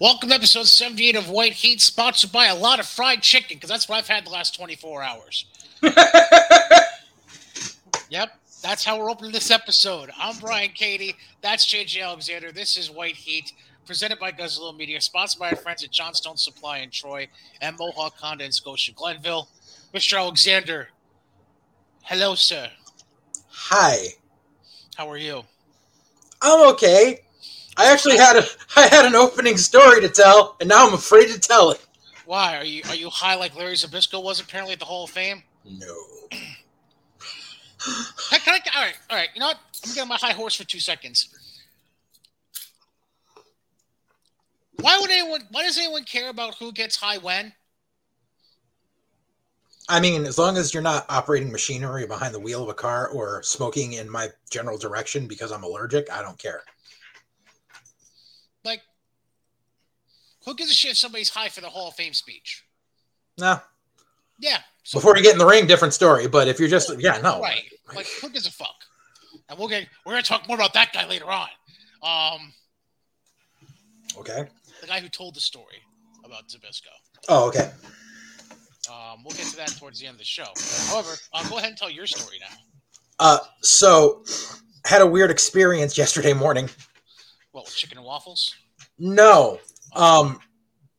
Welcome to episode 78 of White Heat, sponsored by a lot of fried chicken, because that's what I've had the last 24 hours. yep, that's how we're opening this episode. I'm Brian Katie. That's JJ Alexander. This is White Heat, presented by Guzzle Media, sponsored by our friends at Johnstone Supply in Troy and Mohawk Honda in Scotia Glenville. Mr. Alexander, hello, sir. Hi. How are you? I'm okay. I actually had a I had an opening story to tell, and now I'm afraid to tell it. Why are you are you high like Larry Zbyszko was apparently at the Hall of Fame? No. I, all right, all right. You know what? I'm gonna get on my high horse for two seconds. Why would anyone? Why does anyone care about who gets high when? I mean, as long as you're not operating machinery behind the wheel of a car or smoking in my general direction because I'm allergic, I don't care. Like, who gives a shit if somebody's high for the Hall of Fame speech? No. Yeah. So, Before you get in the ring, different story. But if you're just yeah, no. right. Like, who gives a fuck? And we'll get we're gonna talk more about that guy later on. Um, Okay. the guy who told the story about Zbyszko. Oh, okay. Um, we'll get to that towards the end of the show. However, uh, go ahead and tell your story now. Uh, so had a weird experience yesterday morning. What, with chicken and waffles? No. Um,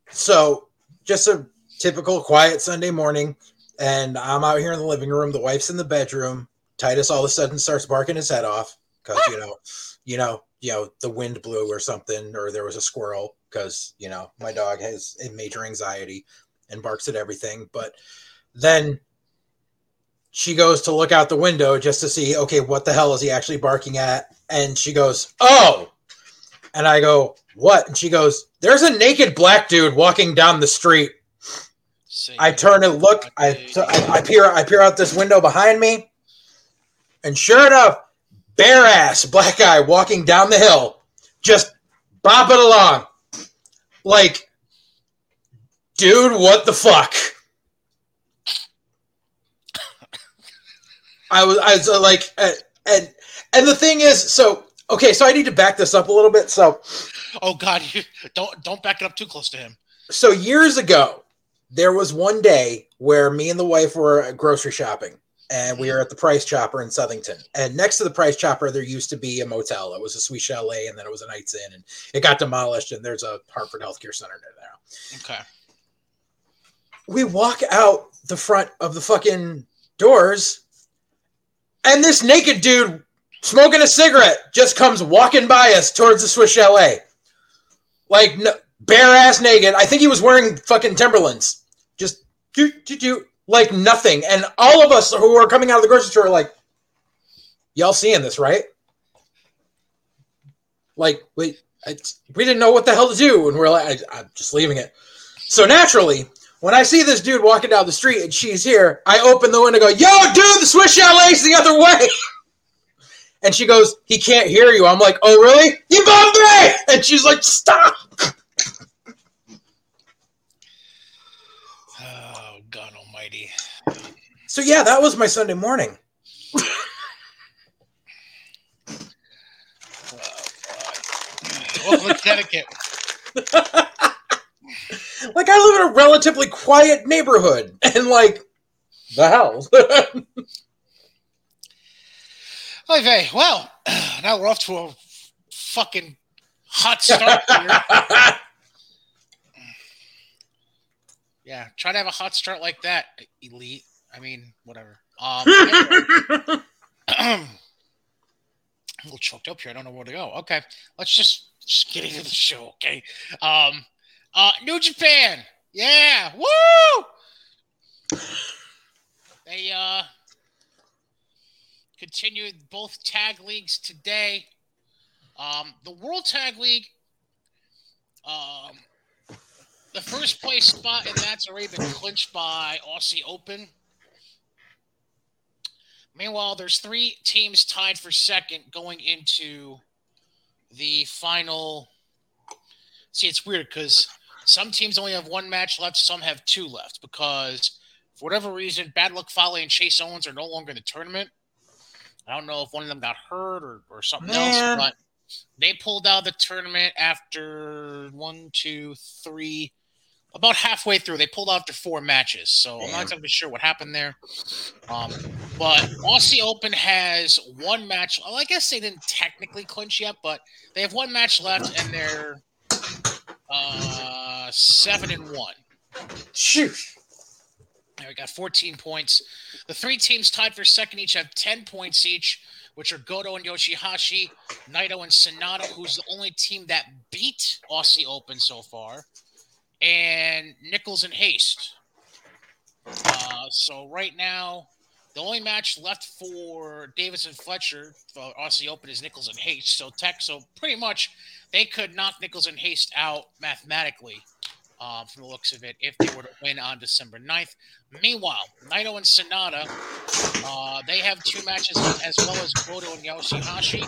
so just a typical quiet Sunday morning, and I'm out here in the living room. The wife's in the bedroom. Titus all of a sudden starts barking his head off because you know, you know, you know, the wind blew or something, or there was a squirrel because you know my dog has a major anxiety and barks at everything. But then she goes to look out the window just to see, okay, what the hell is he actually barking at? And she goes, oh. And I go, what? And she goes, there's a naked black dude walking down the street. Say I turn and look. I, I, I peer. I peer out this window behind me, and sure enough, bare ass black guy walking down the hill, just bopping along, like, dude, what the fuck? I was, I was uh, like, uh, and and the thing is, so okay, so I need to back this up a little bit. So, Oh God, you, don't don't back it up too close to him. so years ago, there was one day where me and the wife were grocery shopping, and we mm. were at the Price Chopper in Southington. And next to the Price Chopper, there used to be a motel. It was a Swiss Chalet, and then it was a Knights Inn, and it got demolished. And there's a Hartford Healthcare Center there now. Okay. We walk out the front of the fucking doors, and this naked dude smoking a cigarette just comes walking by us towards the Swiss Chalet. Like no, bare ass naked. I think he was wearing fucking Timberlands. Just do do do like nothing. And all of us who are coming out of the grocery store are like, y'all seeing this, right? Like, wait, I, we didn't know what the hell to do, and we're like, I, I'm just leaving it. So naturally, when I see this dude walking down the street and she's here, I open the window go, Yo, dude, the Swiss Chalet's the other way. And she goes, He can't hear you. I'm like, Oh, really? You bumped me! And she's like, Stop. Oh God Almighty. So, yeah, that was my Sunday morning. Welcome to Connecticut. Like, I live in a relatively quiet neighborhood. And, like, the hell? Hi, Vay. Well, now we're off to a fucking hot start here. Yeah, try to have a hot start like that, elite. I mean, whatever. Um, anyway. I'm a little choked up here. I don't know where to go. Okay, let's just just get into the show. Okay. Um, uh, New Japan. Yeah. Woo. They uh continued both tag leagues today. Um, the World Tag League. Um, the first place spot in that's already been clinched by Aussie Open. Meanwhile, there's three teams tied for second going into the final. See, it's weird because some teams only have one match left, some have two left because for whatever reason, Bad Luck Fale and Chase Owens are no longer in the tournament. I don't know if one of them got hurt or, or something Man. else, but they pulled out of the tournament after one, two, three, about halfway through. They pulled out after four matches, so I'm not exactly sure what happened there. Um, but Aussie Open has one match. Well, I guess they didn't technically clinch yet, but they have one match left, and they're uh, seven and one. Shoot. We got 14 points. The three teams tied for second each have 10 points each, which are Goto and Yoshihashi, Naito and Sanada, who's the only team that beat Aussie Open so far, and Nicholls and Haste. Uh, so right now, the only match left for Davis and Fletcher for Aussie Open is Nicholls and Haste. So tech, so pretty much they could knock Nicholls and Haste out mathematically. Uh, from the looks of it, if they were to win on December 9th. Meanwhile, Naito and Sanada, uh, they have two matches as well as Goto and Yoshihashi.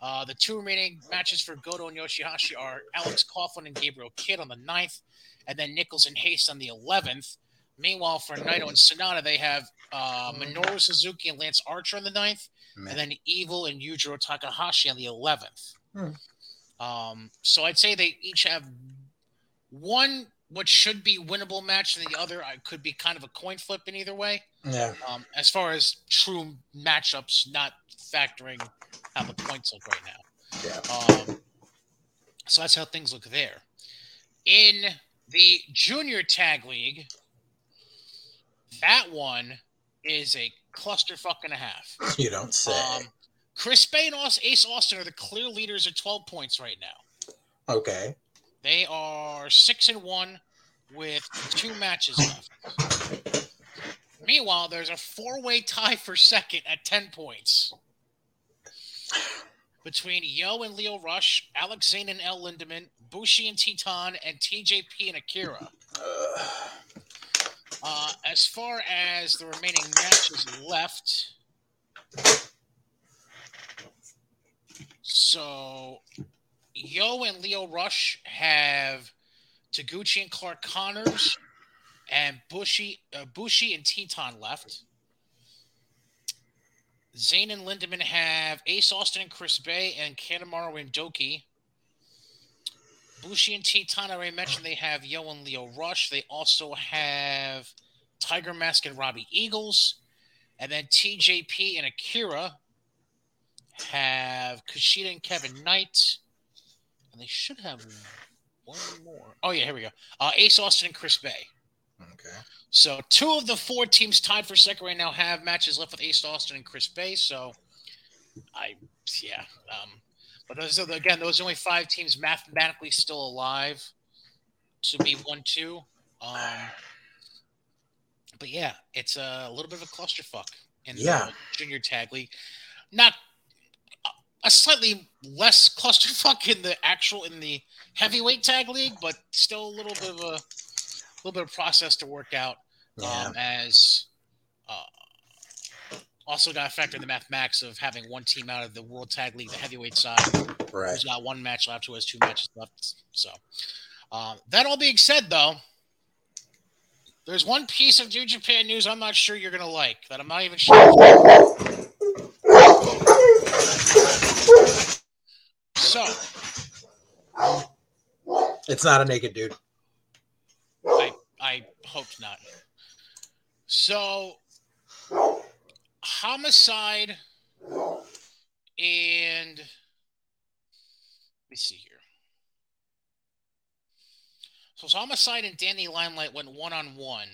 Uh, the two remaining matches for Goto and Yoshihashi are Alex Coughlin and Gabriel Kidd on the 9th, and then Nicholls and Haste on the 11th. Meanwhile, for Naito and Sanada, they have uh, Minoru Suzuki and Lance Archer on the 9th, Man. and then Evil and Yujiro Takahashi on the 11th. Hmm. Um, so I'd say they each have one what should be winnable match, and the other uh, could be kind of a coin flip in either way. Yeah. Um, as far as true matchups, not factoring how the points look right now. Yeah. Um, so that's how things look there. In the junior tag league, that one is a clusterfuck and a half. You don't say. Um, Chris Bey and Ace Austin are the clear leaders at 12 points right now. okay. They are six and one with two matches left. Meanwhile, there's a four-way tie for second at 10 points between Yoh and Lio Rush, Alex Zayne and El Lindaman, Bushi and Titán, and TJP and Akira. Uh, as far as the remaining matches left, so Yoh and Lio Rush have Taguchi and Clark Connors, and Bushi, uh, Bushi and Titán left. Zayne and Lindaman have Ace Austin and Chris Bey, and Kanemaru and Douki. Bushi and Titán, I already mentioned they have Yoh and Lio Rush. They also have Tiger Mask and Robbie Eagles. And then TJP and Akira have Kushida and Kevin Knight. And they should have one more. Oh, yeah, here we go. Uh, Ace Austin and Chris Bey. okay. So two of the four teams tied for second right now have matches left with Ace Austin and Chris Bey. So I, yeah. Um, but those are the, again, those are only five teams mathematically still alive to be one two. Um, but yeah, it's a little bit of a clusterfuck in Yeah. the junior tag league. Not a slightly less clusterfuck in the actual in the heavyweight tag league, but still a little bit of a little bit of process to work out. Yeah. Um, as uh, also got to factor in the mathematics of having one team out of the World Tag League, the heavyweight side, right. who's got one match left, who has two matches left. So, um, that all being said, though, there's one piece of New Japan news I'm not sure you're gonna like. That I'm not even sure. So, It's not a naked dude. I I hoped not. So, homicide and let me see here. So, homicide and Danny Limelight went one on one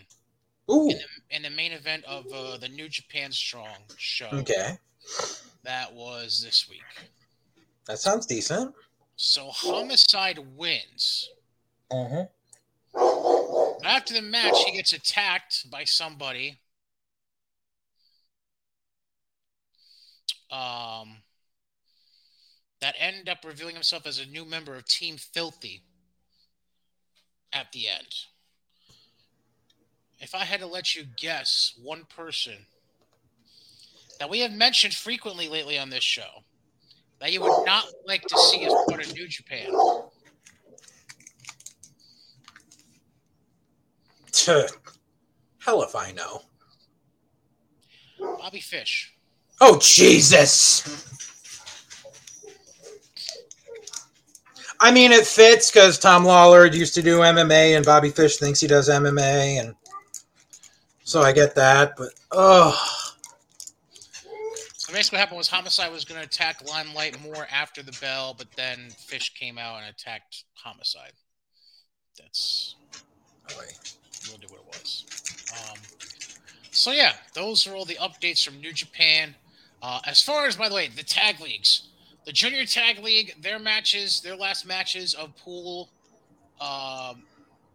Ooh. in the in the main event of uh, the New Japan Strong show. Okay. That was this week. That sounds decent. So, homicide wins. Uh-huh. After the match, he gets attacked by somebody. Um, that ended up revealing himself as a new member of Team Filthy at the end. If I had to let you guess one person that we have mentioned frequently lately on this show that you would not like to see as part of New Japan, Hell if I know. Bobby Fish. Oh Jesus! I mean, it fits because Tom Lawlor used to do MMA, and Bobby Fish thinks he does MMA, and so I get that. But oh, basically, what happened was Homicide was going to attack Limelight more after the bell, but then Fish came out and attacked Homicide. That's really what it was. Um, so yeah, those are all the updates from New Japan. Uh, as far as, by the way, the tag leagues, the Junior Tag League, their matches, their last matches of pool, um,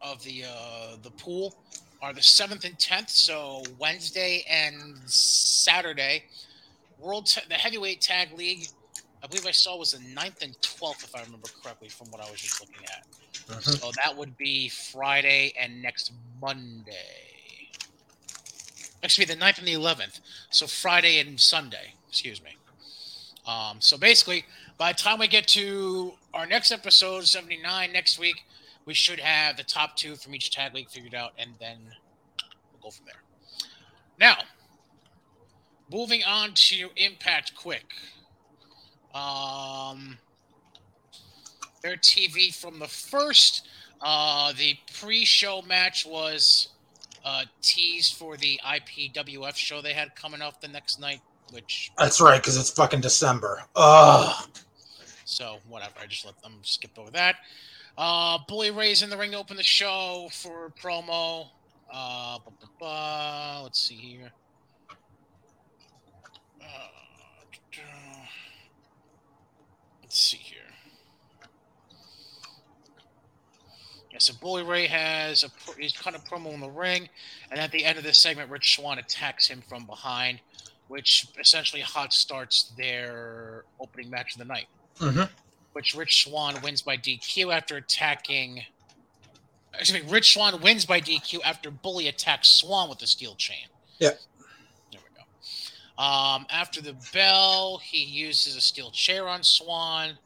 of the uh, the pool, are the seventh and tenth. So Wednesday and Saturday. World ta- the Heavyweight Tag League, I believe I saw was the 9th and twelfth, if I remember correctly, from what I was just looking at. Mhm. So that would be Friday and next Monday. Actually, the 9th and the 11th. So Friday and Sunday. Excuse me. Um, so basically, by the time we get to our next episode, 79, next week, we should have the top two from each tag league figured out, and then we'll go from there. Now, moving on to Impact Quick. Um, their TV from the first. Uh, the pre-show match was uh, teased for the IPWF show they had coming up the next night, which that's right, because it's fucking December. Oh, so whatever. I just let them skip over that. Uh, Bully Ray's in the ring to open the show for promo. Uh, blah, blah, blah. Let's see here. Uh, let's see here. Yeah, so Bully Ray has a he's cut a promo in the ring, and at the end of this segment, Rich Swann attacks him from behind, which essentially hot starts their opening match of the night Mhm. which Rich Swann wins by DQ after attacking. Excuse me, Rich Swann wins by DQ after Bully attacks Swann with the steel chain. Yeah. There we go. Um, after the bell, he uses a steel chair on Swann,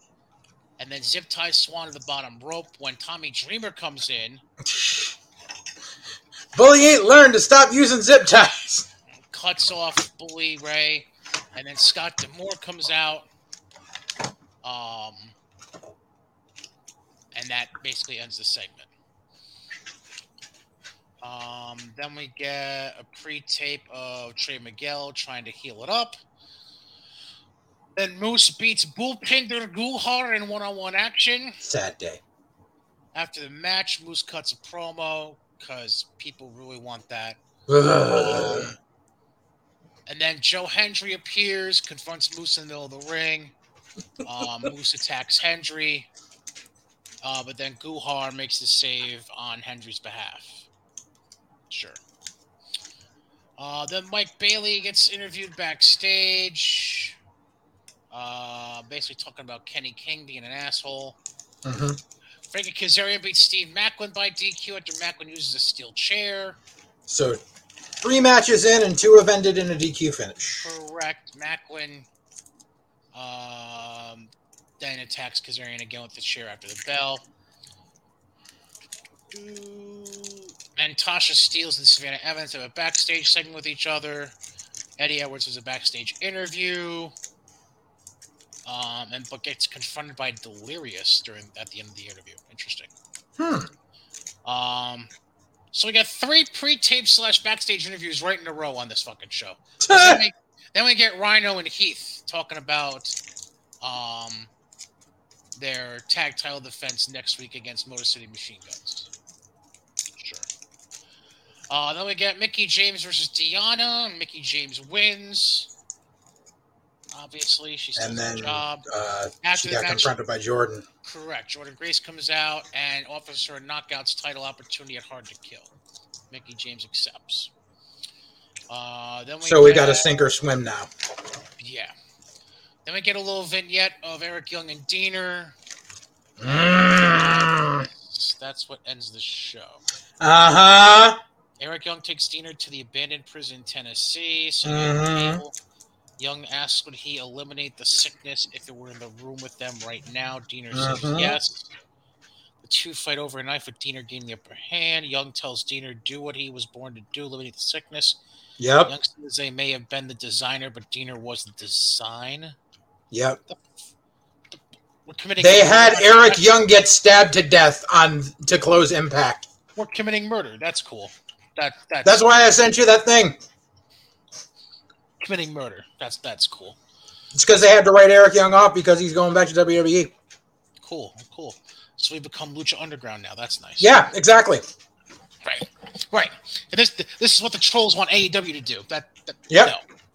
and then zip ties Swann to the bottom rope. When Tommy Dreamer comes in, Bully ain't learned to stop using zip ties. cuts off Bully Ray, and then Scott D'Amore comes out. Um, and that basically ends the segment. Um, then we get a pre-tape of Trey Miguel trying to heal it up. Then Moose beats Bhupinder Gujjar in one-on-one action. Sad day. After the match, Moose cuts a promo because people really want that. Um, and then Joe Hendry appears, confronts Moose in the middle of the ring. Um, Moose attacks Hendry, uh, but then Guhar makes the save on Hendry's behalf. Sure. Uh, then Mike Bailey gets interviewed backstage, uh, basically talking about Kenny King being an asshole. Mhm. Frankie Kazarian beats Steve Maclin by DQ after Maclin uses a steel chair. So, three matches in, and two have ended in a DQ finish. Correct. Maclin um, then attacks Kazarian again with the chair after the bell. And Tasha Steelz and Savannah Evans have a backstage segment with each other. Eddie Edwards has a backstage interview. Um, and but gets confronted by Delirious during at the end of the interview. Interesting. Hmm. Um, so we got three pre-taped slash backstage interviews right in a row on this fucking show. then, we, then we get Rhino and Heath talking about um their tag title defense next week against Motor City Machine Guns. Uh, then we get Mickie James versus Deanna. Mickie James wins. Obviously, she still and then a job. uh, After she got match- confronted by Jordan. Correct. Jordynne Grace comes out and offers her a knockouts title opportunity at Hard to Kill. Mickie James accepts. Uh, then we So we got to get- sink or swim now. Yeah. Then we get a little vignette of Eric Young and Deaner. Uh That's what ends the show. Uh huh. Eric Young takes Deaner to the abandoned prison in Tennessee. So Mhm. Young asks would he eliminate the sickness if it were in the room with them right now. Deaner says Mhm. yes. The two fight over a knife with Deaner gaining the upper hand. Young tells Deaner do what he was born to do, eliminate the sickness. Yep. Young says they may have been the designer, but Deaner was the design. Yep. We're committing. They had That's- Eric Young get stabbed to death on to close Impact. We're committing murder. That's cool. That that's, That's why I sent you that thing. committing murder. That's that's cool. It's because they had to write Eric Young off because he's going back to. WWE. Cool. Cool. So we become Lucha Underground now. That's nice. Yeah, exactly. Right. Right. And this this is what the trolls want AEW to do. That, that Yep.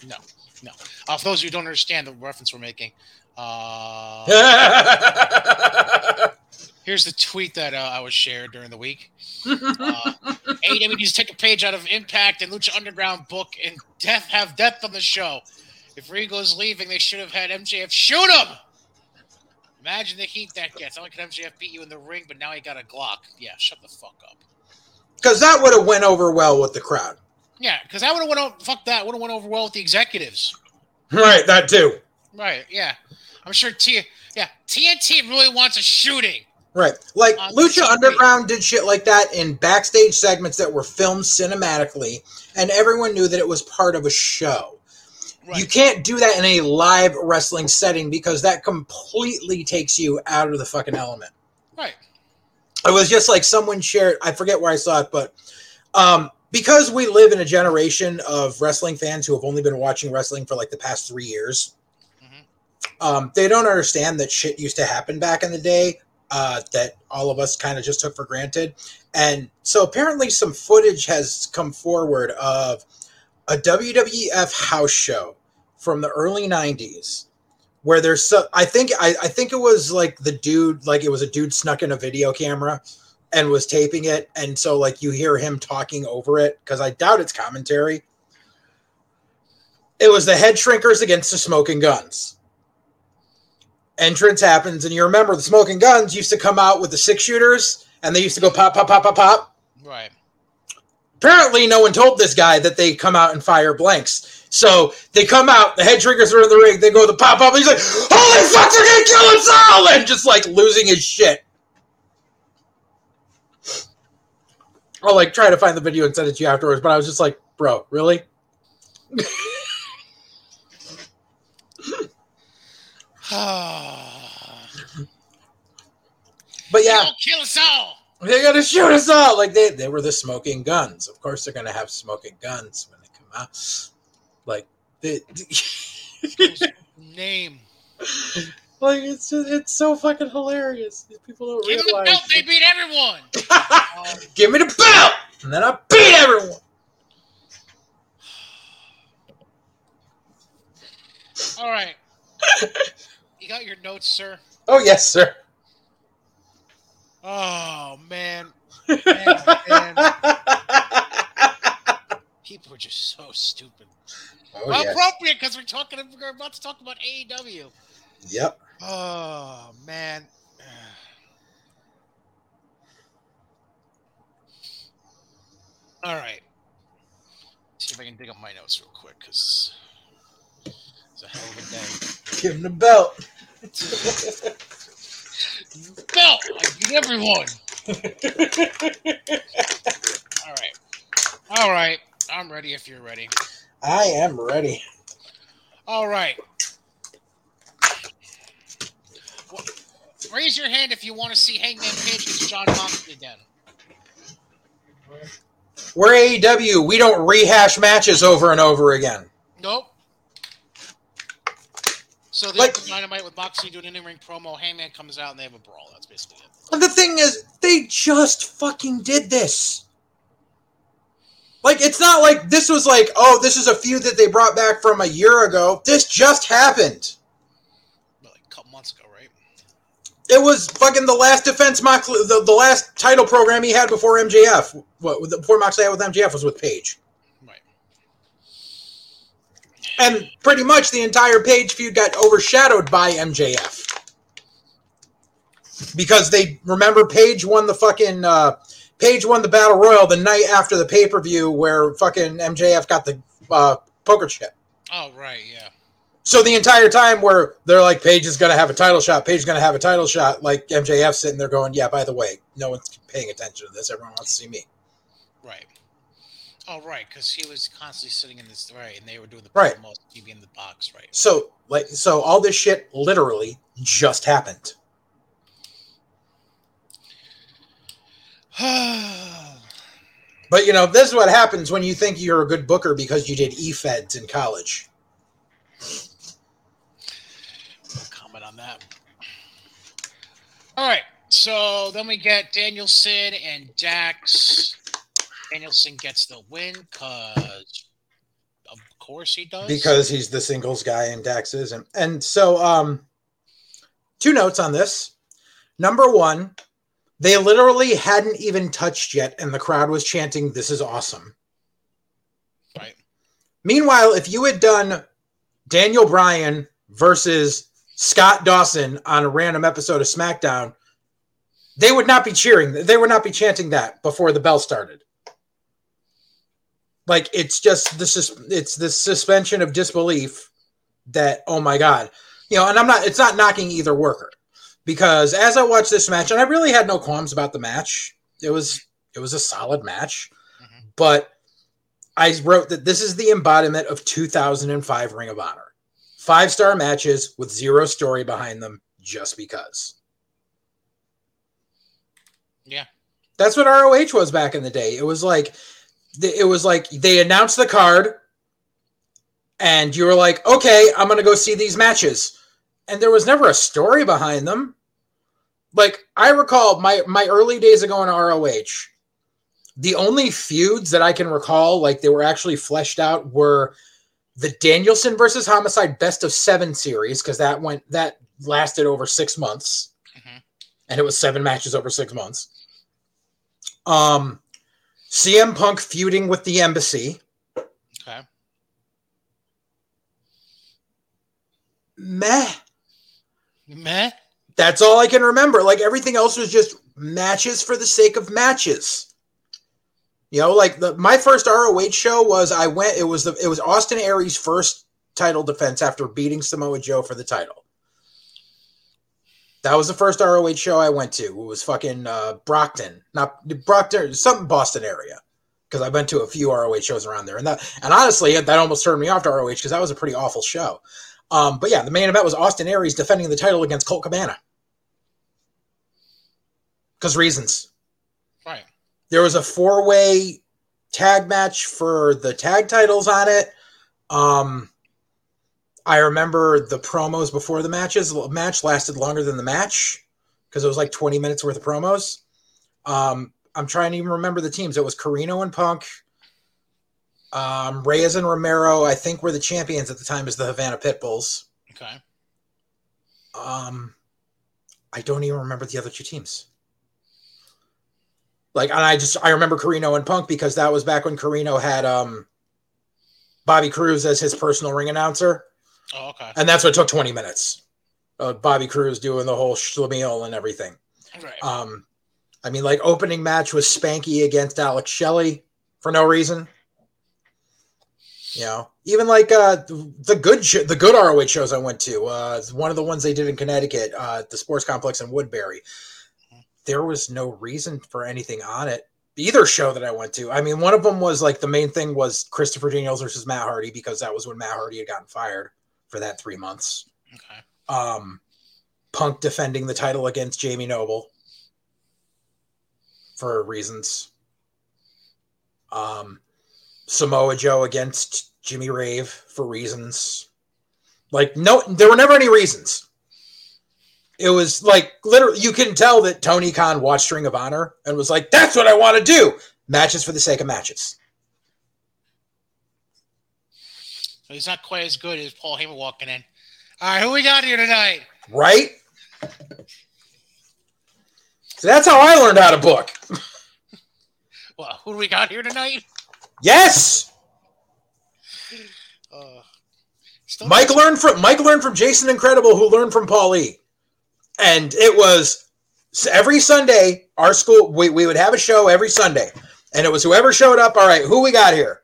no, no, no. Uh, for those of you who don't understand the reference we're making, uh, here's the tweet that uh, I was shared during the week. Uh, AEW needs to take a page out of Impact and Lucha Underground book and death have death on the show. If Regal's leaving, they should have had MJF shoot him. Imagine the heat that gets. Only could MJF beat you in the ring, but now he got a Glock. Yeah, shut the fuck up. Because that would have went over well with the crowd. Yeah, because that would have went over. Fuck that. Would have went over well with the executives. Right, that too. Right. Yeah. I'm sure T. Yeah, TNT really wants a shooting. Right. Like Lucha Underground did shit like that in backstage segments that were filmed cinematically, and everyone knew that it was part of a show. Right. You can't do that in a live wrestling setting because that completely takes you out of the fucking element. right. It was just like someone shared, I forget where I saw it, but um, because we live in a generation of wrestling fans who have only been watching wrestling for like the past three years. Um, they don't understand that shit used to happen back in the day uh, that all of us kind of just took for granted. And so apparently, some footage has come forward of a WWF house show from the early 90s where there's so I think I, I think it was like the dude like it was a dude snuck in a video camera and was taping it and so like you hear him talking over it because I doubt it's commentary. It was the head shrinkers against the Smoking Gunns. Entrance happens, and you remember the Smoking Gunns used to come out with the six shooters and they used to go pop, pop, pop, pop, pop. Right. Apparently, no one told this guy that they come out and fire blanks. So they come out, the head triggers are in the ring, they go to pop up, and he's like, Holy fuck, they're gonna kill us all! And just like losing his shit. I'll like try to find the video and send it to you afterwards, but I was just like, bro, really? But yeah, kill us all. they're gonna shoot us all. Like they, they were the smoking guns. Of course, they're gonna have smoking guns when they come out. Like they, Name. like it's just, it's so fucking hilarious. These People don't Give them the realize. belt. They beat everyone. Um, Give me the belt, and then I beat everyone. all right. You got your notes, sir. Oh yes, sir. Oh man. Man, man. People are just so stupid. oh well, yes. appropriate because we're talking. We're about to talk about AEW. Yep. Oh man. All right. See if I can dig up my notes real quick because it's a hell of a day. Give him the belt. Belt, I beat everyone. All right. All right. I'm ready if you're ready. I am ready. All right. Well, raise your hand if you want to see Hangman Page against Jon Moxley again. We're AEW. We don't rehash matches over and over again. Nope. So the Like- like, dynamite with Moxley doing an in-ring promo, Hangman comes out and they have a brawl. That's basically it. And the thing is, they just fucking did this. Like, it's not like this was like, oh, this is a feud that they brought back from a year ago. This just happened. Like a couple months ago, right? It was fucking the last defense Moxley, the, the last title program he had before MJF. What with- before Moxley had with MJF was with Page. And pretty much the entire Page feud got overshadowed by MJF because they remember Page won the fucking uh, Page won the battle royal the night after the pay per view where fucking MJF got the uh, poker chip. Oh, right, yeah. So the entire time where they're like, Page is going to have a title shot, Page is going to have a title shot, like MJF sitting there going, yeah, by the way, no one's paying attention to this. Everyone wants to see me. Right. Oh right, because he was constantly sitting in this right, and they were doing the Right. promos, he'd in the box, right? So like so all this shit literally just happened. But you know, this is what happens when you think you're a good booker because you did e-feds in college. No comment on that. All right, so then we get Danielson and Dax. Danielson gets the win because, of course, he does. because he's the singles guy and Dax isn't. And so, um, two notes on this. Number one, they literally hadn't even touched yet, and the crowd was chanting, "This is awesome." right, Meanwhile, if you had done Daniel Bryan versus Scott Dawson on a random episode of SmackDown, they would not be cheering. They would not be chanting that before the bell started. Like it's just this is it's this suspension of disbelief that oh my god, you know. And I'm not. It's not knocking either worker because as I watched this match, and I really had no qualms about the match. It was it was a solid match, Mhm. but I wrote that this is the embodiment of 2005 Ring of Honor. Five star matches with zero story behind them just because. yeah, That's what ROH was back in the day. It was like it was like they announced the card and you were like, "Okay, I'm going to go see these matches." And there was never a story behind them. Like I recall my my early days ago in ROH, the only feuds that I can recall like they were actually fleshed out were the Danielson versus Homicide best of 7 series because that went that lasted over 6 months. Mhm. And it was 7 matches over 6 months. Um, CM Punk feuding with the embassy. okay, Meh. meh. That's all I can remember. Like everything else was just matches for the sake of matches. You know, like the my first ROH show was I went. It was the it was Austin Aries' first title defense after beating Samoa Joe for the title. That was the first ROH show I went to. It was fucking uh, Brockton, not Brockton, something Boston area. Because I went to a few ROH shows around there, and that and honestly, that almost turned me off to ROH because that was a pretty awful show. Um, but yeah, the main event was Austin Aries defending the title against Colt Cabana. Because reasons. Right, There was a four way tag match for the tag titles on it. Um, I remember the promos before the matches. The match lasted longer than the match because it was like 20 minutes worth of promos. Um, I'm trying to even remember the teams. It was Carino and Punk. Um, Reyes and Romero, I think, were the champions at the time as the Havana Pitbulls. okay. Um, I don't even remember the other two teams. Like, and I just I remember Carino and Punk because that was back when Carino had um Bobby Cruz as his personal ring announcer, Oh, okay. and that's what took twenty minutes. Uh, Bobby Cruz doing the whole schlemiel and everything. Right. Um, I mean, like opening match was Spanky against Alex Shelley for no reason. You know, even like uh, the good sh- the good ROH shows I went to, uh, one of the ones they did in Connecticut, uh, the Sports Complex in Woodbury. There was no reason for anything on it. Either show that I went to. I mean, one of them was like the main thing was Christopher Daniels versus Matt Hardy because that was when Matt Hardy had gotten fired for that three months okay. um, Punk defending the title against Jamie Noble for reasons. Um, Samoa Joe against Jimmy Rave for reasons. Like no, there were never any reasons. It was like literally, you can tell that Tony Khan watched Ring of Honor and was like, "That's what I want to do." Matches for the sake of matches. So he's not quite as good as Paul Heyman walking in. All right, who we got here tonight? Right? So that's how I learned how to book. Well, who do we got here tonight? Yes. Uh, Mike learned from Mike learned from Jason Incredible, who learned from Paul E. And it was every Sunday, our school we, we would have a show every Sunday. And it was whoever showed up, all right, who we got here?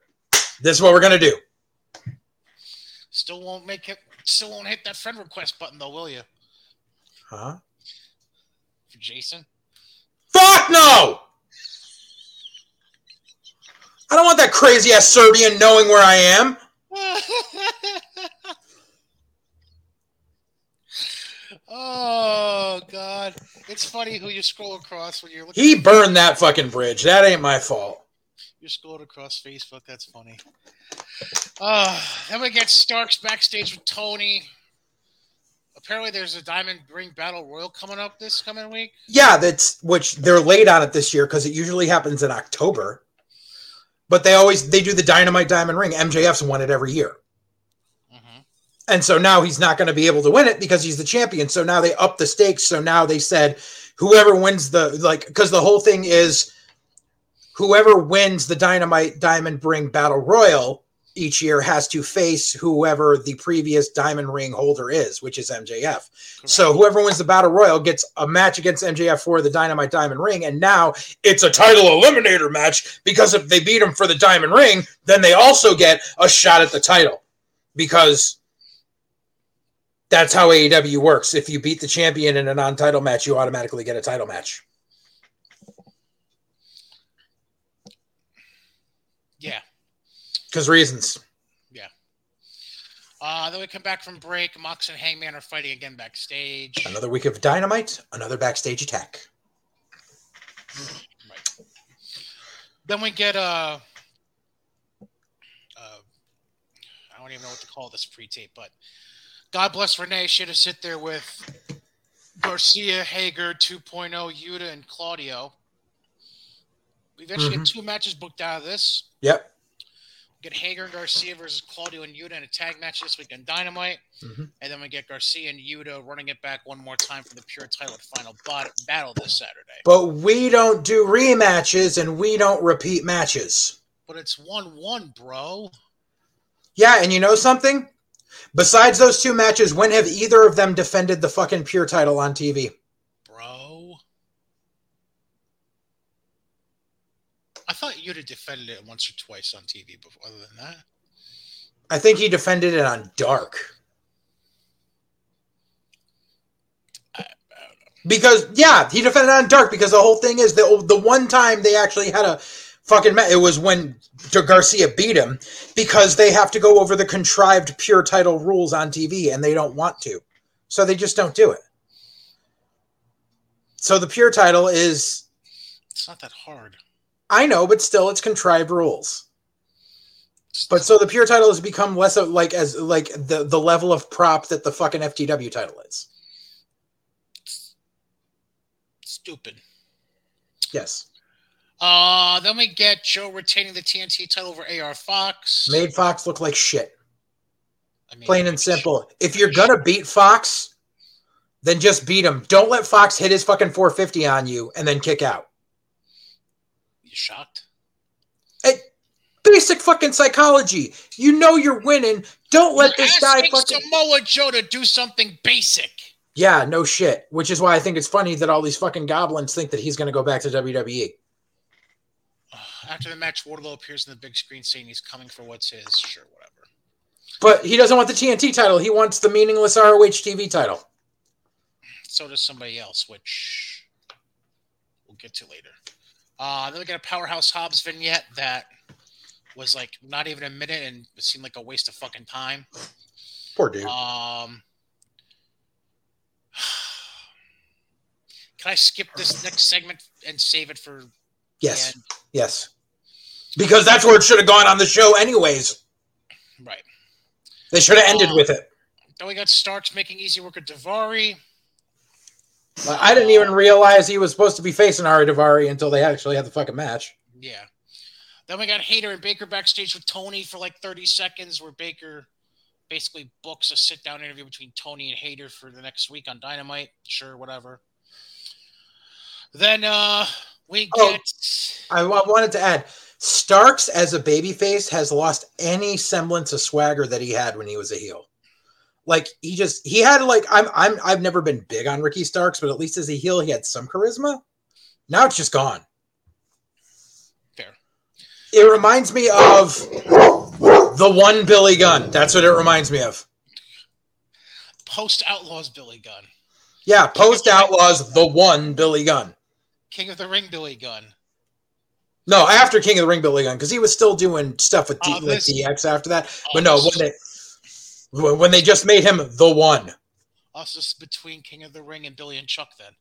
This is what we're gonna do. Still won't make it. Still won't hit that friend request button though, will you? Huh? For Jason. Fuck no! I don't want that crazy ass Serbian knowing where I am. oh God, it's funny who you scroll across when you're looking. He burned that fucking bridge. That ain't my fault. You're scrolling across Facebook. That's funny. Uh, then we get Starks backstage with Tony. Apparently, there's a Diamond Ring Battle Royal coming up this coming week. Yeah, that's which they're late on it this year because it usually happens in October. But they always they do the Dynamite Diamond Ring. MJF's won it every year. Mm-hmm. And so now he's not going to be able to win it because he's the champion. So now they up the stakes. So now they said whoever wins the like because the whole thing is whoever wins the Dynamite Diamond Ring Battle Royal each year has to face whoever the previous Diamond Ring holder is, which is MJF. Correct. So whoever wins the Battle Royal gets a match against MJF for the Dynamite Diamond Ring, and now it's a title eliminator match because if they beat him for the Diamond Ring, then they also get a shot at the title because that's how AEW works. If you beat the champion in a non-title match, you automatically get a title match. Yeah. Because reasons. Yeah. Uh, then we come back from break. Mox and Hangman are fighting again backstage. Another week of dynamite, another backstage attack. Right. Then we get uh, uh I don't even know what to call this pre-tape, but God bless Renee. She had to sit there with Garcia, Hager, 2.0, Yuta, and Claudio. We eventually mm-hmm. get two matches booked out of this. Yep. Get Hager and Garcia versus Claudio and Yuta in a tag match this week on Dynamite. Mm-hmm. And then we get Garcia and Yuta running it back one more time for the pure title final battle this Saturday. But we don't do rematches and we don't repeat matches. But it's 1 1, bro. Yeah, and you know something? Besides those two matches, when have either of them defended the fucking pure title on TV? I thought you'd have defended it once or twice on TV before. Other than that, I think he defended it on Dark. because yeah, he defended on Dark because the whole thing is the the one time they actually had a fucking it was when Garcia beat him because they have to go over the contrived pure title rules on TV and they don't want to, so they just don't do it. So the pure title is it's not that hard. I know, but still, it's contrived rules. But so the pure title has become less of like as like the the level of prop that the fucking FTW title is. Stupid. Yes. Uh then we get Joe retaining the TNT title over AR Fox. Made Fox look like shit. I mean, Plain and simple. If you're gonna beat Fox, then just beat him. Don't let Fox hit his fucking 450 on you and then kick out shocked? Hey, basic fucking psychology. You know you're winning. Don't let you're this guy fucking Samoa Joe to do something basic. Yeah, no shit. Which is why I think it's funny that all these fucking goblins think that he's going to go back to WWE. After the match, Wardlow appears in the big screen saying he's coming for what's his. Sure, whatever. But he doesn't want the TNT title. He wants the meaningless ROH TV title. So does somebody else, which we'll get to later. Uh, then we got a Powerhouse Hobbs vignette that was like not even a minute and it seemed like a waste of fucking time. Poor dude. Um, can I skip this next segment and save it for? Yes. Yes. Because that's where it should have gone on the show, anyways. Right. They should have ended uh, with it. Then we got Starks making easy work of Daivari. I didn't even realize he was supposed to be facing Ari Daivari until they actually had the fucking match. Yeah. Then we got Hayter and Baker backstage with Tony for like 30 seconds, where Baker basically books a sit down interview between Tony and Hayter for the next week on Dynamite. Sure, whatever. Then uh we oh, get. Oh, I, I wanted to add Starks as a babyface has lost any semblance of swagger that he had when he was a heel. Like he just he had like I'm I'm I've never been big on Ricky Starks, but at least as a heel he had some charisma. Now it's just gone. Fair. It reminds me of the one Billy Gunn. That's what it reminds me of. Post Outlaws Billy Gunn. Yeah, Post Outlaws the one Billy Gunn. King of the Ring Billy Gunn. No, after King of the Ring, Billy Gunn, because he was still doing stuff with, uh, D- Oh, with this- DX after that. But uh, no, this- when they when- they just made him the one. Us between King of the Ring and Billy and Chuck then.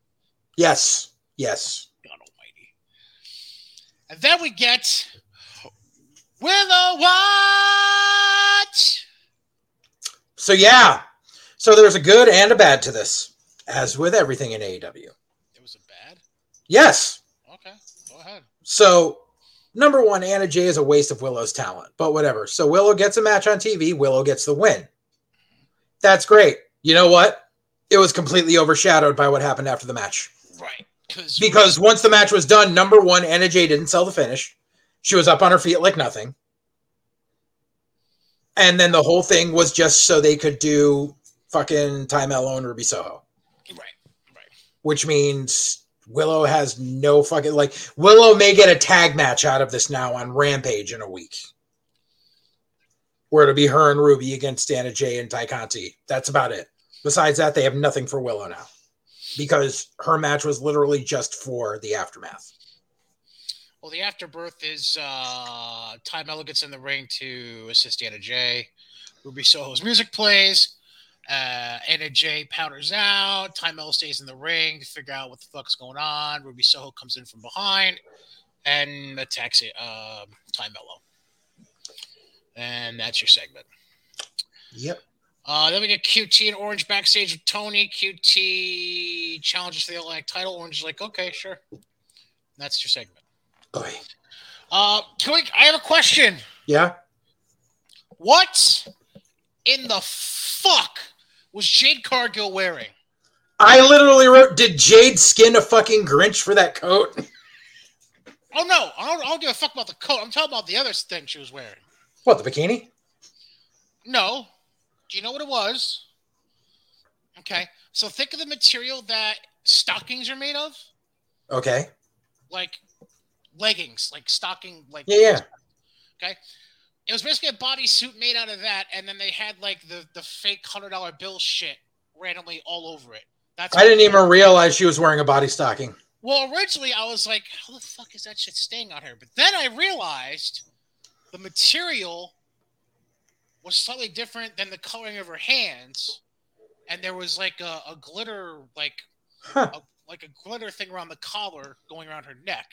Yes, yes. Oh, God almighty. And then we get Willow White. So yeah, so there's a good and a bad to this, as with everything in AEW. It was a bad. Yes. Okay, go ahead. So number one, Anna Jay is a waste of Willow's talent, but whatever. So Willow gets a match on TV. Willow gets the win. That's great. You know what? It was completely overshadowed by what happened after the match. Right. Because once the match was done, number one, Anna Jay didn't sell the finish. She was up on her feet like nothing. And then the whole thing was just so they could do fucking Tay Melo and Ruby Soho, right, right. which means Willow has no fucking like Willow may get a tag match out of this now on Rampage in a week. Where it'll be her and Ruby against Dana Jay and Tay Conti. That's about it. Besides that, they have nothing for Willow now. Because her match was literally just for the aftermath. Well, the afterbirth is uh, Tay Melo gets in the ring to assist Anna Jay. Ruby Soho's music plays. Uh, Anna Jay powders out. Tay Melo stays in the ring to figure out what the fuck's going on. Ruby Soho comes in from behind and attacks it, um, Tay Melo. And that's your segment. Yep. Uh, then we get QT and Orange backstage with Tony. QT challenges for the Atlantic title. Orange is like, okay, sure. That's your segment. Oy. Uh, can we, I have a question. Yeah. What in the fuck was Jade Cargill wearing? I literally wrote, did Jade skin a fucking Grinch for that coat? Oh no, I don't, I don't give a fuck about the coat. I'm talking about the other thing she was wearing. What, the bikini? No, do you know what it was? Okay, so think of the material that stockings are made of, Okay. like leggings, like stocking, like Yeah, yeah. Okay, it was basically a bodysuit made out of that, and then they had like the the fake hundred dollar bill shit randomly all over it. That's I didn't even realize she was wearing a body stocking. Well, originally I was like, how the fuck is that shit staying on her? But then I realized the material was slightly different than the coloring of her hands. And there was like a, a glitter, like Huh. a, like a glitter thing around the collar going around her neck.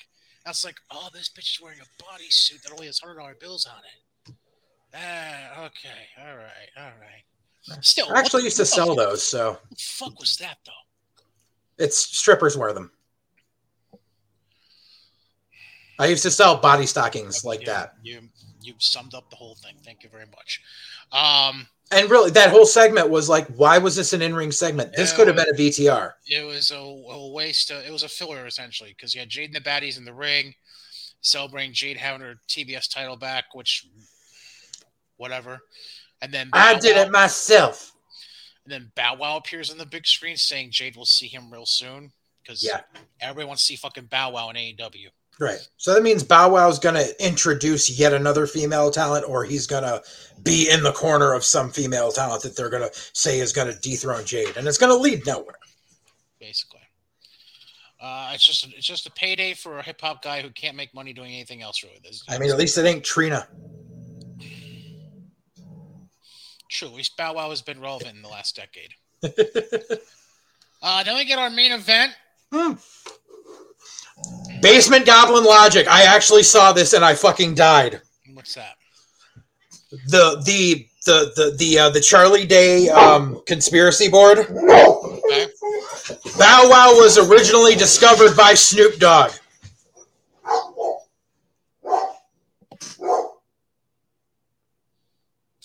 Was like, oh, this bitch is wearing a bodysuit that only has hundred dollar bills on it. Ah, okay, all right, all right. Still, I actually used to sell fuck- those, so What the fuck was that though? it's strippers wear them. I used to sell body stockings like You- that. You you summed up the whole thing. Thank you very much. Um, And really, that whole segment was like, why was this an in ring segment? This could have been a VTR. it was a, a waste. Of, it was a filler essentially because you had Jade and the baddies in the ring, celebrating Jade having her TBS title back, which whatever, and then I did Wow- it myself. And then Bow Wow appears on the big screen saying Jade will see him real soon because Yeah. everybody wants to see fucking Bow Wow in AEW. Right. So that means Bow Wow's going to introduce yet another female talent, or he's going to be in the corner of some female talent that they're going to say is going to dethrone Jade, and it's going to lead nowhere. basically. Uh, it's just it's just a payday for a hip hop guy who can't make money doing anything else really. There's- I mean, at least it ain't Trina. True, at least Bow Wow has been relevant in the last decade. Uh, then we get our main event. Hmm. Basement Goblin Logic. I actually saw this and I fucking died. What's that? The the the the the uh, the Charlie Day um, conspiracy board. Okay. Bow Wow was originally discovered by Snoop Dogg.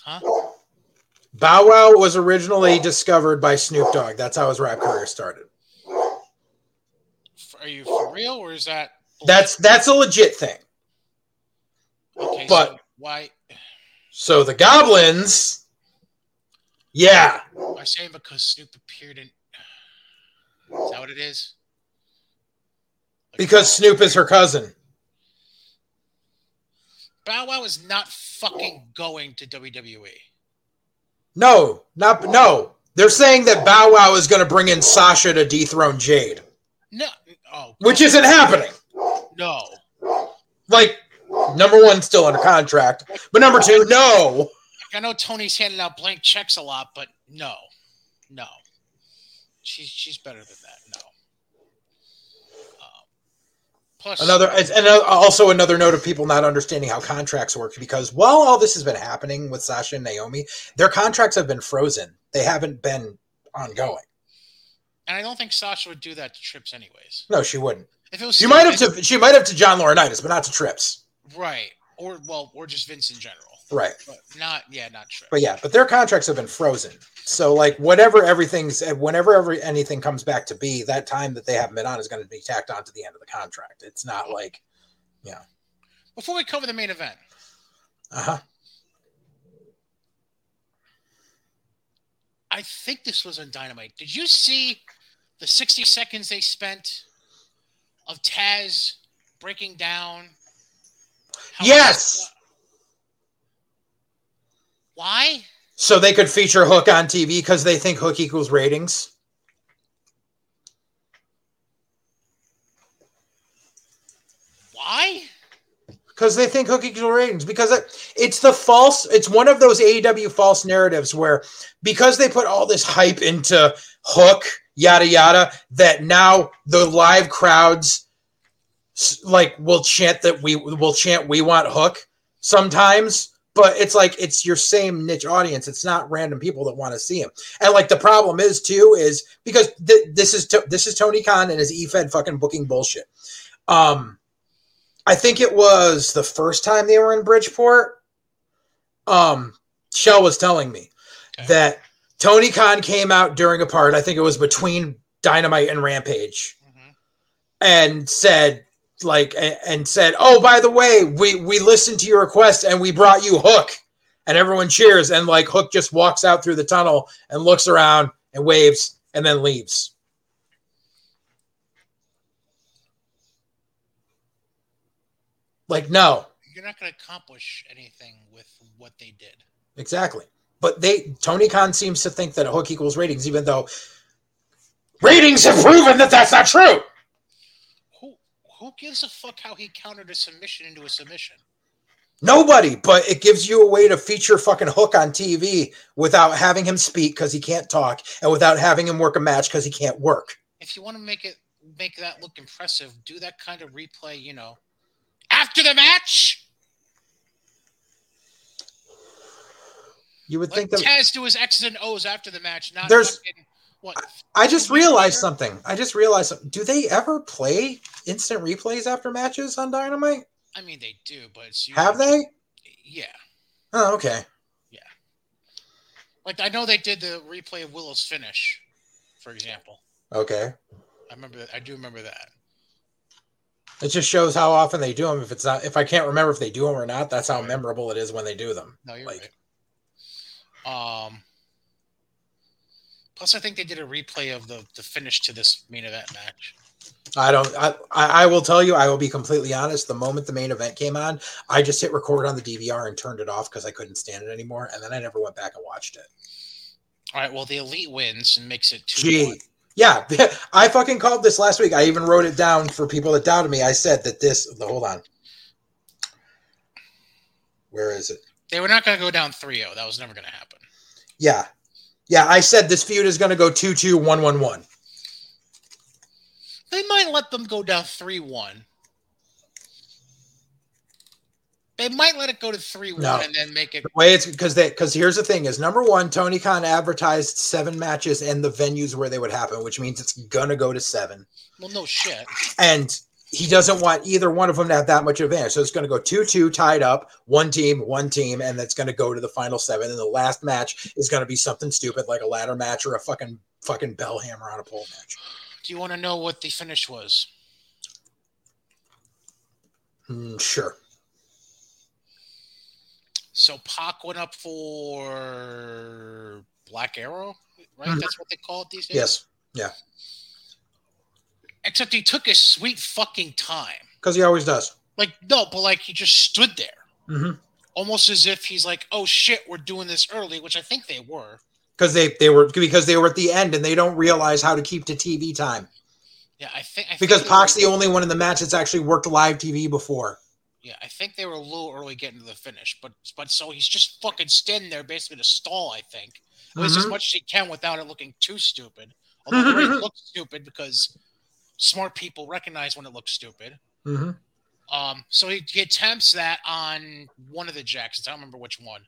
Huh? Bow Wow was originally discovered by Snoop Dogg. That's how his rap career started. Are you real or is that? That's that's a legit thing. okay. but- so why? So the goblins, yeah, I say because Snoop appeared in. Is that what it is? Like, because Snoop is her cousin. Bow Wow is not fucking going to WWE. No, not no. They're saying that Bow Wow is going to bring in Sasha to dethrone Jade, No. Oh. which isn't happening. No. Like number one, still under contract, but number two, no. I know Tony's handing out blank checks a lot, but no, no, she's she's better than that. No. Um, plus, Another and uh, also another note of people not understanding how contracts work because while all this has been happening with Sasha and Naomi, their contracts have been frozen. They haven't been ongoing. And I don't think Sasha would do that to Trips anyways. No, she wouldn't. If it was She might have to. She might have to John Laurinaitis, but not to Trips. right, or well, or just Vince in general, Right. but not yeah, not Trips. But yeah, but their contracts have been frozen. So like whatever everything's whenever every anything comes back to be, that time that they haven't been on is going to be tacked on to the end of the contract. It's not like yeah. Before we cover the main event, uh-huh. I think this was on Dynamite. Did you see the 60 seconds they spent of Taz breaking down? Yes! Why? So they could feature Hook on TV because they think Hook equals ratings. Why? Because they think Hook equals ratings. Because it, it's the false, it's one of those AEW false narratives where because they put all this hype into Hook, yada yada, that now the live crowds like will chant that we will chant we want Hook sometimes. But it's like it's your same niche audience. It's not random people that want to see him. And like the problem is too is because th- this is to- this is Tony Khan and his E-Fed fucking booking bullshit. Um, I think it was the first time they were in Bridgeport. Um, Shell was telling me Okay. that Tony Khan came out during a part. I think it was between Dynamite and Rampage, Mhm. and said like and said, "Oh, by the way, we we listened to your request and we brought you Hook." And everyone cheers, and like Hook just walks out through the tunnel and looks around and waves and then leaves. Like, no, You're not going to accomplish anything with what they did. Exactly. But they Tony Khan seems to think that a hook equals ratings, even though ratings have proven that that's not true. Who who gives a fuck how he countered a submission into a submission? Nobody, but it gives you a way to feature fucking Hook on TV without having him speak because he can't talk, and without having him work a match because he can't work. If you want to make it make that look impressive, do that kind of replay, you know, after the match. You would Let think that Taz do his X's and O's after the match, not There's- fucking, what I just realized later? something. I just realized something. Do they ever play instant replays after matches on Dynamite? I mean, they do, but it's Have they? Yeah, Oh, okay. Yeah. Like I know they did the replay of Willow's finish, for example. Okay. I remember that. I do remember that. It just shows how often they do them. If it's not, if I can't remember if they do them or not, that's how memorable it is when they do them. No, you're Like- right. Um. Plus, I think they did a replay of the the finish to this main event match. I don't. I, I will tell you. I will be completely honest. The moment the main event came on, I just hit record on the DVR and turned it off because I couldn't stand it anymore. And then I never went back and watched it. All right. Well, the elite wins and makes it two. Gee, one. yeah, I fucking called this last week. I even wrote it down for people that doubted me. I said that this. Hold on. Where is it? They were not going to go down 3-0. That was never going to happen. Yeah, yeah. I said this feud is going to go two two one one one. They might let them go down 3-1. They might let it go to 3-1 No. and then make it The way it's because they because here's the thing is number one, Tony Khan advertised seven matches and the venues where they would happen, which means it's gonna go to seven. well no shit. And he doesn't want either one of them to have that much advantage. So it's gonna go two two tied up, one team, one team, and that's gonna go to the final seven. And the last match is gonna be something stupid like a ladder match or a fucking fucking bell hammer on a pole match. Do you want to know what the finish was? Hmm, sure. So Pac went up for Black Arrow, right? Mhm. That's what they call it these days. Yes. Except he took his sweet fucking time. Because he always does. Like no, but like he just stood there, hmm almost as if he's like, "Oh shit, we're doing this early," which I think they were. Because they, they were because they were at the end and they don't realize how to keep to TV time. Yeah, I think. I Because they Pac's the only one in the match that's actually worked live TV before. Yeah, I think they were a little early getting to the finish, but but so he's just fucking standing there basically to stall. I think at least as much as he can without it looking too stupid. Although ring looks stupid because smart people recognize when it looks stupid. hmm Um, so he, he attempts that on one of the Jacksons. I don't remember which one.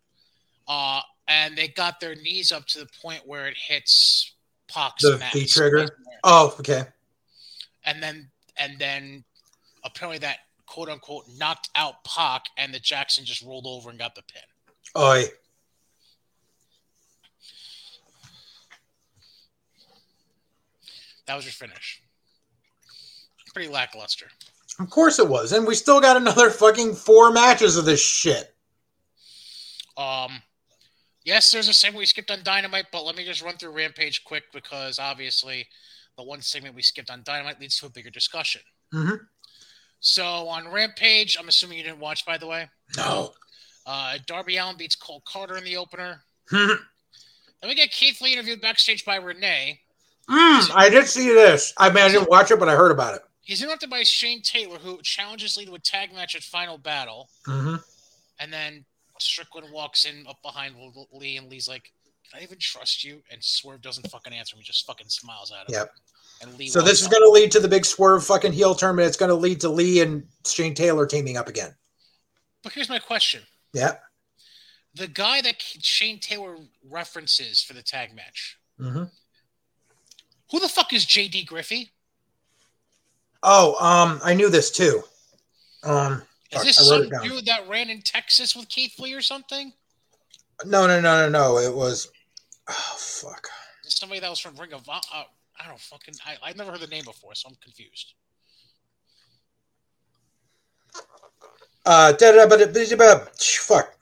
Uh, and they got their knees up to the point where it hits Pac's The max. Trigger? Oh, okay. And then and then apparently that quote unquote knocked out Pac, and the Jackson just rolled over and got the pin. Oi. That was your finish. Pretty lackluster. Of course it was. And we still got another fucking four matches of this shit. Um, yes, there's a segment we skipped on Dynamite, but let me just run through Rampage quick because obviously the one segment we skipped on Dynamite leads to a bigger discussion. Mhm. So on Rampage, I'm assuming you didn't watch, by the way. No. Uh, Darby Allin beats Cole Karter in the opener. Mm, Then we get Keith Lee interviewed backstage by Renee. I did see this. I mean, I didn't watch it, but I heard about it. He's interrupted by Shane Taylor, who challenges Lee to a tag match at Final Battle. hmm And then Strickland walks in up behind Lee, and Lee's like, "Can I even trust you?" And Swerve doesn't fucking answer him; he just fucking smiles at him. Yep. And Lee. So this is going to lead to the big swerve fucking heel turn, but it's going to lead to Lee and Shane Taylor teaming up again. But here's my question: Yeah. the guy that Shane Taylor references for the tag match, hmm who the fuck is JD Griffey? Oh, um, I knew this too. Um, Is this some dude that ran in Texas with Keith Lee or something? No, no, no, no, no. It was. Oh fuck. Somebody that was from Ring of Honor. Uh, I don't fucking. I, I've never heard the name before, so I'm confused. Uh, da da but but fuck.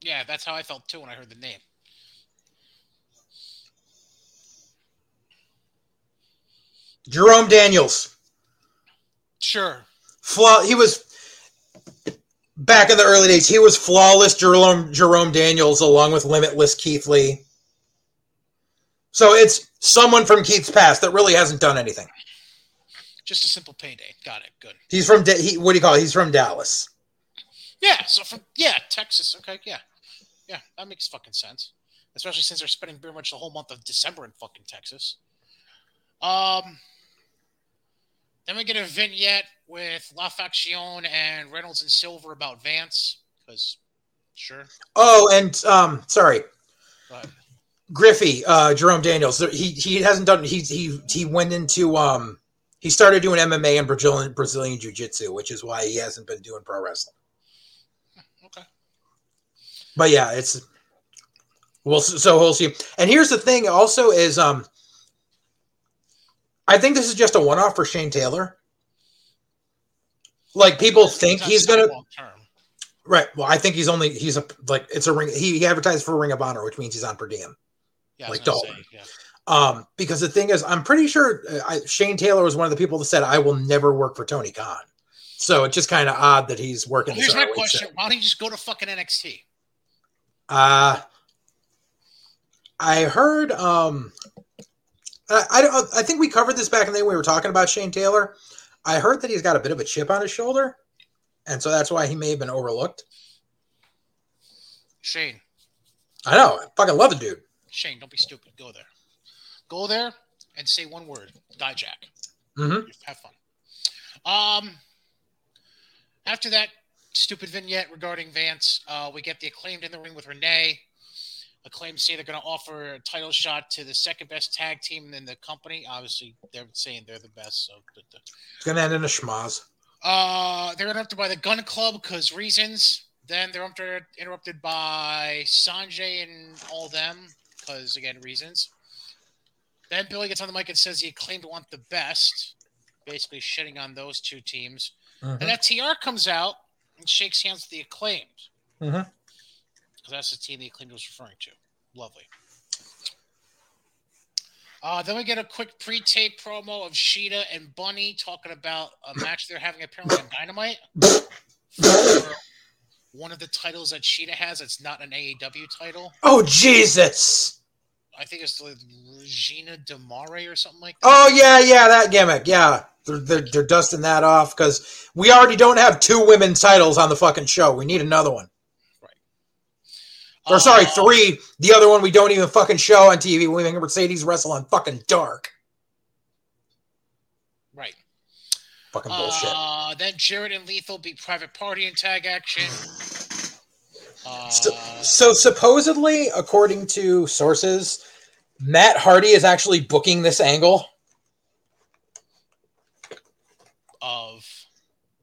Yeah, that's how I felt too when I heard the name. Jerome Daniels. Sure. Flaw. He was back in the early days. He was flawless Jerome Jerome Daniels along with limitless Keith Lee. So it's someone from Keith's past that really hasn't done anything. Just a simple payday. Got it. Good. He's from Da- he, what do you call it? He's from Dallas. Yeah. So from yeah, Texas. Okay. Yeah. Yeah, that makes fucking sense. Especially since they're spending pretty much the whole month of December in fucking Texas. Um. Then we get a vignette with La Faction and Reynolds and Silver about Vance. Because, sure. Oh, and um, sorry, Griffey, uh, Jerome Daniels. He he hasn't done. He he he went into um. He started doing MMA and Brazilian Brazilian Jiu Jitsu, which is why he hasn't been doing pro wrestling. okay. But yeah, it's well, so so we'll see. And here's the thing, also is um, I think this is just a one off for Shane Taylor. Like people think he's gonna right. Well, I think he's only he's a like it's a ring. He, he advertised for Ring of Honor, which means he's on per diem. Yeah, Like Dalton. say, yeah. Um, because the thing is, I'm pretty sure uh, I, Shane Taylor was one of the people that said, "I will never work for Tony Khan." So it's just kind of odd that he's working. Here's my question: show. Why don't you just go to fucking NXT? Uh I heard um I, I I think we covered this back in the day when we were talking about Shane Taylor. I heard that he's got a bit of a chip on his shoulder, and so that's why he may have been overlooked. Shane, I know, I fucking love the dude. Shane, don't be stupid. Go there. Go there and say one word: Dijak. Mhm. Have fun. Um. After that stupid vignette regarding Vance, uh, we get the acclaimed in the ring with Renee. Acclaimed say they're going to offer a title shot to the second best tag team in the company. Obviously, they're saying they're the best. So, It's gonna end in a schmoz. Uh, they're going to have to buy the Gunn Club because reasons. Then they're inter- interrupted by Sanjay and all them because again reasons. Then Billy gets on the mic and says he claimed to want the best, basically shitting on those two teams. Mhm. And FTR comes out and shakes hands with the acclaimed Mhm. Because that's the team the acclaimed was referring to. Lovely. Uh, then we get a quick pre-tape promo of Shida and Bunny talking about a match they're having apparently on Dynamite. for one of the titles that Shida has. It's not an AEW title. Oh Jesus! I think it's like Regina di WAVE or something like that. Oh yeah, yeah, that gimmick. Yeah, they're they're, they're dusting that off because we already don't have two women's titles on the fucking show. We need another one. Or sorry, Uh, three. The other one we don't even fucking show on TV. We make Mercedes wrestle on fucking dark. Right. Fucking bullshit. Uh, then Jarrett and Lethal beat Private Party in tag action. Uh, So, so supposedly, according to sources, Matt Hardy is actually booking this angle. of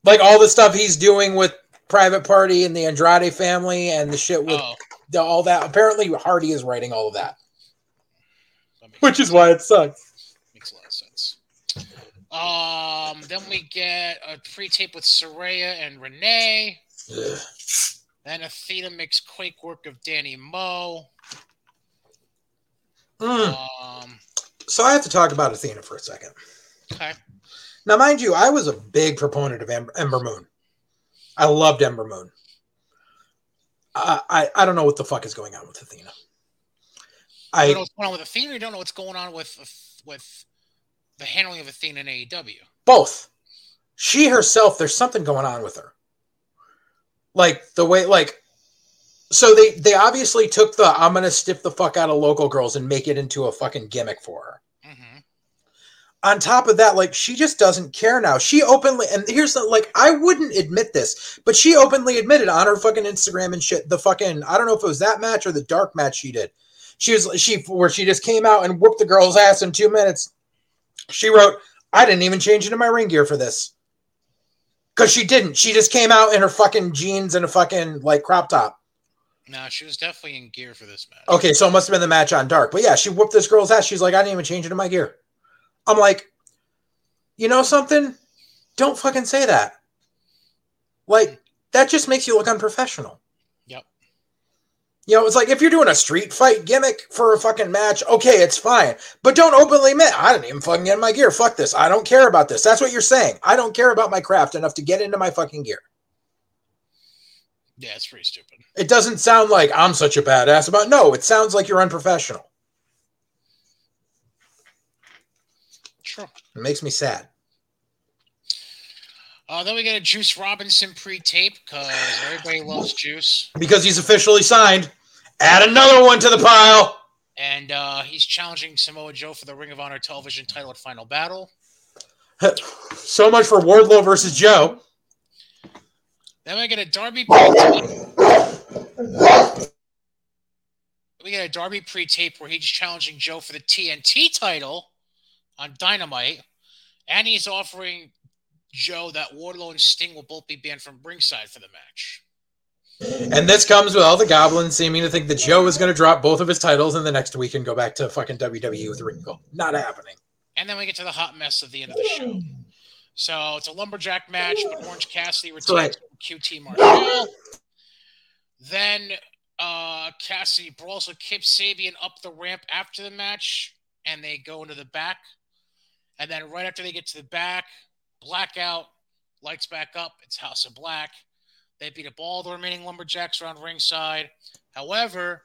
Like all the stuff he's doing with Private Party and the Andrade family and the shit with oh, all that. Apparently, Hardy is writing all of that, that which is why it sucks. makes a lot of sense. Um, then we get a pre-tape with Saraya and Renee. Ugh. Then Athena makes quake work of Danny Moe. Mm. Um, So I have to talk about Athena for a second. okay. Now, mind you, I was a big proponent of Ember, Ember Moon. I loved Ember Moon. I, I I don't know what the fuck is going on with Athena. I don't know what's going on with Athena. You don't know what's going on with with the handling of Athena in AEW. both. She herself, there's something going on with her. Like the way, like, so they they obviously took the I'm gonna stiff the fuck out of local girls and make it into a fucking gimmick for her. On top of that, like she just doesn't care now. She openly and here's the like I wouldn't admit this, but she openly admitted on her fucking Instagram and shit the fucking I don't know if it was that match or the dark match she did. She was she where she just came out and whooped the girl's ass in two minutes. She wrote, I didn't even change into my ring gear for this. Cause she didn't. She just came out in her fucking jeans and a fucking like crop top. No, she was definitely in gear for this match. Okay, so it must have been the match on Dark. But yeah, she whooped this girl's ass. She's like, I didn't even change into my gear. I'm like, you know something? Don't fucking say that. Like, that just makes you look unprofessional. Yep. You know, it's like if you're doing a street fight gimmick for a fucking match, okay, it's fine. But don't openly admit, I didn't even fucking get in my gear. Fuck this. I don't care about this. That's what you're saying. I don't care about my craft enough to get into my fucking gear. Yeah, it's pretty stupid. It doesn't sound like I'm such a badass about no, it sounds like you're unprofessional. It makes me sad. Uh, then we get a Juice Robinson pre-tape because everybody loves Juice, Because he's officially signed. Add another one to the pile. and uh, he's challenging Samoa Joe for the Ring of Honor Television title at Final Battle. So much for Wardlow versus Joe. Then we get a Darby pre-tape. We get a Darby pre-tape where he's challenging Joe for the TNT title on Dynamite, and he's offering Joe that Wardlow and Sting will both be banned from ringside for the match. And this comes with all the goblins seeming to think that Joe is going to drop both of his titles in the next week and go back to fucking WWE with Regal. Not happening. And then we get to the hot mess of the end of the show. So it's a lumberjack match, but Orange Cassidy retains right. QT Marshall. Then uh, Cassidy brawls with Kip Sabian up the ramp after the match, and they go into the back. And then right after they get to the back, blackout, lights back up. It's House of Black. They beat up all the remaining lumberjacks around ringside. However,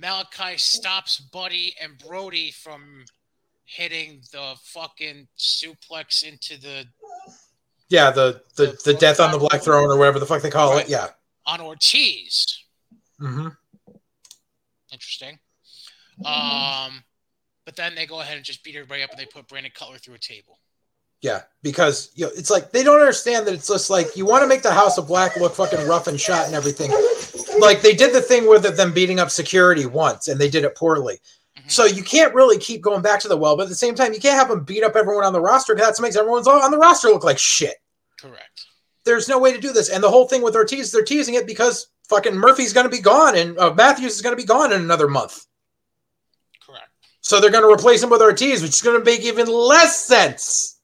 Malakai stops Buddy and Brody from hitting the fucking suplex into the Yeah, the the, the death on the black throne or whatever the fuck they call Right. it. Yeah. on Ortiz. hmm Interesting. Um, but then they go ahead and just beat everybody up, and they put Brandon Cutler through a table. Yeah, because you know, it's like they don't understand that it's just like you want to make the House of Black look fucking rough and shot and everything. Like they did the thing with them beating up security once, and they did it poorly. Mhm. So you can't really keep going back to the well, but at the same time, you can't have them beat up everyone on the roster because that makes everyone's on the roster look like shit. Correct. There's no way to do this. And the whole thing with Ortiz, they're teasing it because fucking Murphy's going to be gone and uh, Matthews is going to be gone in another month. So they're going to replace him with Ortiz, which is going to make even less sense.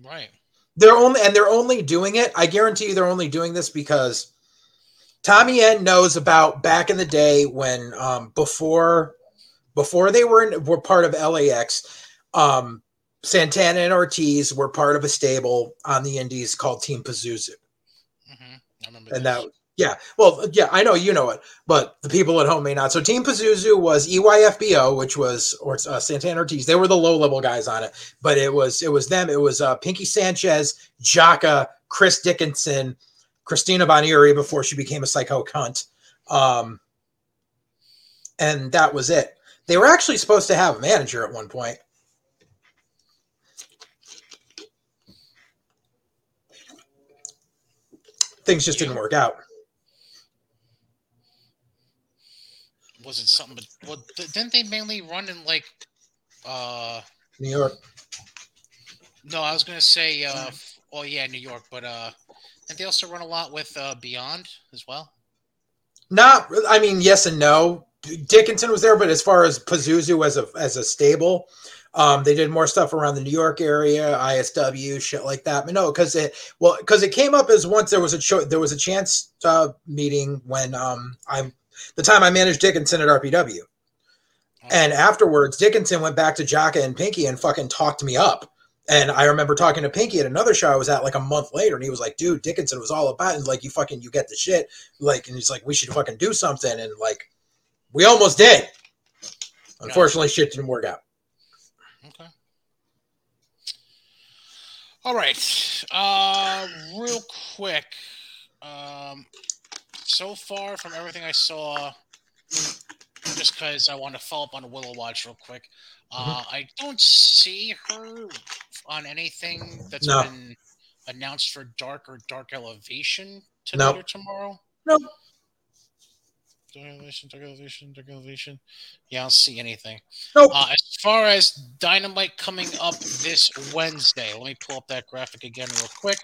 Right. They're only and they're only doing it. I guarantee you, they're only doing this because Tommy End knows about back in the day when um, before before they were in, were part of LAX. Um, Santana and Ortiz were part of a stable on the Indies called Team Pazuzu, hmm I remember. and this. that Yeah, well, yeah, I know you know it, but the people at home may not. So Team Pazuzu was EYFBO, which was or uh, Santana Ortiz. They were the low level guys on it, but it was it was them. It was uh, Pinky Sanchez, Jaka, Chris Dickinson, Christina Von Eerie before she became a psycho cunt, um, and that was it. They were actually supposed to have a manager at one point. Things just didn't work out. Was it something? But well, th- didn't they mainly run in like? uh New York. No, I was gonna say. uh Oh yeah, New York, but uh, didn't they also run a lot with uh Beyond as well? Not, I mean, yes and no. Dickinson was there, but as far as Pazuzu as a as a stable, um, they did more stuff around the New York area, ISW, shit like that. But no, because it well, because it came up as once there was a cho- there was a chance uh, meeting when um I'm the time I managed Dickinson at RPW, and afterwards Dickinson went back to Jaka and Pinky and fucking talked me up. And I remember talking to Pinky at another show I was at like a month later, and he was like, "Dude, Dickinson was all about it. And like, you fucking, you get the shit. Like, and he's like, we should fucking do something. And like, we almost did. Unfortunately, shit didn't work out. Okay. All right. Uh, real quick. Um, so far from everything I saw, just because I want to follow up on Willow Watch real quick. Uh, I don't see her on anything that's No. been announced for Dark or Dark Elevation tonight Nope. or tomorrow. Nope. Dark Elevation, Dark Elevation, Dark Elevation. Yeah, I don't see anything. Nope. Uh, as far as Dynamite coming up this Wednesday, let me pull up that graphic again real quick.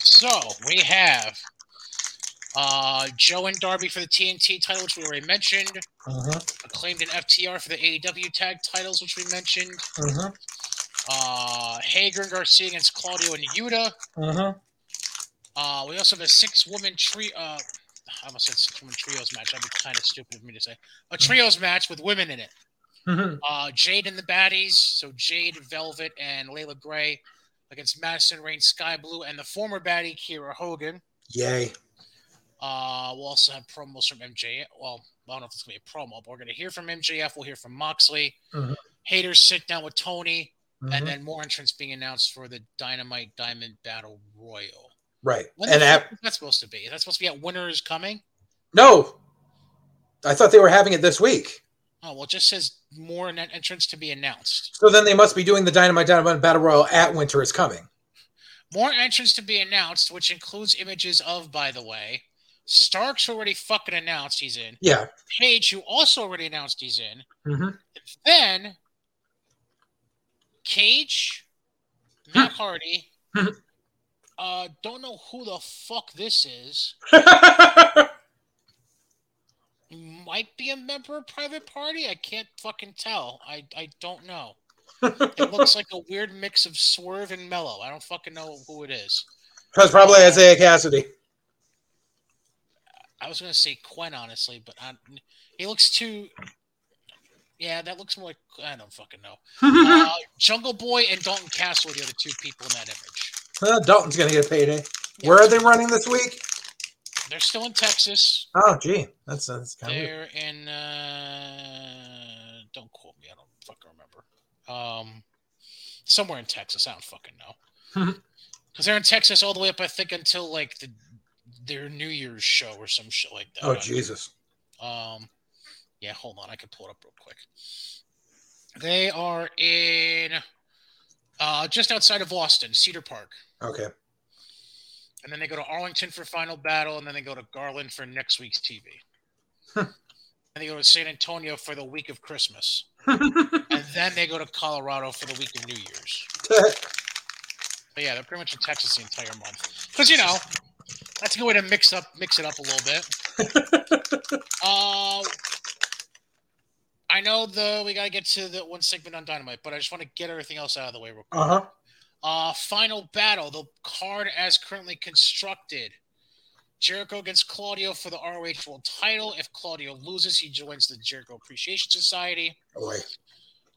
So we have uh, Joe and Darby for the TNT title, which we already mentioned. Uh-huh. Acclaimed and FTR for the AEW tag titles, which we mentioned. Uh-huh. Uh, Hager and Garcia against Claudio and Yuta. Uh-huh. Uh, we also have a six-woman tree. Uh, I almost said six-woman trios match. That'd be kind of stupid of me to say. A trios match with women in it. Mhm. Uh, Jade and the baddies. So Jade, Velvet, and Leila Grey against Madison Rayne, Skye Blue, and the former baddie Kiera Hogan. Yay. Uh, we'll also have promos from MJF. Well, I don't know if it's gonna be a promo, but we're gonna hear from MJF. We'll hear from Moxley. Mhm. Haters sit down with Tony, Mhm. and then more entrants being announced for the Dynamite Diamond Battle Royal. right. When And fuck supposed to be? Is that supposed to be at Winter is Coming? no. I thought they were having it this week. Oh well, it just says more en- entrants to be announced. So then they must be doing the Dynamite Dynamite Battle Royal at Winter is Coming. More entrants to be announced, which includes images of, by the way, Stark's already fucking announced he's in. Yeah. Page, who also already announced he's in. Mhm. Then Cage, Matt Hardy. Mhm. uh, don't know who the fuck this is. Might be a member of Private Party. I can't fucking tell. I I don't know. It looks like a weird mix of Swerve and Mellow. I don't fucking know who it is. That's probably Isiah Kassidy. I was gonna say Quen, honestly, but I, he looks too. Yeah, that looks more like I don't fucking know. Uh, Jungle Boy and Dalton Castle are the other two people in that image. Uh, Dalton's gonna get a payday. Where are they running this week? They're still in Texas. Oh, gee, that's that's kind of weird. They're in. Uh, don't quote me. I don't fucking remember. Um, somewhere in Texas. I don't fucking know. Because they're in Texas all the way up, I think, until like the their New Year's show or some shit like that. Oh, Jesus. Um, yeah, hold on, I can pull it up real quick. They are in uh, just outside of Austin, Cedar Park, Okay. and then they go to Arlington for Final Battle, and then they go to Garland for next week's TV. And they go to San Antonio for the week of Christmas, and then they go to Colorado for the week of New Year's. But yeah, they're pretty much in Texas the entire month. Because you know, that's a good way to mix up mix it up a little bit. uh, I know the we gotta get to the one segment on Dynamite, but I just want to get everything else out of the way real quick. uh huh. Uh, final battle, the card as currently constructed. Jericho against Claudio for the ROH World title. If Claudio loses, he joins the Jericho Appreciation Society. Boy.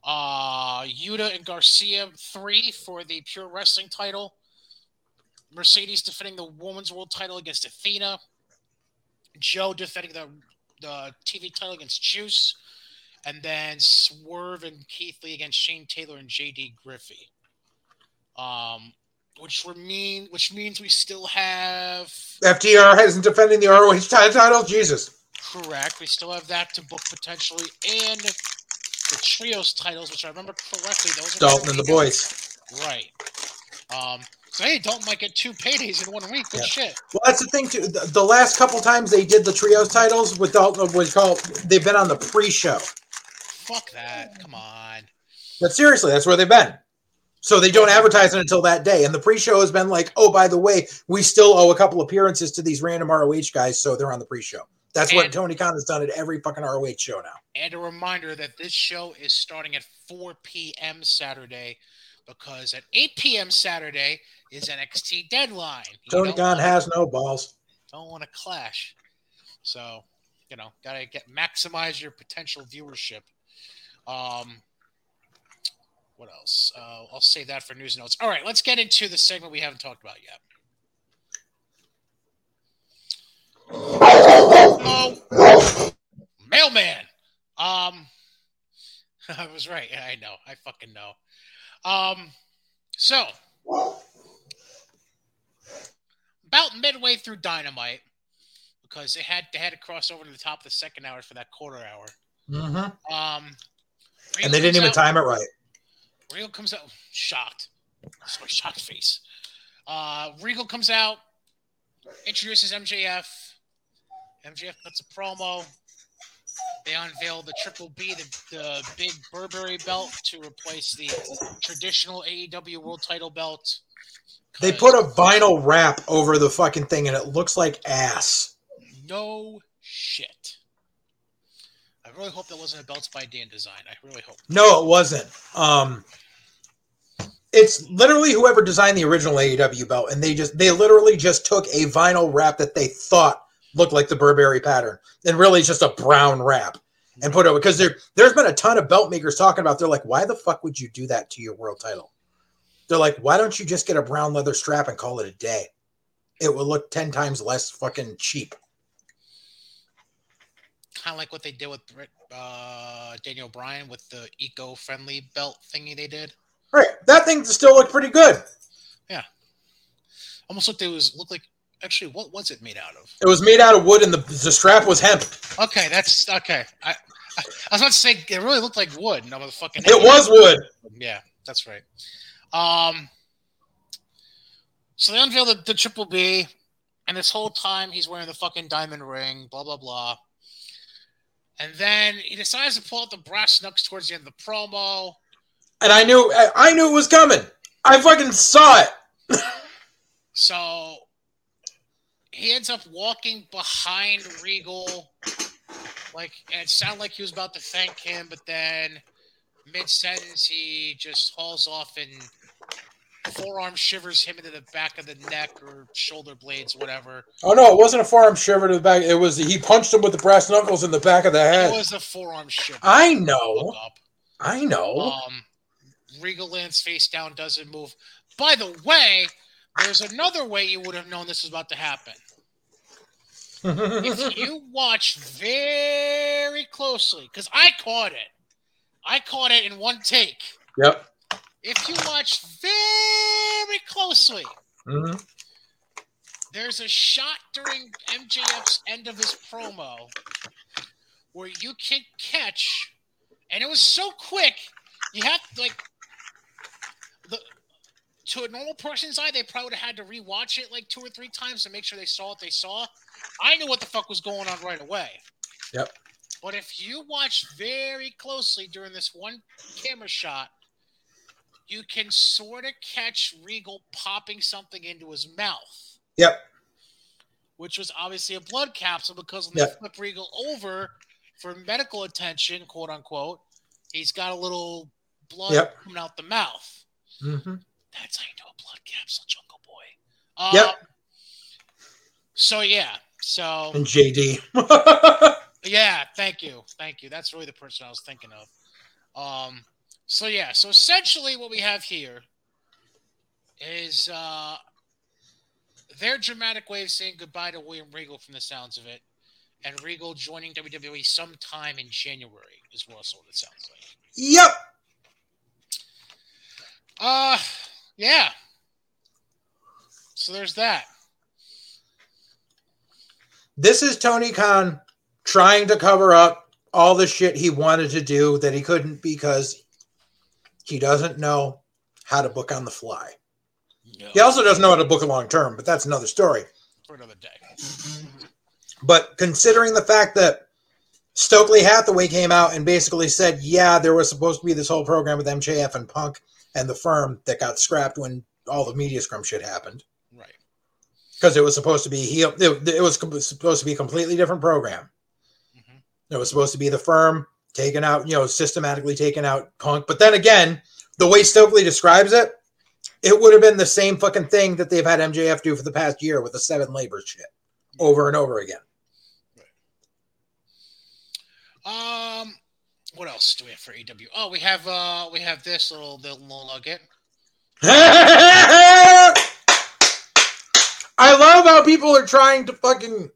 Uh, Yuta and Garcia three for the Pure Wrestling title. Mercedes defending the Women's World title against Athena. Joe defending the the TV title against Juice, and then Swerve and Keith Lee against Shane Taylor and JD Griffey. Um, which were mean, which means we still have FTR hasn't defending the ROH title. Jesus. Correct. We still have that to book potentially, and the trios titles, which I remember correctly, those are Dalton and the boys. Right. Um. So don't might get two paydays in one week. Good Yeah. shit. Well, that's the thing too. The, the last couple times they did the trios titles with Dalton, was called they've been on the pre-show. Fuck that. Come on. But seriously, that's where they've been. So they don't advertise it until that day. And the pre-show has been like, oh, by the way, we still owe a couple appearances to these random ROH guys, so they're on the pre-show. That's what Tony Khan has done at every fucking ROH show now. And a reminder that this show is starting at 4 p.m. Saturday because at 8 p.m. Saturday is NXT deadline. You Tony don't Khan wanna- has no balls. don't want to clash. So, you know, gotta get maximize your potential viewership. Um, what else? Uh, I'll save that for news notes. All right, let's get into the segment we haven't talked about yet. Oh, mailman. Um, I was right. I know. I fucking know. Um, so about midway through Dynamite, because they had they had to cross over to the top of the second hour for that quarter hour. Mhm. Um, And they didn't even time it right. Regal comes out shocked. That's my shocked face. Uh, Regal comes out, introduces MJF. MJF puts a promo. They unveil the Triple B, the, the big Burberry belt, to replace the traditional AEW World Title belt. They put a vinyl wrap over the fucking thing and it looks like ass. no shit. I really hope that wasn't a belts by Dan design. I really hope. No, it wasn't. Um it's literally whoever designed the original AEW belt, and they just they literally just took a vinyl wrap that they thought looked like the Burberry pattern, and really it's just a brown wrap, and put it over because there there's been a ton of belt makers talking about. They're like, why the fuck would you do that to your world title? They're like, why don't you just get a brown leather strap and call it a day? It will look ten times less fucking cheap. kind of like what they did with uh, Daniel Bryan with the eco-friendly belt thingy they did. Right, that thing still looked pretty good. Yeah. Almost looked it was looked like actually what was it made out of? It was made out of wood, and the the strap was hemp. Okay, that's okay. I I, I was about to say it really looked like wood. No, the fucking It was wood. Yeah, that's right. Um, so they unveil the, the triple B, and this whole time he's wearing the fucking diamond ring. Blah blah blah. And then he decides to pull out the brass knucks towards the end of the promo. and I knew I, knew it was coming. I fucking saw it. So he ends up walking behind Regal, like, and it sounded like he was about to thank him, but then mid sentence he just hauls off and forearm shivers him into the back of the neck or shoulder blades, whatever. Oh no, it wasn't a forearm shiver to the back. It was he punched him with the brass knuckles in the back of the head. It was a forearm shiver. I know. I know. Um, Regal lands face down, doesn't move. By the way, there's another way you would have known this was about to happen. if you watch very closely, because I caught it, I caught it in one take. yep. If you watch very closely, Mhm. there's a shot during MJF's end of his promo where you can catch, and it was so quick, you have to like the to a normal person's eye, they probably would have had to rewatch it like two or three times to make sure they saw what they saw. I knew what the fuck was going on right away. Yep. But if you watch very closely during this one camera shot, you can sort of catch Regal popping something into his mouth Yep. which was obviously a blood capsule because when Yeah. they flip Regal over for medical attention, quote unquote, he's got a little blood Yep. coming out the mouth. Mhm. That's how you know a blood capsule, Jungle Boy. Uh, Yep. So yeah, so And JD. yeah, thank you, thank you. That's really the person I was thinking of. Um, so yeah, so essentially what we have here is uh, their dramatic way of saying goodbye to William Regal from the sounds of it. and Regal joining WWE sometime in January, is what it sounds like. Yep. Uh, yeah. So there's that. This is Tony Khan trying to cover up all the shit he wanted to do that he couldn't because he doesn't know how to book on the fly. No, He also doesn't know how to book a long term, but that's another story. for another day. But considering the fact that Stokely Hathaway came out and basically said, yeah, there was supposed to be this whole program with MJF and Punk and the firm that got scrapped when all the media scrum shit happened Right. because it was supposed to be he it, it was supposed to be a completely different program. Mhm. It was supposed to be the firm taking out, you know, systematically taking out Punk. But then again, the way Stokely describes it, it would have been the same fucking thing that they've had MJF do for the past year with the seven labor shit over and over again. Um, what else do we have for AW? Oh, we have uh, we have this little little nugget. I love how people are trying to fucking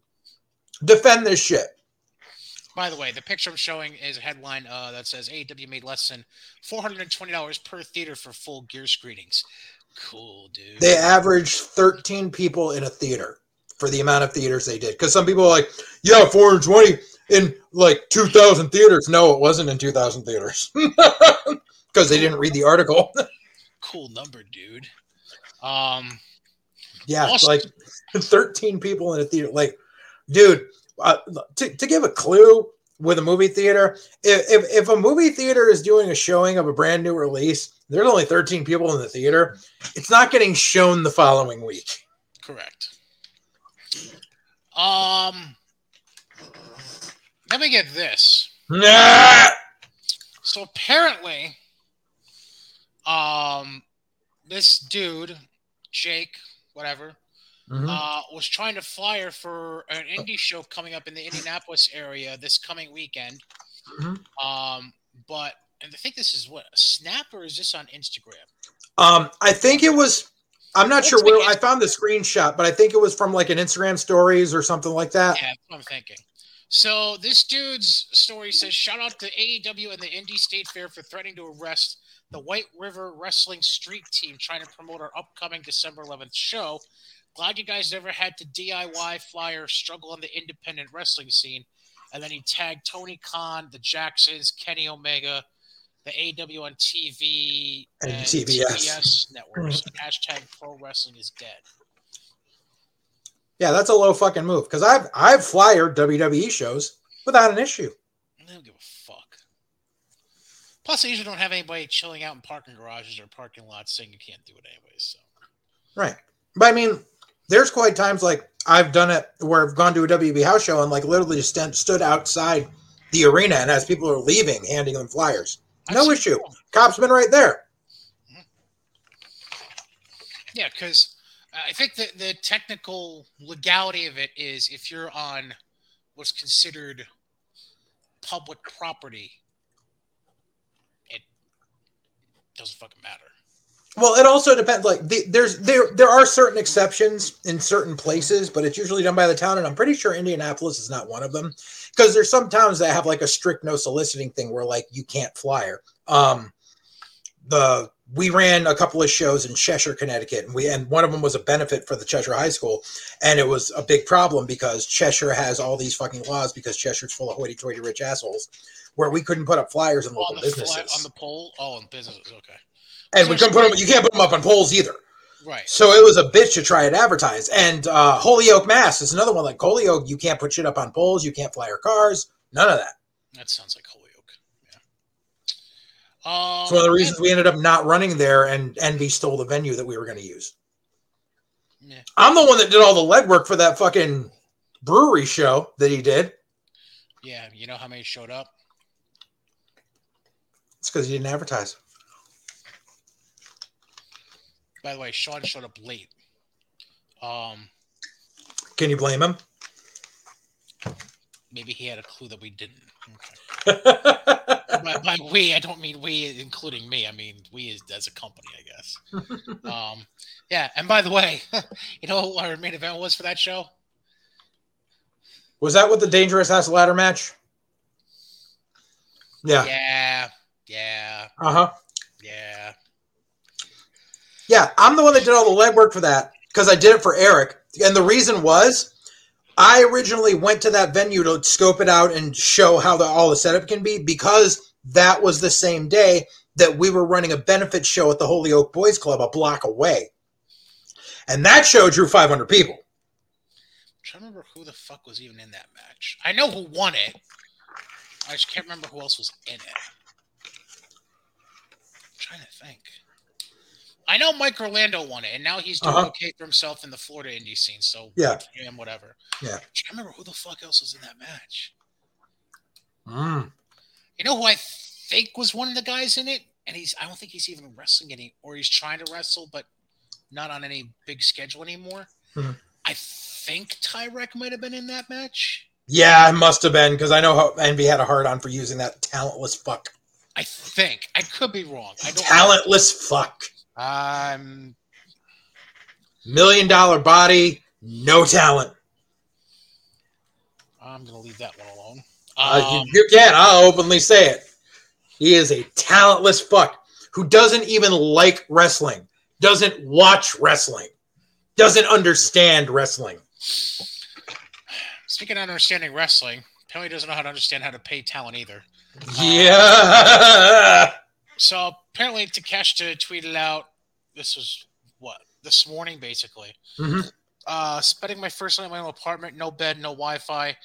defend this shit. By the way, the picture I'm showing is a headline uh, that says AEW made less than $420 per theater for full gear screenings. Cool, dude. They averaged 13 people in a theater for the amount of theaters they did. Because some people are like, yeah, 420 in like 2,000 theaters. No, it wasn't in 2,000 theaters because they didn't read the article. cool number, dude. Um, yeah, Also- like 13 people in a theater. Like, dude, uh, to, to give a clue with a movie theater, if, if, if a movie theater is doing a showing of a brand new release, there's only 13 people in the theater. It's not getting shown the following week. correct. Um, let me get this. Nah. So apparently, um, this dude, Jake, whatever, Mhm. uh, was trying to flyer for an indie show coming up in the Indianapolis area this coming weekend. Mhm. Um, but and I think this is what Snap or is this on Instagram? Um, I think it was. I'm not sure where I found the screenshot, but I think it was from like an Instagram stories or something like that. Yeah, that's what I'm thinking. So this dude's story says, "Shout out to AEW and the Indy State Fair for threatening to arrest the White River Wrestling Street Team trying to promote our upcoming December 11th show. Glad you guys never had to DIY flyer struggle on the independent wrestling scene." And then he tagged Tony Khan, the Jacksons, Kenny Omega, the AW on TV, And TBS. networks. Mm-hmm. Hashtag Pro Wrestling is dead. Yeah, that's a low fucking move because I've I've flyered WWE shows without an issue. I don't give a fuck. Plus, I usually don't have anybody chilling out in parking garages or parking lots saying you can't do it anyways. So Right. But I mean, there's quite times like I've done it where I've gone to a WB house show and like literally just stand, stood outside the arena and as people are leaving, handing them flyers. I've No issue. people- Cops been right there. Mm-hmm. Yeah, because uh, I think that the technical legality of it is if you're on what's considered public property, it doesn't fucking matter. Well, it also depends. Like the, there's there there are certain exceptions in certain places, but it's usually done by the town, and I'm pretty sure Indianapolis is not one of them because there's some towns that have like a strict no soliciting thing where like you can't flyer. Um, the we ran a couple of shows in Cheshire, Connecticut, and we and one of them was a benefit for the Cheshire High School, and it was a big problem because Cheshire has all these fucking laws because Cheshire's full of hoity-toity rich assholes, where we couldn't put up flyers in local businesses, flat, on the pole. Oh, in businesses. Okay, and we couldn't put them. You can't put them up on poles either. right. So it was a bitch to try and advertise. And uh, Holyoke, Mass is another one. Like Holyoke, you can't put shit up on poles. You can't fly your cars. None of that. That sounds like Holyoke. Yeah. Um, It's one of the reasons we ended up not running there, and Envy stole the venue that we were going to use. Yeah. I'm the one that did all the legwork for that fucking brewery show that he did. Yeah, you know how many showed up? It's because he didn't advertise. By the way, Sean showed up late. Um, Can you blame him? maybe he had a clue that we didn't. Okay. by, by we, I don't mean we, including me. I mean we as, as a company, I guess. um, yeah. And by the way, you know what our main event was for that show? Was that with the dangerous ass ladder match? Yeah. Yeah. Yeah. Uh huh. Yeah. Yeah, I'm the one that did all the legwork for that because I did it for Eric. And the reason was I originally went to that venue to scope it out and show how the, all the setup can be because that was the same day that we were running a benefit show at the Holyoke Boys Club a block away. And that show drew 500 people. I'm trying to remember who the fuck was even in that match. I know who won it. I just can't remember who else was in it. I'm trying to think. I know Mike Orlando won it, and now he's doing Uh-huh. okay for himself in the Florida indie scene. So Yeah. him, whatever. Yeah. I remember who the fuck else was in that match. Mm. You know who I think was one of the guys in it, and he's I don't think he's even wrestling any, or he's trying to wrestle, but not on any big schedule anymore. Mhm. I think Tyrek might have been in that match. Yeah, it must have been because I know how Envy had a hard on for using that talentless fuck. I think I could be wrong. I don't. Talentless fuck. Um, Million dollar body, no talent. I'm gonna leave that one alone. Uh, Um, you, you can. I'll openly say it. He is a talentless fuck who doesn't even like wrestling, doesn't watch wrestling, doesn't understand wrestling. speaking of understanding wrestling, apparently doesn't know how to understand how to pay talent either. Yeah. So apparently Takeshita tweeted out this was what this morning basically. Mhm. Uh spending my first night in my own apartment, no bed, no Wi-Fi.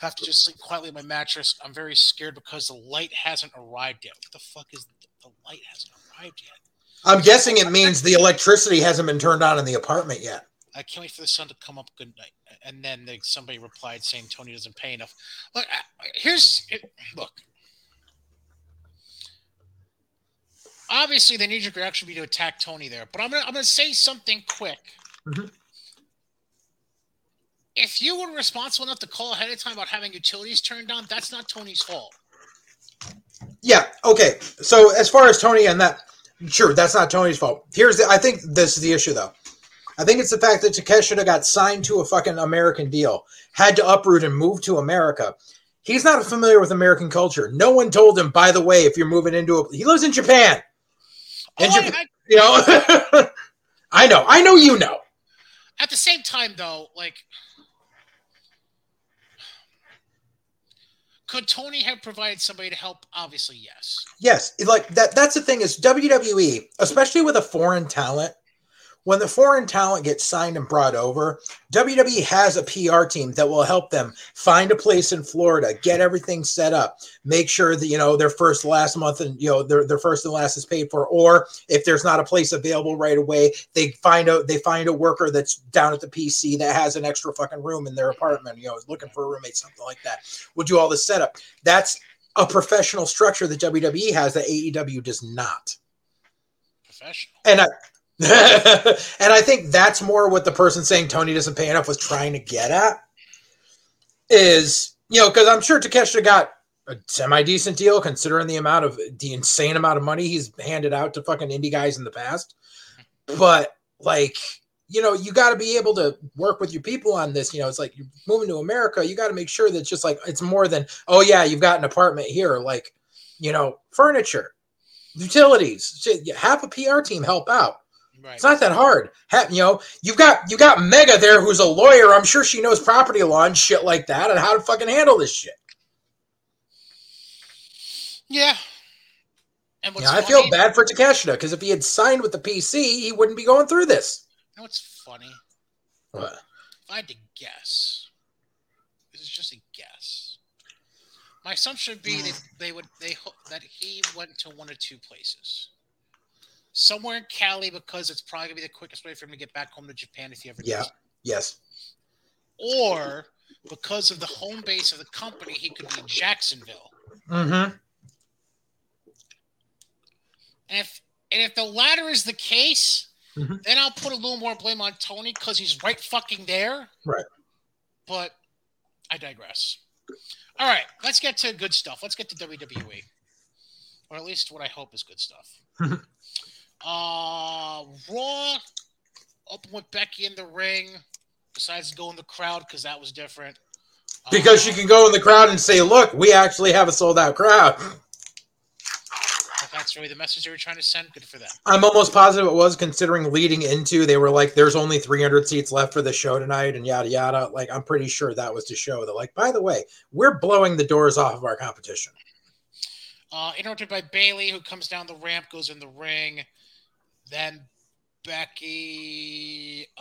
Have to just sleep quietly on my mattress. I'm very scared because the light hasn't arrived yet. What the fuck is the light hasn't arrived yet? I'm guessing it means the electricity hasn't been turned on in the apartment yet. I can't wait for the sun to come up. Good night. And then they, somebody replied saying Tony doesn't pay enough. Look, here's it, look. Obviously, the knee jerk reaction would be to attack Tony there, but I'm gonna I'm gonna say something quick. Mhm. If you were responsible enough to call ahead of time about having utilities turned on, that's not Tony's fault. Yeah. Okay. So as far as Tony and that, sure, that's not Tony's fault. Here's the. I think this is the issue though. I think it's the fact that Takeshita got signed to a fucking American deal, had to uproot and move to America. He's not familiar with American culture. No one told him, by the way, if you're moving into a. He lives in Japan. Oh, And I- Japan- I- You know. I know. I know. You know. at the same time, though, like, could Tony have provided somebody to help? Obviously, yes. Yes, like that. That's the thing is WWE, especially with a foreign talent. When the foreign talent gets signed and brought over, WWE has a PR team that will help them find a place in Florida, get everything set up, make sure that you know their first last month and you know their, their first and last is paid for. Or if there's not a place available right away, they find out they find a worker that's down at the PC that has an extra fucking room in their apartment, you know, is looking for a roommate, something like that. We'll do all the setup. That's a professional structure that WWE has that AEW does not. Professional. And I and I think that's more what the person saying Tony doesn't pay enough was trying to get at is, you know, because I'm sure Takeshita got a semi decent deal considering the amount of the insane amount of money he's handed out to fucking indie guys in the past. But like, you know, you got to be able to work with your people on this. You know, it's like you're moving to America. You got to make sure that just like it's more than oh yeah, you've got an apartment here. Like, you know, furniture, utilities. Have a PR team help out. Right. It's not that hard. Ha you know, you've got you got Megha there, who's a lawyer. I'm sure she knows property law and shit like that, and how to fucking handle this shit. Yeah. And what's Yeah, I funny, feel bad for Takeshita because if he had signed with the PC, he wouldn't be going through this. You know what's funny? What? If I had to guess, this is just a guess. My assumption would be hmm. that they would they that he went to one or two places. Somewhere in Cali because it's probably gonna be the quickest way for him to get back home to Japan if he ever Yeah. does. Yes. Or because of the home base of the company, he could be in Jacksonville. Mm-hmm. And if and if the latter is the case, Mhm. then I'll put a little more blame on Tony because he's right fucking there. Right. But I digress. All right, let's get to good stuff. Let's get to WWE, or at least what I hope is good stuff. Uh, Raw open with Becky in the ring. Besides go in the crowd because that was different. Because you Uh, can go in the crowd and say, "Look, we actually have a sold out crowd." if that's really the message they were trying to send. Good for them. I'm almost positive it was, considering leading into they were like, "There's only 300 seats left for the show tonight," and yada yada. Like, I'm pretty sure that was to show that, like, by the way, we're blowing the doors off of our competition. Uh, interrupted by Bayley, who comes down the ramp, goes in the ring. Then Becky, uh,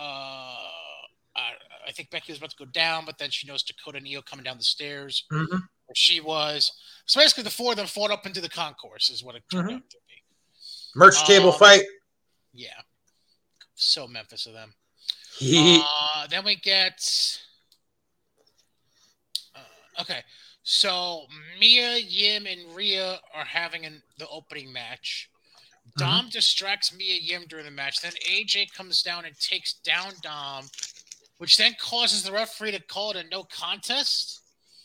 I, I think Becky was about to go down, but then she knows Dakota and Io coming down the stairs Mhm. where she was. So basically, the four of them fought up into the concourse, is what it turned Mhm. out to be. Merch table Um, fight. Yeah. So Memphis of them. Uh, then we get. Uh, okay, so Mia, Yim, and Rhea are having an, the opening match. Dom distracts Mia Yim during the match. Then AJ comes down and takes down Dom, which then causes the referee to call it a no contest.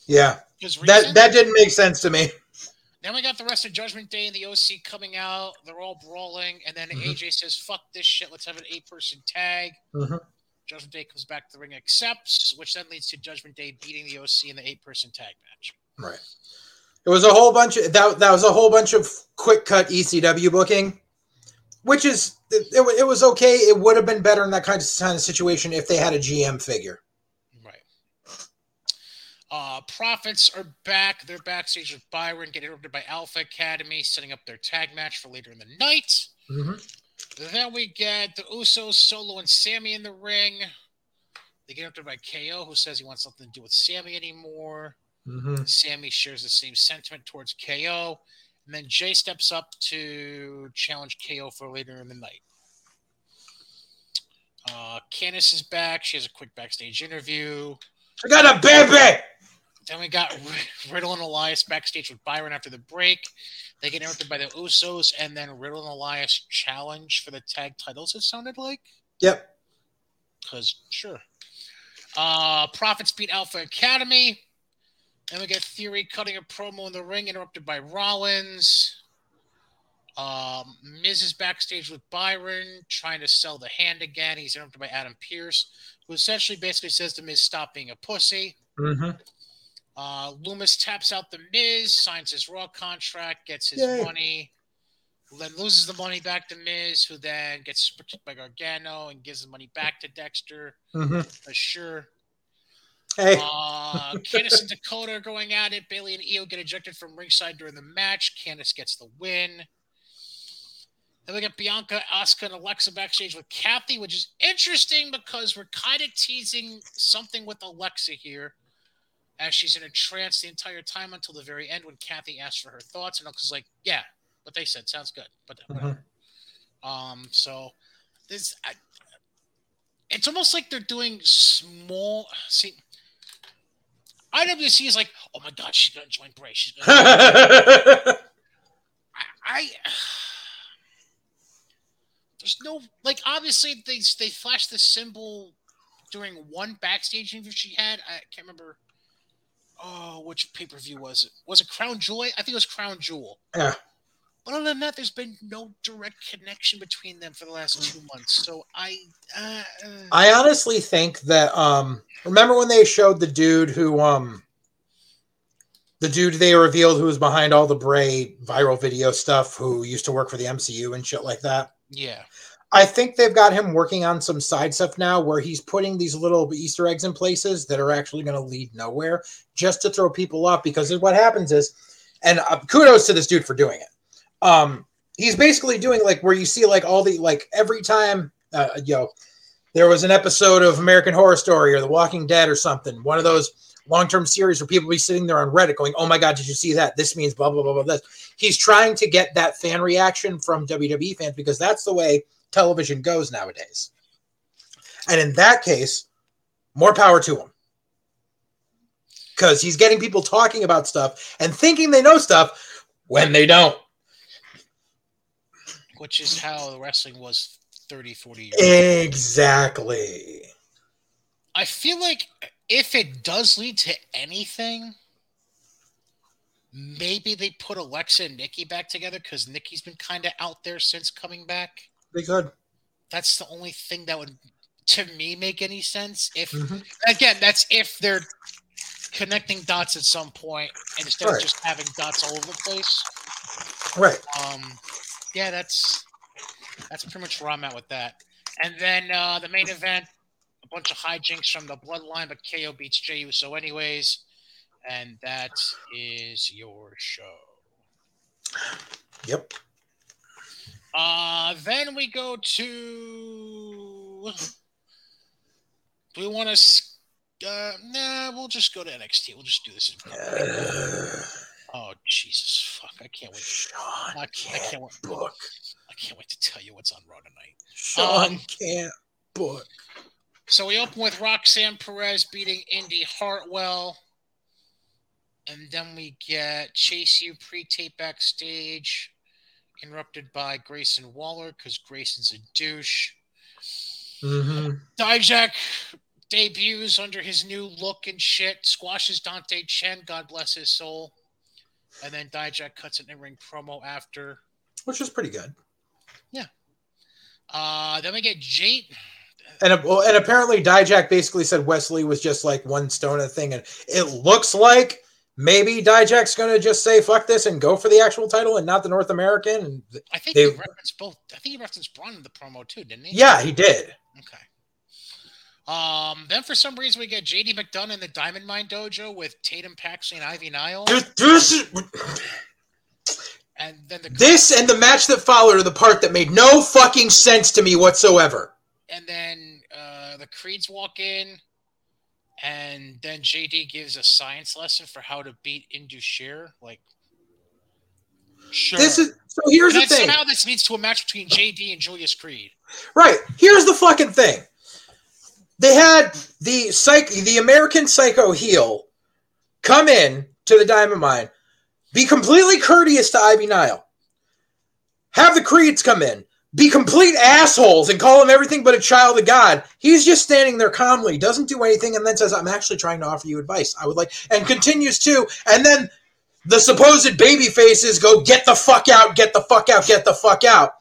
yeah, that that didn't make sense to me. Then we got the rest of Judgment Day and the OC coming out. They're all brawling, and then Mhm. AJ says, "Fuck this shit. Let's have an eight-person tag." Mhm. Judgment Day comes back to the ring, accepts, which then leads to Judgment Day beating the OC in the eight-person tag match. Right. It was a whole bunch of that. That was a whole bunch of quick cut ECW booking, which is it, it, it was okay. It would have been better in that kind of, kind of situation if they had a GM figure. Right. Uh, Profits are back. They're backstage with Byron, getting interrupted by Alpha Academy, setting up their tag match for later in the night. Then we get the Usos, Solo, and Sammy in the ring. They get interrupted by KO, who says he wants nothing to do with Sammy anymore. Mm-hmm. Sammy shares the same sentiment towards KO. And then Jay steps up to challenge KO for later in the night. Uh, Candice is back. She has a quick backstage interview. I got a baby. Then we got Riddle and Elias backstage with Byron after the break. They get interrupted by the Usos, and then Riddle and Elias challenge for the tag titles, it sounded like. Yep. Because, sure. Uh, Profits beat Alpha Academy. Then we get Theory cutting a promo in the ring, interrupted by Rollins. Um, Miz is backstage with Byron, trying to sell the hand again. He's interrupted by Adam Pearce, who essentially basically says to Miz, stop being a pussy. Mm-hmm. Uh, Lumis taps out the Miz, signs his Raw contract, gets his Yay. money, then loses the money back to Miz, who then gets protected by Gargano and gives the money back to Dexter. Mm-hmm. Uh, sure. Hey. Uh, Candice and Dakota are going at it. Bayley and Io get ejected from ringside during the match. Candice gets the win. Then we get Bianca, Asuka, and Alexa backstage with Kathy, which is interesting because we're kind of teasing something with Alexa here, as she's in a trance the entire time until the very end when Kathy asks for her thoughts, and Alexa's like, "Yeah, what they said sounds good," but whatever. Um, so this, I, it's almost like they're doing small. See, IWC is like, oh my god, she's gonna join Bray. She's gonna. I, I there's no like obviously they they flashed the symbol during one backstage interview she had. I can't remember. Oh, which pay per view was it? Was it Crown Jewel? I think it was Crown Jewel. Yeah. But other than that, there's been no direct connection between them for the last two months. So I, uh, uh, I honestly think that um remember when they showed the dude who um the dude they revealed who was behind all the Bray viral video stuff who used to work for the MCU and shit like that. yeah, I think they've got him working on some side stuff now where he's putting these little Easter eggs in places that are actually going to lead nowhere just to throw people off because what happens is and uh, kudos to this dude for doing it. Um he's basically doing like where you see like all the like every time uh, you know there was an episode of American Horror Story or The Walking Dead or something, one of those long-term series where people be sitting there on Reddit going, "Oh my god, did you see that? This means blah blah blah blah." This. He's trying to get that fan reaction from WWE fans because that's the way television goes nowadays. And in that case, more power to him. Because he's getting people talking about stuff and thinking they know stuff when they don't. Which is how the wrestling was 30, 40 years. ago. Exactly. I feel like if it does lead to anything, maybe they put Alexa and Nikki back together because Nikki's been kind of out there since coming back. They could. That's the only thing that would, to me, make any sense. If Mhm. again, that's if they're connecting dots at some point instead Right. of just having dots all over the place. Right. Um, yeah, that's that's pretty much where I'm at with that. And then uh, the main event, a bunch of hijinks from the Bloodline, but KO beats Jey Uso anyways, and that is your show. Yep. Uh, then we go to. Do we want to? Uh, nah, we'll just go to NXT. We'll just do this. Oh Jesus, fuck! I can't wait. Sean I, I can't can't wait. book. I can't wait to tell you what's on Raw tonight. Sean Um, can't book. So we open with Roxanne Perez beating Indi Hartwell. And then we get Chase U pre tape backstage, interrupted by Grayson Waller because Grayson's a douche. Mm-hmm. Dijak debuts under his new look and shit, squashes Dante Chen, God bless his soul. And then Dijak cuts an in ring promo after. Which is pretty good. Yeah. Uh, then we get Jade. And uh, well, and apparently Dijak basically said Wes Lee was just like one stone a thing, and it looks like maybe Dijak's gonna just say fuck this and go for the actual title and not the North American. And I think They- he referenced both. I think he referenced Bron in the promo too, didn't he? yeah, he did. Okay. Um, then for some reason we get JD McDonagh in the Diamond Mine Dojo with Tatum Paxley and Ivy Nile, This, this, is- and then the this and the match that followed are the part that made no fucking sense to me whatsoever. and then uh, the Creeds walk in, and then JD gives a science lesson for how to beat Indus Sher. Like, sure. This is so. Here's and the thing. somehow this leads to a match between JD and Julius Creed. Right. Here's the fucking thing. They had the psych the American psycho heel come in to the diamond mine, be completely courteous to Ivy Nile. Have the creeds come in, be complete assholes and call him everything but a child of God. He's just standing there calmly, doesn't do anything, and then says, I'm actually trying to offer you advice. I would like and continues to, and then the supposed baby faces go, get the fuck out, get the fuck out, get the fuck out.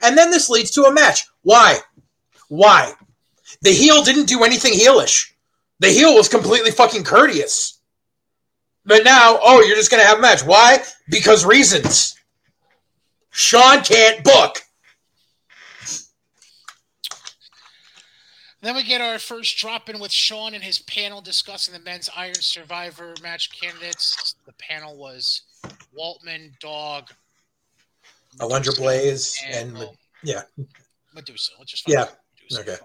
And then this leads to a match. Why? Why? The heel didn't do anything heelish. The heel was completely fucking courteous. But now, oh, you're just gonna have a match. Why? Because reasons. Sean can't book. Then we get our first drop in with Sean and his panel discussing the men's Iron Survivor match candidates. The panel was Waltman, Dog, Alundra Blaze and well, oh. yeah. Medusa. Let's just Yeah. Medusa, Okay.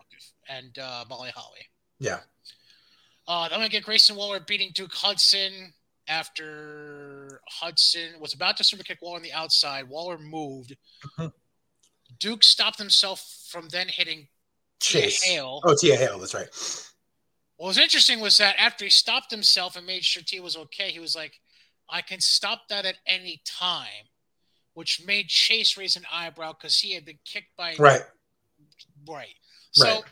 And uh, Molly Holly. yeah. Uh, gonna get Grayson Waller beating Duke Hudson after Hudson was about to super kick Waller on the outside. Waller moved. Mhm. Duke stopped himself from then hitting Chase. Hail. Oh, Thea Hail, that's right. What was interesting was that after he stopped himself and made sure T was okay, he was like, I can stop that at any time, which made Chase raise an eyebrow because he had been kicked by. Right. Right. So, Right.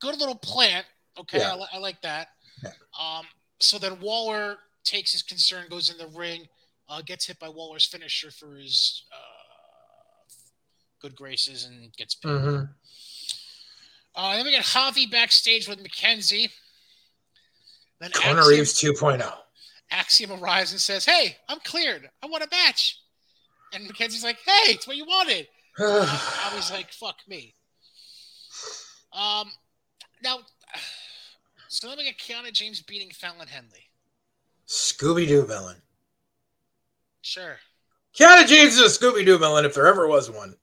Good little plant. Okay. Yeah. I, li- I like that. Yeah. Um, so then Waller takes his concern, goes in the ring, uh, gets hit by Waller's finisher for his uh, good graces, and gets pinned. hmm Uh, then we get Javi backstage with Mackenzie. Then Corner Axiom, Reeves oh. 2.0. Axiom arrives and says, "Hey, I'm cleared. I want a match." And Mackenzie's like, "Hey, it's what you wanted." I was like, "Fuck me." Um, now, so then we get Kiana James beating Fallon Henley. Scooby Doo villain. Sure. Kiana James is a Scooby Doo villain if there ever was one.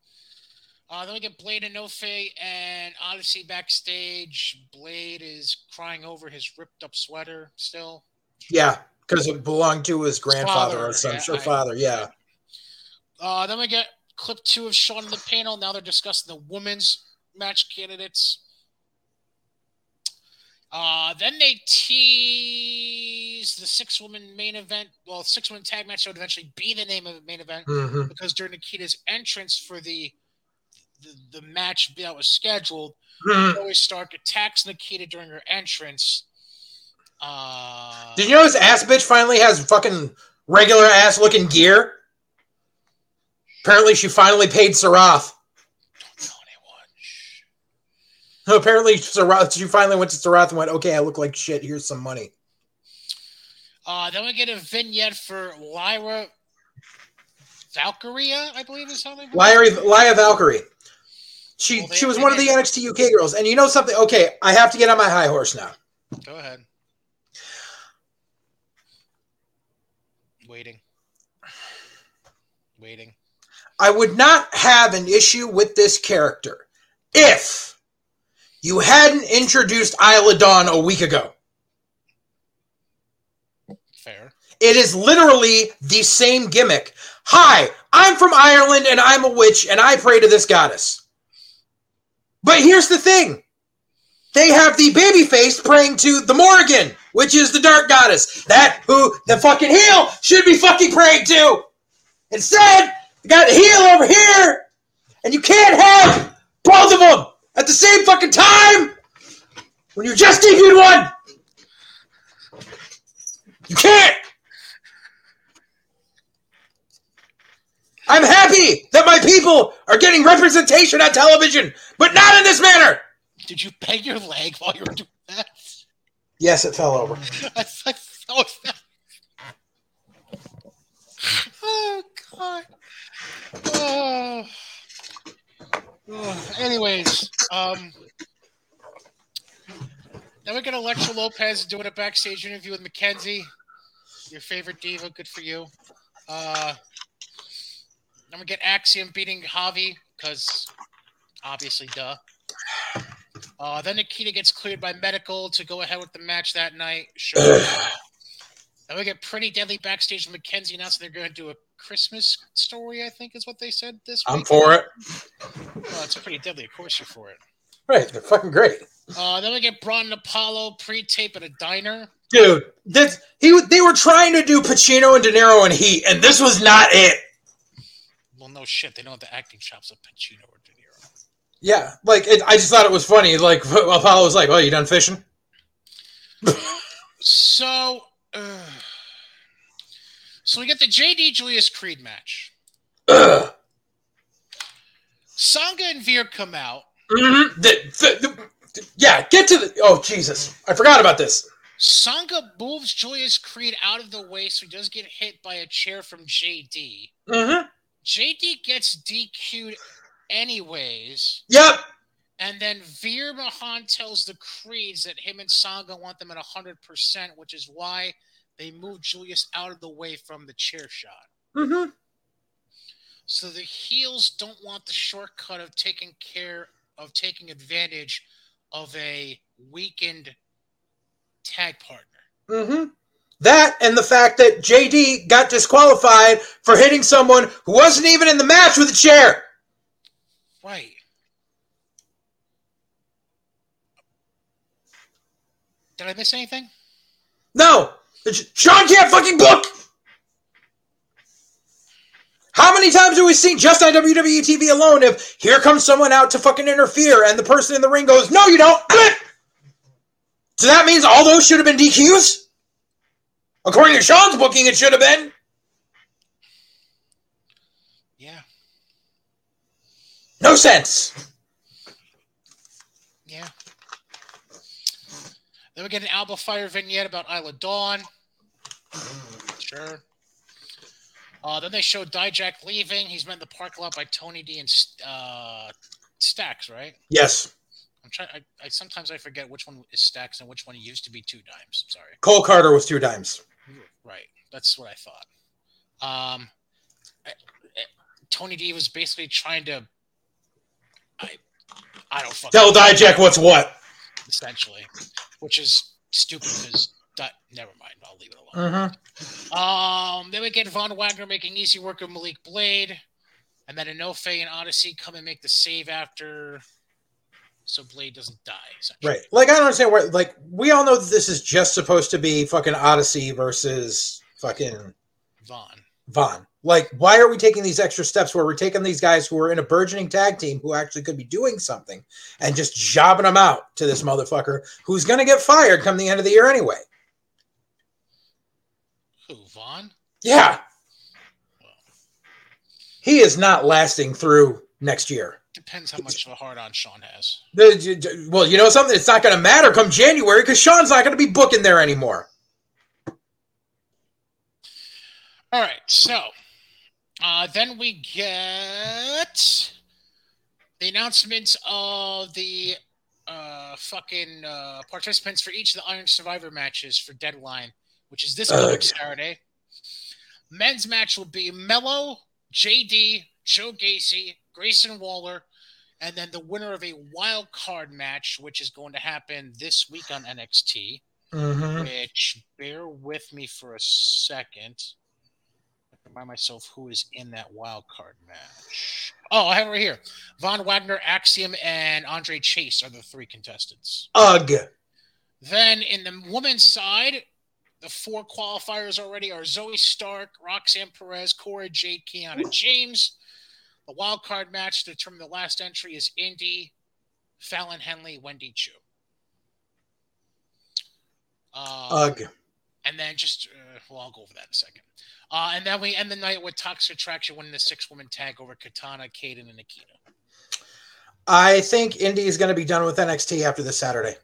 Uh, then we get Blade and Nofe and Odyssey backstage. Blade is crying over his ripped up sweater still. Yeah, because it belonged to his grandfather father, or some yeah, sure father. Yeah. Uh, then we get clip two of Sean in the panel. Now they're discussing the women's match candidates. Uh, then they tease the six woman main event. Well, six woman tag match would eventually be the name of the main event hmm because during Nikita's entrance for the the, the match that was scheduled, hmm Zoey Stark attacks Nikita during her entrance. Uh, Did you know this ass bitch finally has fucking regular ass looking gear? Apparently, she finally paid Sarath. Don't tell anyone. Shh. Apparently, Sarath, she finally went to Sarath and went, okay, I look like shit. Here's some money. Uh, then we get a vignette for Lyra Valkyria, I believe is how something. Lyra, Lyra Valkyrie. She Well, they- she was one of the NXT UK girls, and you know something? Okay, I have to get on my high horse now. Go ahead. Waiting. Waiting. I would not have an issue with this character if you hadn't introduced Isla Dawn a week ago. Fair. It is literally the same gimmick. Hi, I'm from Ireland and I'm a witch and I pray to this goddess. But here's the thing they have the baby face praying to the Morrigan, which is the dark goddess. That who the fucking heel should be fucking praying to. Instead, you got the heel over here, and you can't have both of them at the same fucking time when you just debuted one. You can't. I'm happy that my people are getting representation on television, but not in this manner. Did you bang your leg while you were doing that? Yes, it fell over. I, I thought that. Oh God. Oh. Anyways, um, then we get Elektra Lopez doing a backstage interview with Mackenzie, your favorite diva. Good for you. Uh, then we get Axiom beating Javi because obviously, duh. Uh, then Nikita gets cleared by medical to go ahead with the match that night. Sure. then we get pretty deadly backstage. with Mackenzie announcing they're going to do a Christmas story. I think is what they said this I'm week. for it. Well, it's pretty deadly. Of course, you're for it. Right, they're fucking great, Uh, then we get Bron and Apollo pre-tape at a diner. dude. This, he they were trying to do Pacino and De Niro and Heat, and this was not it. Well, no shit. They don't have the acting chops of Pacino or De Niro. Yeah, like it, I just thought it was funny. Like Apollo was like, "Oh, you done fishing?" So, uh, so we get the JD Julius Creed match. Ugh. Sanga and Veer come out. Mhm. The- the- the- yeah, get to the. Oh Jesus, I forgot about this. Sanga moves Julius Creed out of the way so he doesn't get hit by a chair from JD. Mm-hmm. JD gets DQ'd anyways. Yep. And then Veer Mahaan tells the Creeds that him and Sanga want them at 100%, which is why they moved Julius out of the way from the chair shot. Mm-hmm. So the heels don't want the shortcut of taking care of taking advantage of a weakened tag partner. Mm-hmm. That and the fact that JD got disqualified for hitting someone who wasn't even in the match with a chair. Right. Did I miss anything? No, Sean can't fucking book. How many times have we seen just on WWE TV alone? If here comes someone out to fucking interfere, and the person in the ring goes, "No, you don't." So that means all those should have been DQs. According to Sean's booking, it should have been. Yeah. No sense. Yeah. Then we get an Alba Fyre vignette about Isla Dawn. Sure. Uh, then they show Dijak leaving. He's met in the parking lot by Tony D and uh, Stacks, right? Yes, I'm trying. I, I sometimes I forget which one is Stacks and which one used to be Two Dimes. I'm sorry. Cole Karter was two dimes. Right. That's what I thought. Um, I- Tony D was basically trying to. I, I don't fucking Tell Dijak what's what. essentially, which is stupid because that. Never mind. I'll leave it alone. Mm-hmm. Um, then we get Von Wagner making easy work of Malik Blade, and then Enofe and Odyssey come and make the save after, so Blade doesn't die. Right. Like I don't understand why. Like we all know that this is just supposed to be fucking Odyssey versus fucking Von. Von. Like, why are we taking these extra steps where we're taking these guys who are in a burgeoning tag team who actually could be doing something and just jobbing them out to this motherfucker who's going to get fired come the end of the year anyway? Who Von? Yeah. He is not lasting through next year. Depends how much of a hard on Sean has. Well, you know something? It's not going to matter come January because Sean's not going to be booking there anymore. All right, so uh, then we get the announcements of the uh, fucking uh, participants for each of the Iron Survivor matches for Deadline, which is this coming Saturday. Men's match will be Melo, JD, Joe Gacy, Grayson Waller, and then the winner of a wild card match, which is going to happen this week on NXT. Mm-hmm. Which bear with me for a second. I Remind myself who is in that wild card match. Oh, I have it right here. Von Wagner, Axiom, and Andre Chase are the three contestants. Ugh. Then in the women's side, the four qualifiers already are Zoey Stark, Roxanne Perez, Cora Jade, Kiana James. The wild card match to determine the last entry is Indy, Fallon Henley, Wendy Choo. Um, Ugh. and then just, uh, well, I'll go over that in a second. Uh, and then we end the night with Toxic Attraction winning the six woman tag over Katana, Kayden, and Nikita. I think Indy is going to be done with NXT after this Saturday.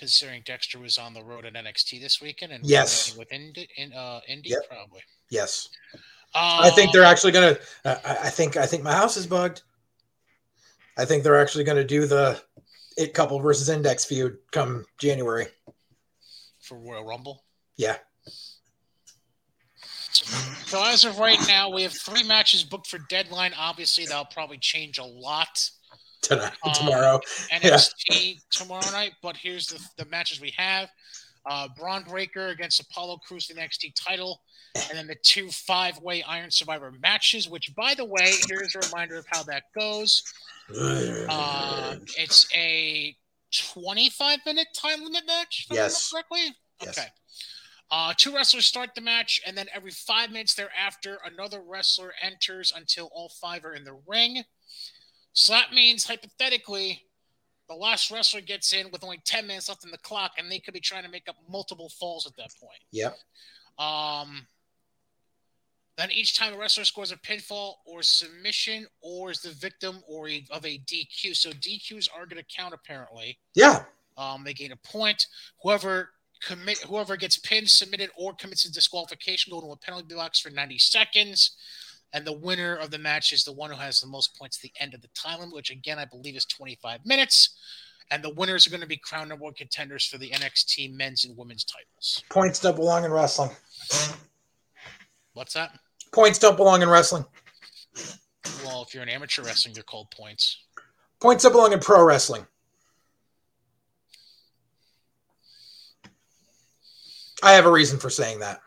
Considering Dexter was on the road at NXT this weekend and Yes. with Indy, in, uh, Indy Yep. probably. Yes, Uh, I think they're actually going to. Uh, I I think I think my house is bugged. I think they're actually going to do the it couple versus index feud come January. for Royal Rumble. Yeah. So as of right now, we have three matches booked for Deadline. Obviously, that'll probably change a lot. Tonight, Um, tomorrow. NXT tomorrow night. But here's the, the matches we have: uh, Bron Breakker against Apollo Crews the NXT title, and then the two five-way Iron Survivor matches. Which, by the way, here's a reminder of how that goes. Uh, it's a 25-minute time limit match. If I remember Yes. correctly. Yes. Okay. Uh, two wrestlers start the match, and then every five minutes thereafter, another wrestler enters until all five are in the ring. So that means, hypothetically, the last wrestler gets in with only 10 minutes left in the clock, and they could be trying to make up multiple falls at that point. Yep. Um, then each time a wrestler scores a pinfall or submission, or is the victim or a, of a DQ. So DQs are going to count apparently. Yeah. Um, they gain a point. Whoever commit, whoever gets pinned, submitted, or commits a disqualification go to a penalty box for 90 seconds. And the winner of the match is the one who has the most points at the end of the time limit, which again I believe is 25 minutes. And the winners are going to be crown number one contenders for the NXT men's and women's titles. Points don't belong in wrestling. What's that? Points don't belong in wrestling. Well, if you're an amateur wrestling, they're called points. Points don't belong in pro wrestling. I have a reason for saying that.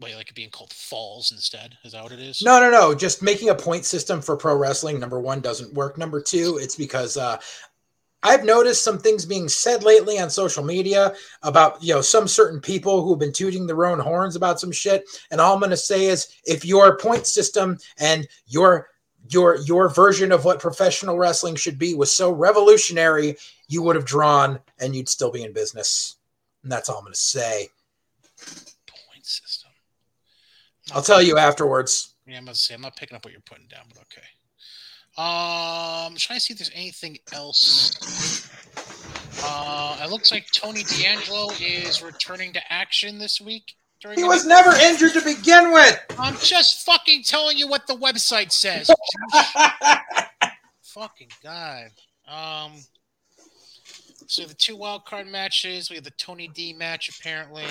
Like it being called falls instead? Is that what it is? No, no, no. Just making a point system for pro wrestling, number one, doesn't work. Number two, it's because uh, I've noticed some things being said lately on social media about, you know, some certain people who've been tooting their own horns about some shit. And all I'm going to say is if your point system and your your your version of what professional wrestling should be was so revolutionary, you would have drawn and you'd still be in business. And that's all I'm going to say. Point system. I'll tell you afterwards. Yeah, I'm gonna say I'm not picking up what you're putting down, but okay. Um, I'm trying to see if there's anything else. Uh, it looks like Tony D'Angelo is returning to action this week. He was week. never injured to begin with. I'm just fucking telling you what the website says. fucking god. Um. So the two wild card matches. We have the Tony D match apparently.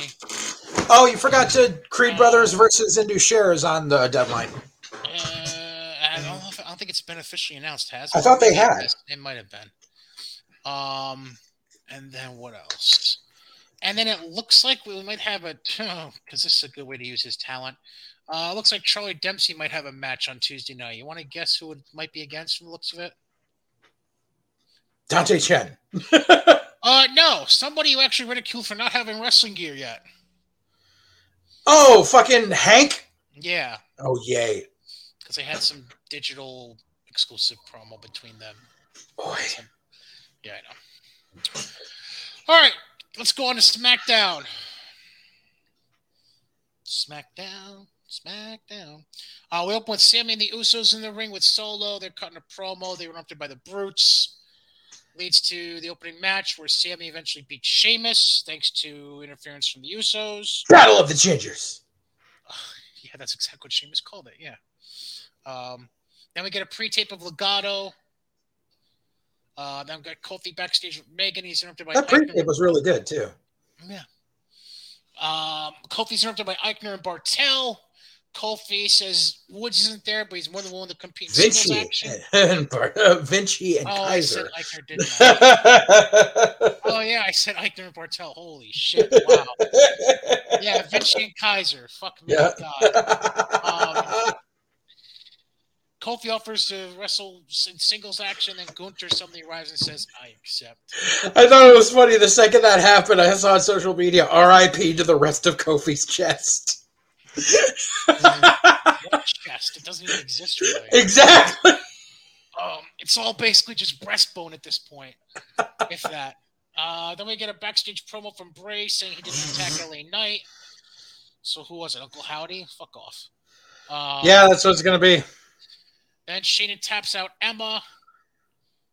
Oh, you forgot to Creed Brothers versus Indus Sher on the deadline. Uh, I don't, if, I don't think it's been officially announced, has I it? thought they had. It might have been. Um, and then what else? And then it looks like we might have a because this is a good way to use his talent. Uh, looks like Charlie Dempsey might have a match on Tuesday night. You want to guess who it might be against from the looks of it? Dante Chen. Uh, no, somebody who actually ridiculed for not having wrestling gear yet. Oh, fucking Hank. Yeah, Oh, yay. because they had some digital exclusive promo between them. Boy. Yeah, I know. All right, let's go on to SmackDown. SmackDown, SmackDown. Uh, we open with Sammy and the Usos in the ring with Solo. They're cutting a promo. They were interrupted by the Brutes. Leads to the opening match where Sammy eventually beats Sheamus thanks to interference from the Usos. Battle of the Gingers. Yeah, that's exactly what Sheamus called it. Yeah. Um, then we get a pre-tape of Legado. Uh, then we got Kofi backstage with Megan. He's interrupted by That Aichner. pre was really good too. Yeah. Um, Kofi's interrupted by Aichner and Barthel. Kofi says Woods isn't there, but he's more than willing to compete in singles Vinci action. and uh, Vinci and Oh, I said Kaiser. Aichner, didn't I? oh, yeah, I said Aichner and Barthel. Holy shit. Wow. Yeah, Vinci and Kaiser. Fuck me. Yeah. God. Um, Kofi offers to wrestle in singles action, and Gunther suddenly arrives and says, I accept. I thought it was funny the second that happened. I saw on social media R.I.P. to the rest of Kofi's chest. Chest? It doesn't even exist really. exactly. Um, it's all basically just breastbone at this point, if that. Uh, then we get a backstage promo from Bray saying he didn't attack LA Knight. So who was it? Uncle Howdy? Fuck off. Um, Yeah, that's what it's gonna be. Then Shayna taps out Emma.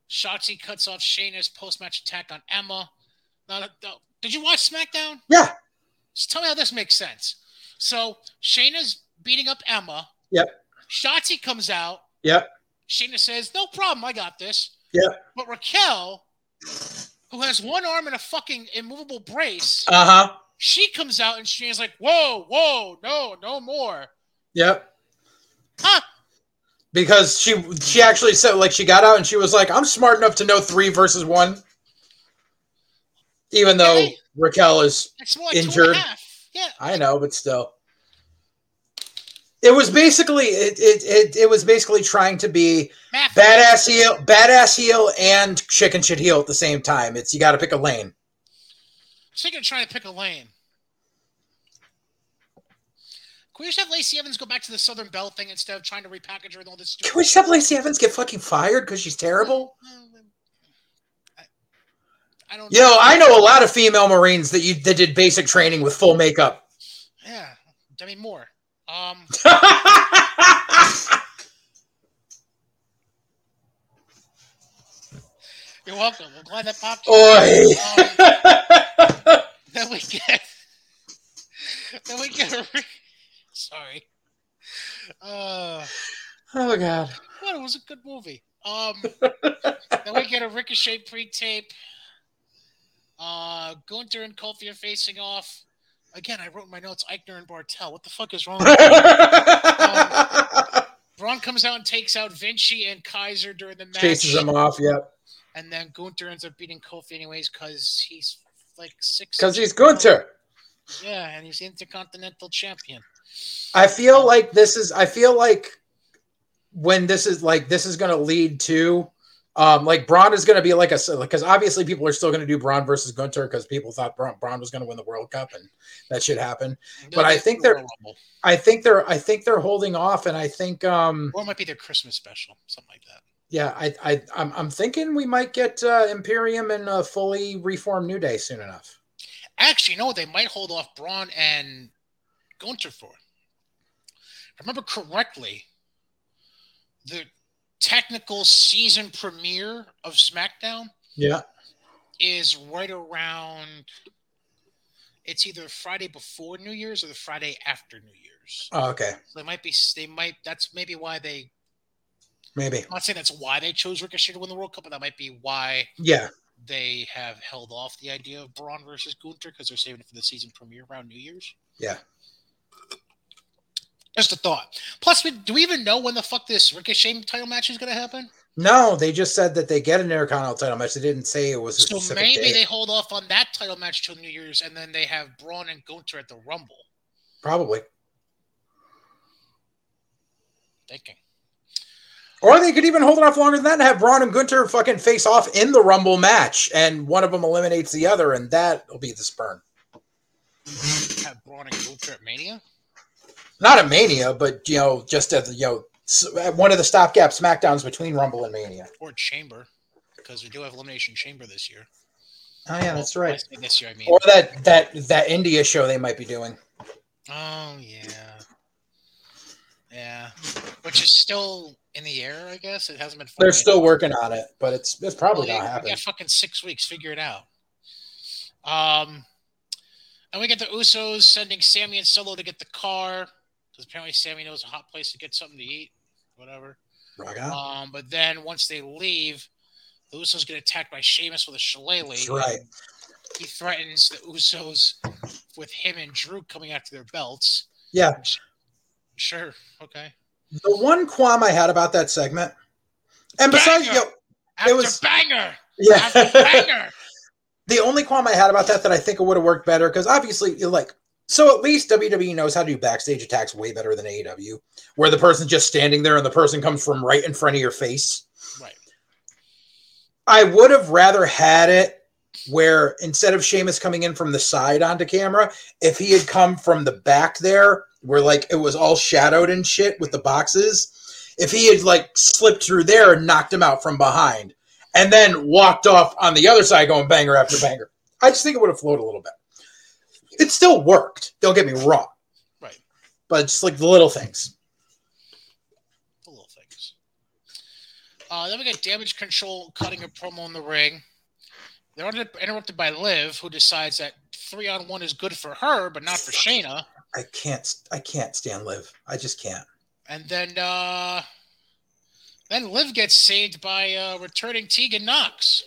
Shotzi cuts off Shayna's post-match attack on Emma. Now, did you watch SmackDown? Yeah. Just tell me how this makes sense. So Shayna's beating up Emma. Yep. Shotzi comes out. Yep. Shayna says, "No problem, I got this." Yep. But Raquel, who has one arm in a fucking immovable brace, Uh huh. she comes out and Shayna's like, "Whoa, whoa, no, no more." Yep. Huh? Because she she actually said like she got out and she was like, I'm smart enough to know three versus one. Even though. Raquel is like Injured. and. Yeah. I know, but still. It was basically it, it, it, it was basically trying to be badass heel, badass heel, and chicken shit heel at the same time. It's you got to pick a lane. So you're gonna to pick a lane. Can we just have Lacey Evans go back to the Southern Belle thing instead of trying to repackage her with all this stupid? Can we just have Lacey Evans get fucking fired because she's terrible? I, I don't. Yo, I know a lot of female Marines that you that did basic training with full makeup. Yeah, Demi Moore. Um, you're welcome. I'm glad that popped. Oi. Um, then we get. Then we get a. Re- Sorry. Uh. oh god. What? It was a good movie. Um, then we get a Ricochet pre-tape. Uh, Gunther and Kofi are facing off. Again, I wrote in my notes Aichner and Barthel. What the fuck is wrong? with Braun comes out and takes out Vinci and Kaiser during the match. Chases him off, yep. And then Gunther ends up beating Kofi anyways because he's like six. Because he's Gunther. Yeah, and he's Intercontinental Champion. I feel like this is I feel like when this is like this is gonna lead to um like Braun is gonna be like a because obviously people are still gonna do Braun versus Gunther because people thought Braun, Braun was gonna win the World Cup and that should happen. But I think they're- I think they're I think they're holding off and I think um or it might be their Christmas special, something like that. yeah I I I'm, I'm thinking we might get uh, Imperium and a fully reformed New Day soon enough. Actually, you know what? They might hold off Braun and Gunther for. If I remember correctly, the technical season premiere of SmackDown Yeah. is right around. It's either Friday before New Year's or the Friday after New Year's. Oh, okay. So they might be. They might. That's maybe why they. Maybe. I'm not saying that's why they chose Ricochet to win the World Cup, but that might be why Yeah. they have held off the idea of Braun versus Gunther because they're saving it for the season premiere around New Year's. Yeah. Just a thought. Plus, we, do we even know when the fuck this Ricochet title match is going to happen? No, they just said that they get an Intercontinental title match. They didn't say it was a So maybe they hold off on that title match till New Year's, and then they have Braun and Gunther at the Rumble. Probably. Thinking. Or they could even hold it off longer than that and have Braun and Gunther fucking face off in the Rumble match, and one of them eliminates the other, and that'll be the spurn. Have Braun and Gunther at Mania? Not a Mania, but you know, just at the you know one of the stopgap Smackdowns between Rumble and Mania. Or Chamber? Because we do have Elimination Chamber this year. Oh yeah, that's right. This year, I mean. Or that that that India show they might be doing. Oh, yeah. Yeah. Which is still in the air. I guess it hasn't been. They're still working on it, but it's it's probably Well, not happening. Got fucking six weeks. Figure it out. Um, and we get the Usos sending Sammy and Solo to get the car because apparently Sammy knows a hot place to get something to eat, whatever. On. Um, but then once they leave, the Usos get attacked by Sheamus with a shillelagh. That's right. He threatens the Usos with him and Drew coming after their belts. Yeah. Sure. Okay. The one qualm I had about that segment, and besides, yo, After was- banger. Yeah, banger. the only qualm I had about that that I think it would have worked better because obviously, you're like, so at least WWE knows how to do backstage attacks way better than AEW, where the person's just standing there and the person comes from right in front of your face. right. I would have rather had it where instead of Sheamus coming in from the side onto camera, if he had come from the back there, where like it was all shadowed and shit with the boxes, if he had like slipped through there and knocked him out from behind, and then walked off on the other side going banger after banger, I just think it would have flowed a little bit. It still worked. Don't get me wrong, Right. but just like the little things. The little things. Uh, then we get damage control cutting a promo in the ring. They're inter- interrupted by Liv, who decides that three on one is good for her, but not for Shayna. I can't. I can't stand Liv. I just can't. And then uh, then Liv gets saved by uh, returning Tegan Nox.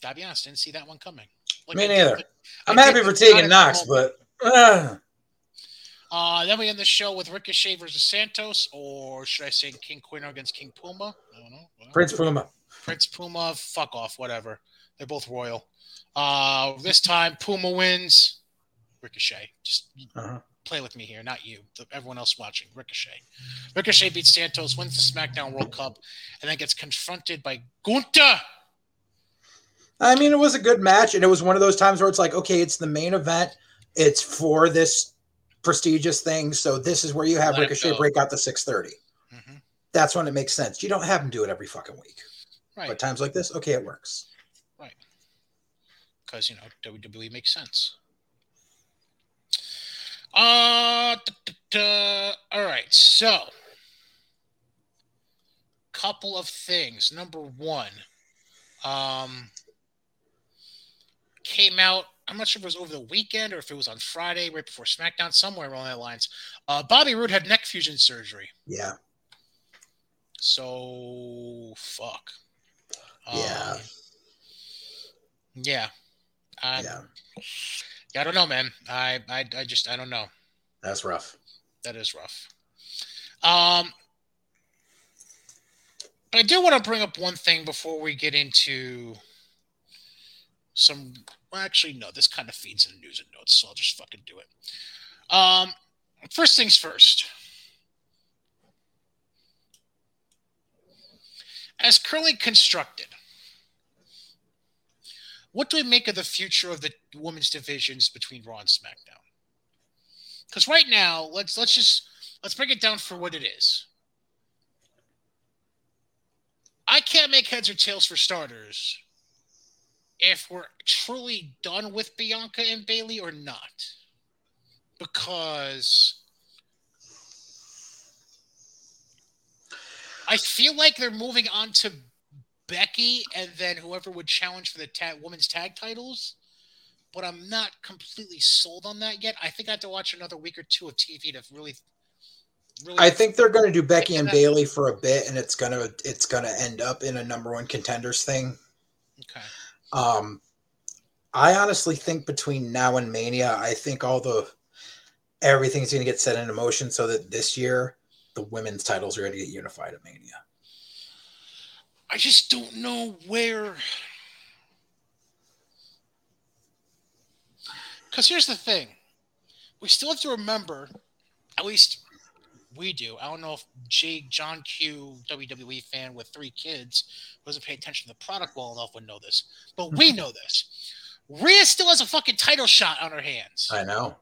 Gotta be honest, didn't see that one coming. Like, Me neither. I'm happy for Tegan Nox, but. Uh, Uh, then we end the show with Ricochet versus Santos, or should I say King Cuerno against King Puma? I don't know. Whatever. Prince Puma. Prince Puma, fuck off, whatever. They're both royal. Uh, this time Puma wins. Ricochet, just Uh-huh. play with me here, not you. Everyone else watching. Ricochet. Ricochet beats Santos, wins the SmackDown World Cup, and then gets confronted by Gunther. I mean, it was a good match, and it was one of those times where it's like, okay, it's the main event. It's for this prestigious thing, so this is where you have Let Ricochet break out the 630. hmm That's when it makes sense. You don't have him do it every fucking week. Right. But times like this, okay, it works. Right. Because you know WWE makes sense. Uh, duh, duh, duh. all right. So, couple of things. Number one, um, came out. I'm not sure if it was over the weekend or if it was on Friday, right before SmackDown, somewhere along that lines. Uh, Bobby Roode had neck fusion surgery. Yeah. So fuck. Yeah. Um, yeah. I, yeah. I don't know, man. I, I, I just, I don't know. That's rough. That is rough. Um, but I do want to bring up one thing before we get into some. Well, actually, no. This kind of feeds into news and notes, so I'll just fucking do it. Um, first things first. As currently constructed, what do we make of the future of the women's divisions between Raw and SmackDown? Because right now, let's let's just let's break it down for what it is. I can't make heads or tails for starters if we're truly done with Bianca and Bayley or not. Because I feel like they're moving on to Becky and then whoever would challenge for the ta- women's tag titles. But I'm not completely sold on that yet. I think I have to watch another week or two of TV to really, really. I think they're going to do Becky and Bayley for a bit, and it's gonna it's gonna end up in a number one contenders thing. Okay. Um, I honestly think between now and Mania, I think all the everything's going to get set into motion so that this year the women's titles are going to get unified at Mania. I just don't know where. Because here's the thing we still have to remember, at least we do. I don't know if Jake, John Q, WWE fan with three kids, who doesn't pay attention to the product well enough, would know this. But we know this. Rhea still has a fucking title shot on her hands. I know.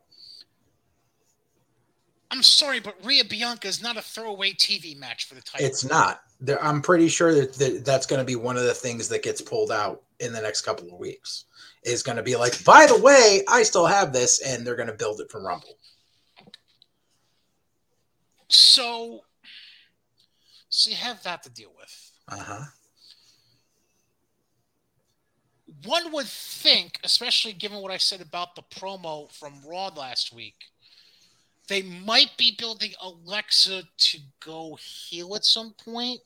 I'm sorry, but Rhea Bianca is not a throwaway TV match for the title. It's not. There, I'm pretty sure that, that that's going to be one of the things that gets pulled out in the next couple of weeks. Is going to be like, by the way, I still have this, and they're going to build it from Rumble. So So you have that to deal with. Uh huh. One would think, especially given what I said about the promo from Raw last week, they might be building Alexa to go heel at some point.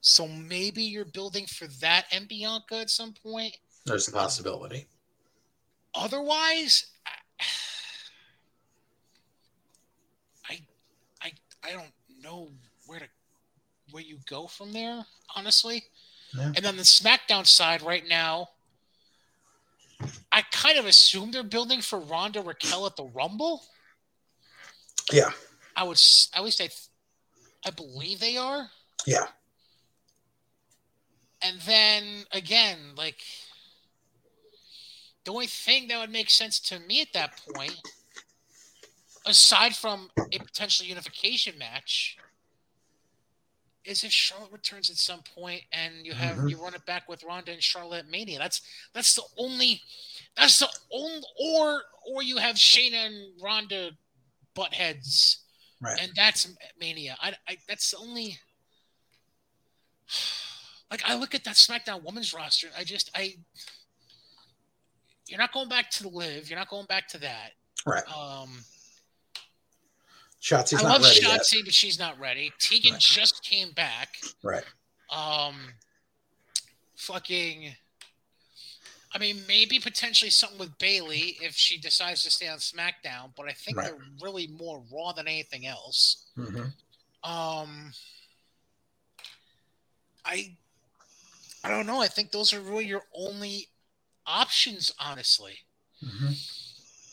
So maybe you're building for that and Bianca at some point. There's a possibility. Otherwise, I, I, I don't know where to where you go from there, honestly. Yeah. And then the SmackDown side right now, I kind of assume they're building for Ronda Raquel at the Rumble. Yeah. I would s- at least I, I believe they are. Yeah. And then again, like the only thing that would make sense to me at that point, aside from a potential unification match, is if Charlotte returns at some point and you have Mhm. you run it back with Ronda and Charlotte Mania. That's that's the only that's the only or or you have Shayna and Ronda butt heads Right. and that's Mania. I, I that's the only like I look at that SmackDown Women's roster. I just I you're not going back to the live. You're not going back to that. right. Um, Shotzi's I not love ready yet. Shotzi, but she's not ready. Tegan Right. just came back. Right. Um, fucking. I mean, maybe potentially something with Bayley if she decides to stay on SmackDown, but I think Right. they're really more Raw than anything else. hmm Um, I, I don't know. I think those are really your only options, honestly. hmm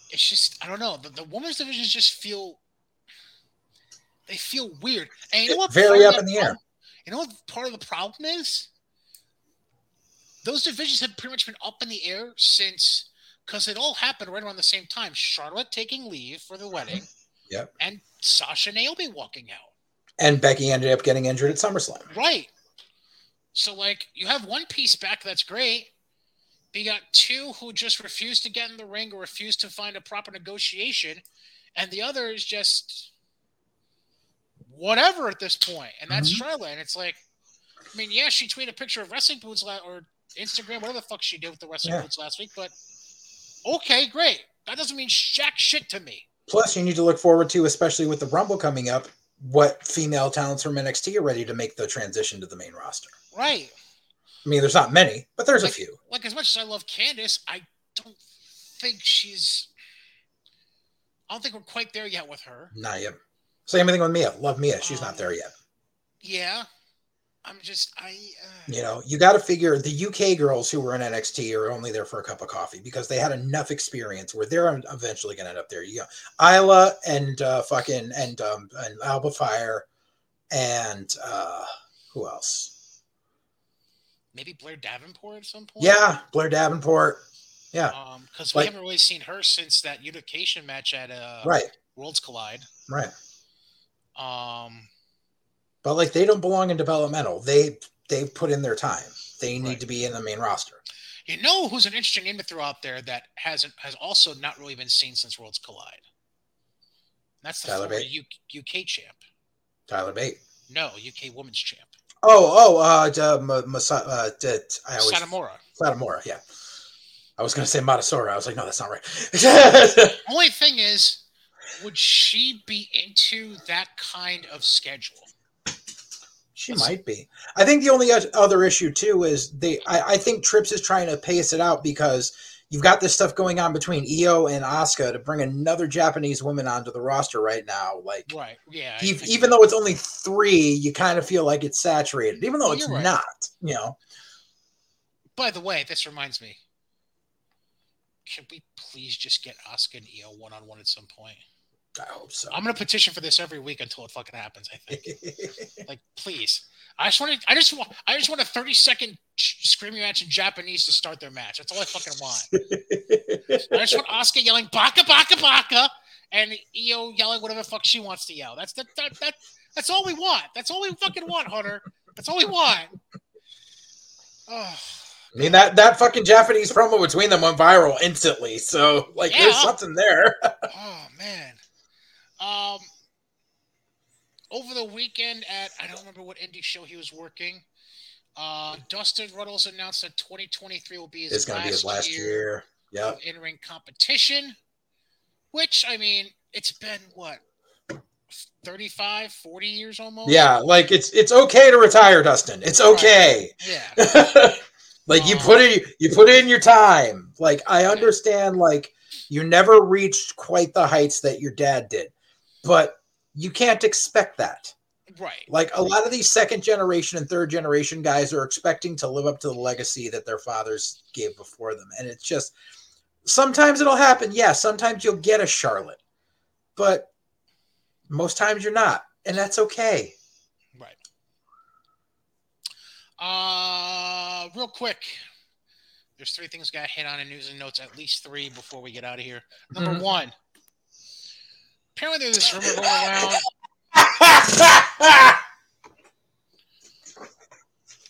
It's just I don't know. The, the women's divisions just feel they feel weird. And you know what? Very up in the air. You know what part of the problem is? Those divisions have pretty much been up in the air since because it all happened right around the same time. Charlotte taking leave for the wedding. Yep. And Sasha Naomi walking out. And Becky ended up getting injured at SummerSlam. Right. So like you have one piece back that's great. But you got two who just refuse to get in the ring or refuse to find a proper negotiation, and the other is just whatever at this point, and that's Mhm. Charlotte. And it's like, I mean, yeah, she tweeted a picture of wrestling boots la- or Instagram, whatever the fuck she did with the wrestling Yeah. boots last week, but okay, great. That doesn't mean jack shit to me. Plus, you need to look forward to, especially with the Rumble coming up, what female talents from NXT are ready to make the transition to the main roster. Right. I mean, there's not many, but there's a few. like as much as I love Candice, I don't think she's. I don't think we're quite there yet with her. Not yet. Same thing with Mia. Love Mia. She's not Um, there yet. Yeah, I'm just I. Uh, You know, you got to figure the UK girls who were in NXT are only there for a cup of coffee because they had enough experience where they're eventually going to end up there. You got Isla and uh, fucking and um and Alba Fyre and uh who else? maybe Blair Davenport at some point. Yeah, Blair Davenport. Yeah, Um, because we Like- haven't really seen her since that unification match at uh right, Worlds Collide. right. Um, But like they don't belong in developmental. They they put in their time. They need Right. to be in the main roster. you know who's an interesting name to throw out there that hasn't has also not really been seen since Worlds Collide. That's the Tyler former Bate. U- UK champ. Tyler Bate. No, UK Women's champ. Oh, oh, uh, d- Masa- uh, d- I always Satomura. Satomura, yeah. I was gonna say Matasora. I was like, no, that's not right. Only thing is, would she be into that kind of schedule? she might be. I think the only other issue too is they. I, I think Trips is trying to pace it out because you've got this stuff going on between Io and Asuka to bring another Japanese woman onto the roster right now. Like, Right. Yeah. I- ev- I- even though it's only three, you kind of feel like it's saturated, even though it's right. not. You know, By the way, this reminds me. Can we please just get Asuka and Io one on one at some point? I hope so. I'm gonna petition for this every week until it fucking happens. I think. like, please. I just want to. I just want. I just want a 30 second sh- screaming match in Japanese to start their match. That's all I fucking want. I just want Asuka yelling "baka baka baka" and Io yelling whatever the fuck she wants to yell. That's that, that, that That's all we want. That's all we fucking want, Hunter. That's all we want. Oh, I mean that that fucking Japanese promo between them went viral instantly. So like, there's something there. oh man. Um. over the weekend at I don't remember what indie show he was working. Uh, Dustin Runnels announced that 2023 will be his It's going to be his last year, year. Yep. of in-ring competition. Which I mean, it's been what 35, 40 years almost. Yeah, like it's it's okay to retire, Dustin. It's okay. Yeah. like you Um, put in you put in your time. Like I understand like you never reached quite the heights that your dad did. But you can't expect that. Right. Like a lot of these second generation and third generation guys are expecting to live up to the legacy that their fathers gave before them. And it's just sometimes it'll happen. Yeah, sometimes you'll get a Charlotte. But most times you're not. And that's okay. Right. Uh, real quick, there's three things got hit on in news and notes. At least three before we get out of here. Number Mhm. one. Apparently, there's this rumor going around.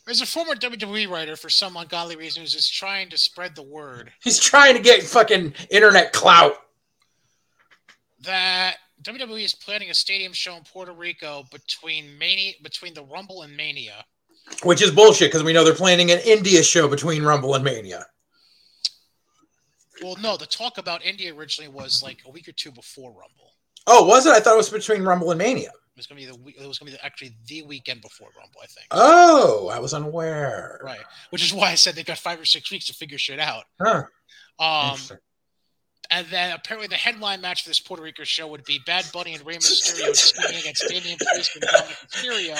There's a former WWE writer for some ungodly reason who's just trying to spread the word He's trying to get fucking internet clout. that WWE is planning a stadium show in Puerto Rico between Mania, between the Rumble and Mania. Which is bullshit because we know they're planning an India show between Rumble and Mania. Well, no, the talk about India originally was like a week or two before Rumble. Oh, was it? I thought it was between Rumble and Mania. It was gonna be the week. It was gonna be the, actually the weekend before Rumble, I think. Oh, I was unaware. Right, which is why I said they got five or six weeks to figure shit out. Huh. Um, and then apparently the headline match for this Puerto Rico show would be Bad Bunny and Rey Mysterio teaming against Damian Priest and Dominic Mysterio,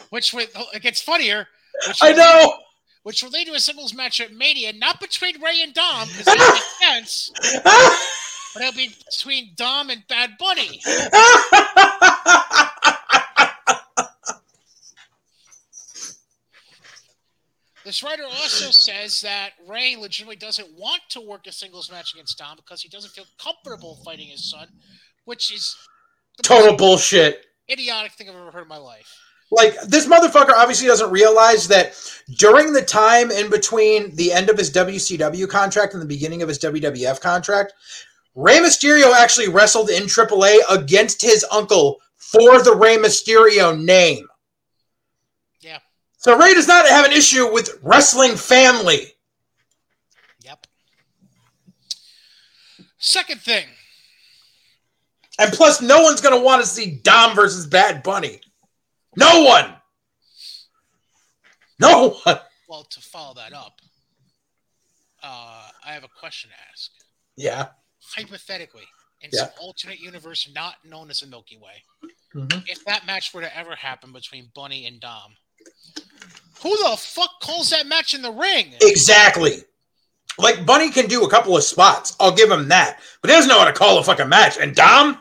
which would it gets funnier. Which I know. Which will lead to a singles match at Mania, not between Rey and Dom, because that makes sense, but it'll be between Dom and Bad Bunny. This writer also says that Rey legitimately doesn't want to work a singles match against Dom because he doesn't feel comfortable fighting his son, which is Total bullshit. idiotic thing I've ever heard in my life. Like this motherfucker obviously doesn't realize that during the time in between the end of his WCW contract and the beginning of his WWF contract, Rey Mysterio actually wrestled in AAA against his uncle for the Rey Mysterio name. Yeah. So Rey does not have an issue with wrestling family. Yep. Second thing, And plus, no one's going to want to see Dom versus Bad Bunny. No one. No one. well, to follow that up, uh, I have a question to ask. Yeah. Hypothetically, in Yeah. some alternate universe not known as the Milky Way, Mhm. if that match were to ever happen between Bunny and Dom, who the fuck calls that match in the ring? Exactly. Like Bunny can do a couple of spots. I'll give him that. But he doesn't know how to call a fucking match. And Dom?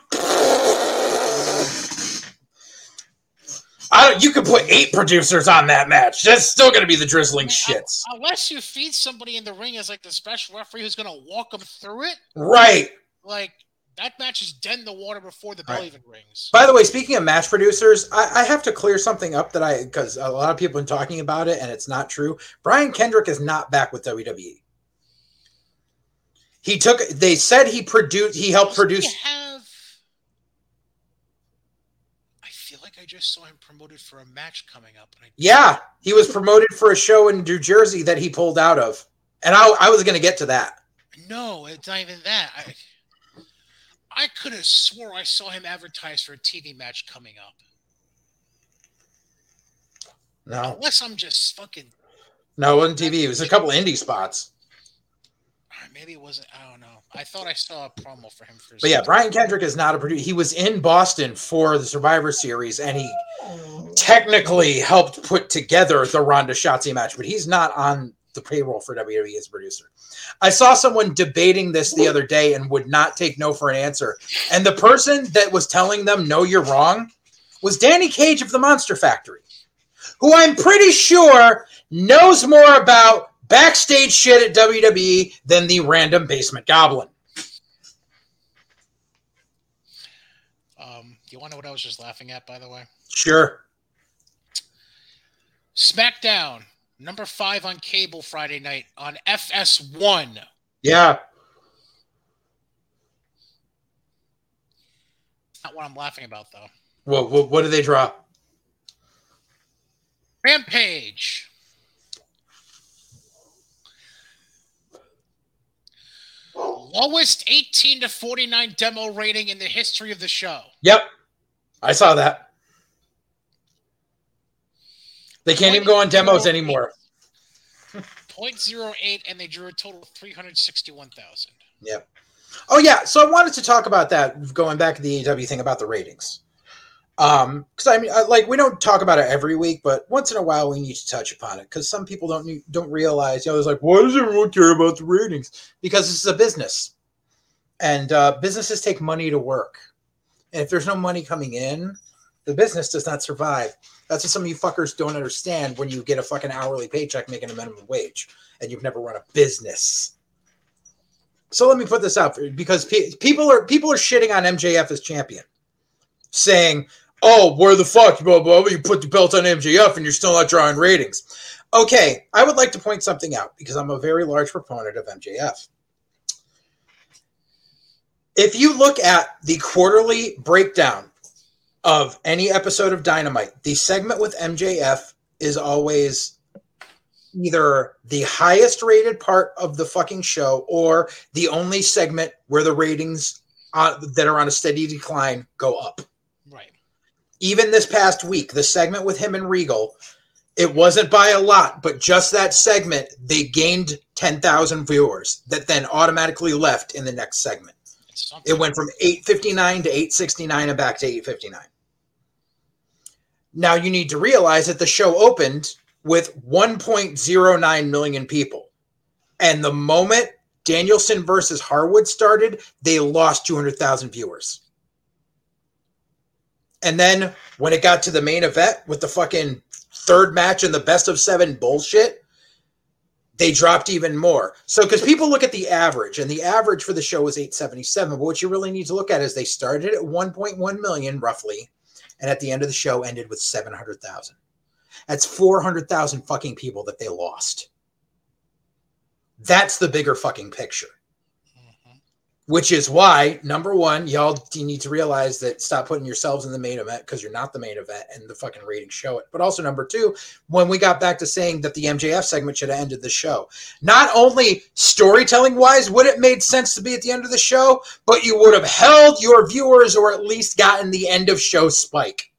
I don't, you could put eight producers on that match. That's still going to be the drizzling shits. Unless you feed somebody in the ring as like the special referee who's going to walk them through it, Right. like that match is dead in the water before the bell Right. even rings. By the way, speaking of match producers, I, I have to clear something up that I because a lot of people have been talking about it and it's not true. Brian Kendrick is not back with WWE. He took. They said he produced. He helped Doesn't he produce. have. I feel like I just saw him promoted for a match coming up, I Yeah, he was promoted for a show in New Jersey that he pulled out of, and I, I was going to get to that. No, it's not even that. I I could have swore I saw him advertised for a TV match coming up. No, Unless I'm just fucking. no, it wasn't TV. It was a couple indie spots. Maybe it wasn't. I don't know. I thought I saw a promo for him for. But yeah, Brian Kendrick is not a producer. He was in Boston for the Survivor Series, and he technically helped put together the Ronda Shotzi match, but he's not on the payroll for WWE as a producer. I saw someone debating this the other day and would not take no for an answer. And the person that was telling them, no, you're wrong, was Danny Cage of the Monster Factory, who I'm pretty sure knows more about backstage shit at WWE than the random basement goblin. Um, you want to know what I was just laughing at, by the way? Sure. SmackDown number five on cable Friday night on FS1. Yeah. Not what I'm laughing about though. What what, what did they drop? Rampage. Lowest 18 to 49 demo rating in the history of the show. Yep. I saw that. They can't even go on demos anymore. 0.08 and they drew a total of 361,000. Yep. Oh yeah, so I wanted to talk about that going back to the AEW thing about the ratings. Um, because I mean, I, like we don't talk about it every week, but once in a while we need to touch upon it because some people don't don't realize. You know, it's like, why does everyone care about the ratings? Because this is a business, and uh, businesses take money to work, and if there's no money coming in, the business does not survive. That's what some of you fuckers don't understand when you get a fucking hourly paycheck making a minimum wage, and you've never run a business. So let me put this out for you because pe- people are people are shitting on MJF as champion, saying, "Oh, where the fuck, blah, blah, blah, you put the belt on MJF and you're still not drawing ratings." Okay, I would like to point something out because I'm a very large proponent of MJF. If you look at the quarterly breakdown of any episode of Dynamite, the segment with MJF is always either the highest rated part of the fucking show or the only segment where the ratings uh, that are on a steady decline go up. Even this past week, the segment with him and Regal, it wasn't by a lot, but just that segment, they gained 10,000 viewers that then automatically left in the next segment. It went from 859 to 869 and back to 859. Now you need to realize that the show opened with 1.09 million people. And the moment Danielson versus Harwood started, they lost 200,000 viewers. And then when it got to the main event with the fucking third match and the best of seven bullshit, they dropped even more. So, because people look at the average, and the average for the show was 877, but what you really need to look at is they started at 1.1 million roughly, and at the end of the show ended with 700,000. That's 400,000 fucking people that they lost. That's the bigger fucking picture. Which is why number one, y'all need to realize that stop putting yourselves in the main event because you're not the main event, and the fucking ratings show it. But also number two, when we got back to saying that the MJF segment should have ended the show, not only storytelling wise would it made sense to be at the end of the show, but you would have held your viewers or at least gotten the end of show spike.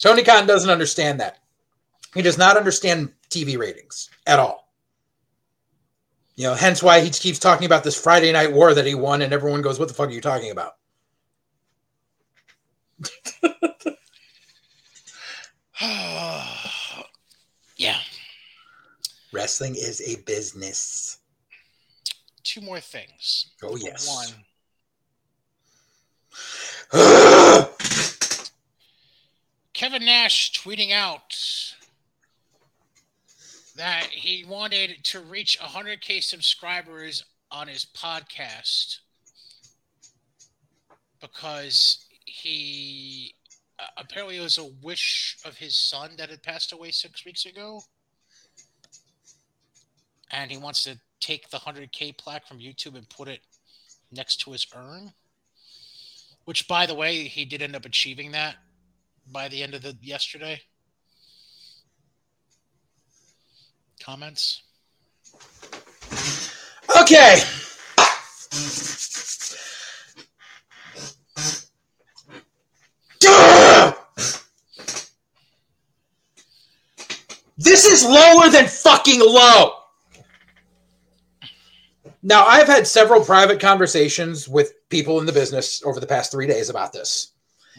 Tony Khan doesn't understand that. He does not understand TV ratings at all. You know, hence why he keeps talking about this Friday night war that he won, and everyone goes, What the fuck are you talking about? yeah. Wrestling is a business. Two more things. Oh, Number yes. One, Kevin Nash tweeting out that he wanted to reach 100k subscribers on his podcast because he uh, apparently it was a wish of his son that had passed away six weeks ago. And he wants to take the 100k plaque from youtube and put it next to his urn which by the way he did end up achieving that by the end of the yesterday comments okay. This is lower than fucking low. Now, I've had several private conversations with people in the business over the past three days about this.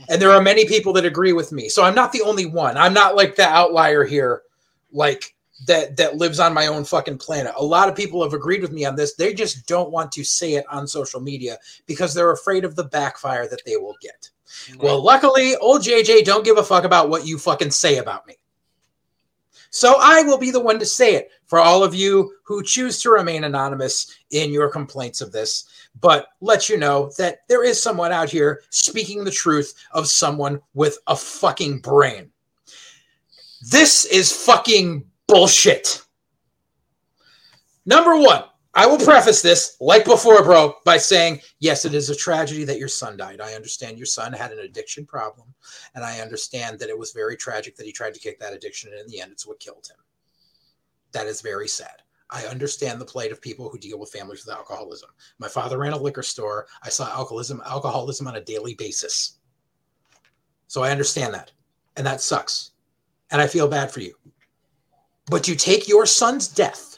And there are many people that agree with me. So I'm not the only one. I'm not like the outlier here, like that that lives on my own fucking planet. A lot of people have agreed with me on this. They just don't want to say it on social media because they're afraid of the backfire that they will get. Mm-hmm. Well, luckily, old JJ don't give a fuck about what you fucking say about me. So I will be the one to say it for all of you who choose to remain anonymous in your complaints of this, but let you know that there is someone out here speaking the truth of someone with a fucking brain. This is fucking bullshit. Number one, I will preface this, like before, bro, by saying, yes, it is a tragedy that your son died. I understand your son had an addiction problem, and I understand that it was very tragic that he tried to kick that addiction, and in the end, it's what killed him. That is very sad. I understand the plight of people who deal with families with alcoholism. My father ran a liquor store. I saw alcoholism, alcoholism on a daily basis. So I understand that. And that sucks. And I feel bad for you. But to take your son's death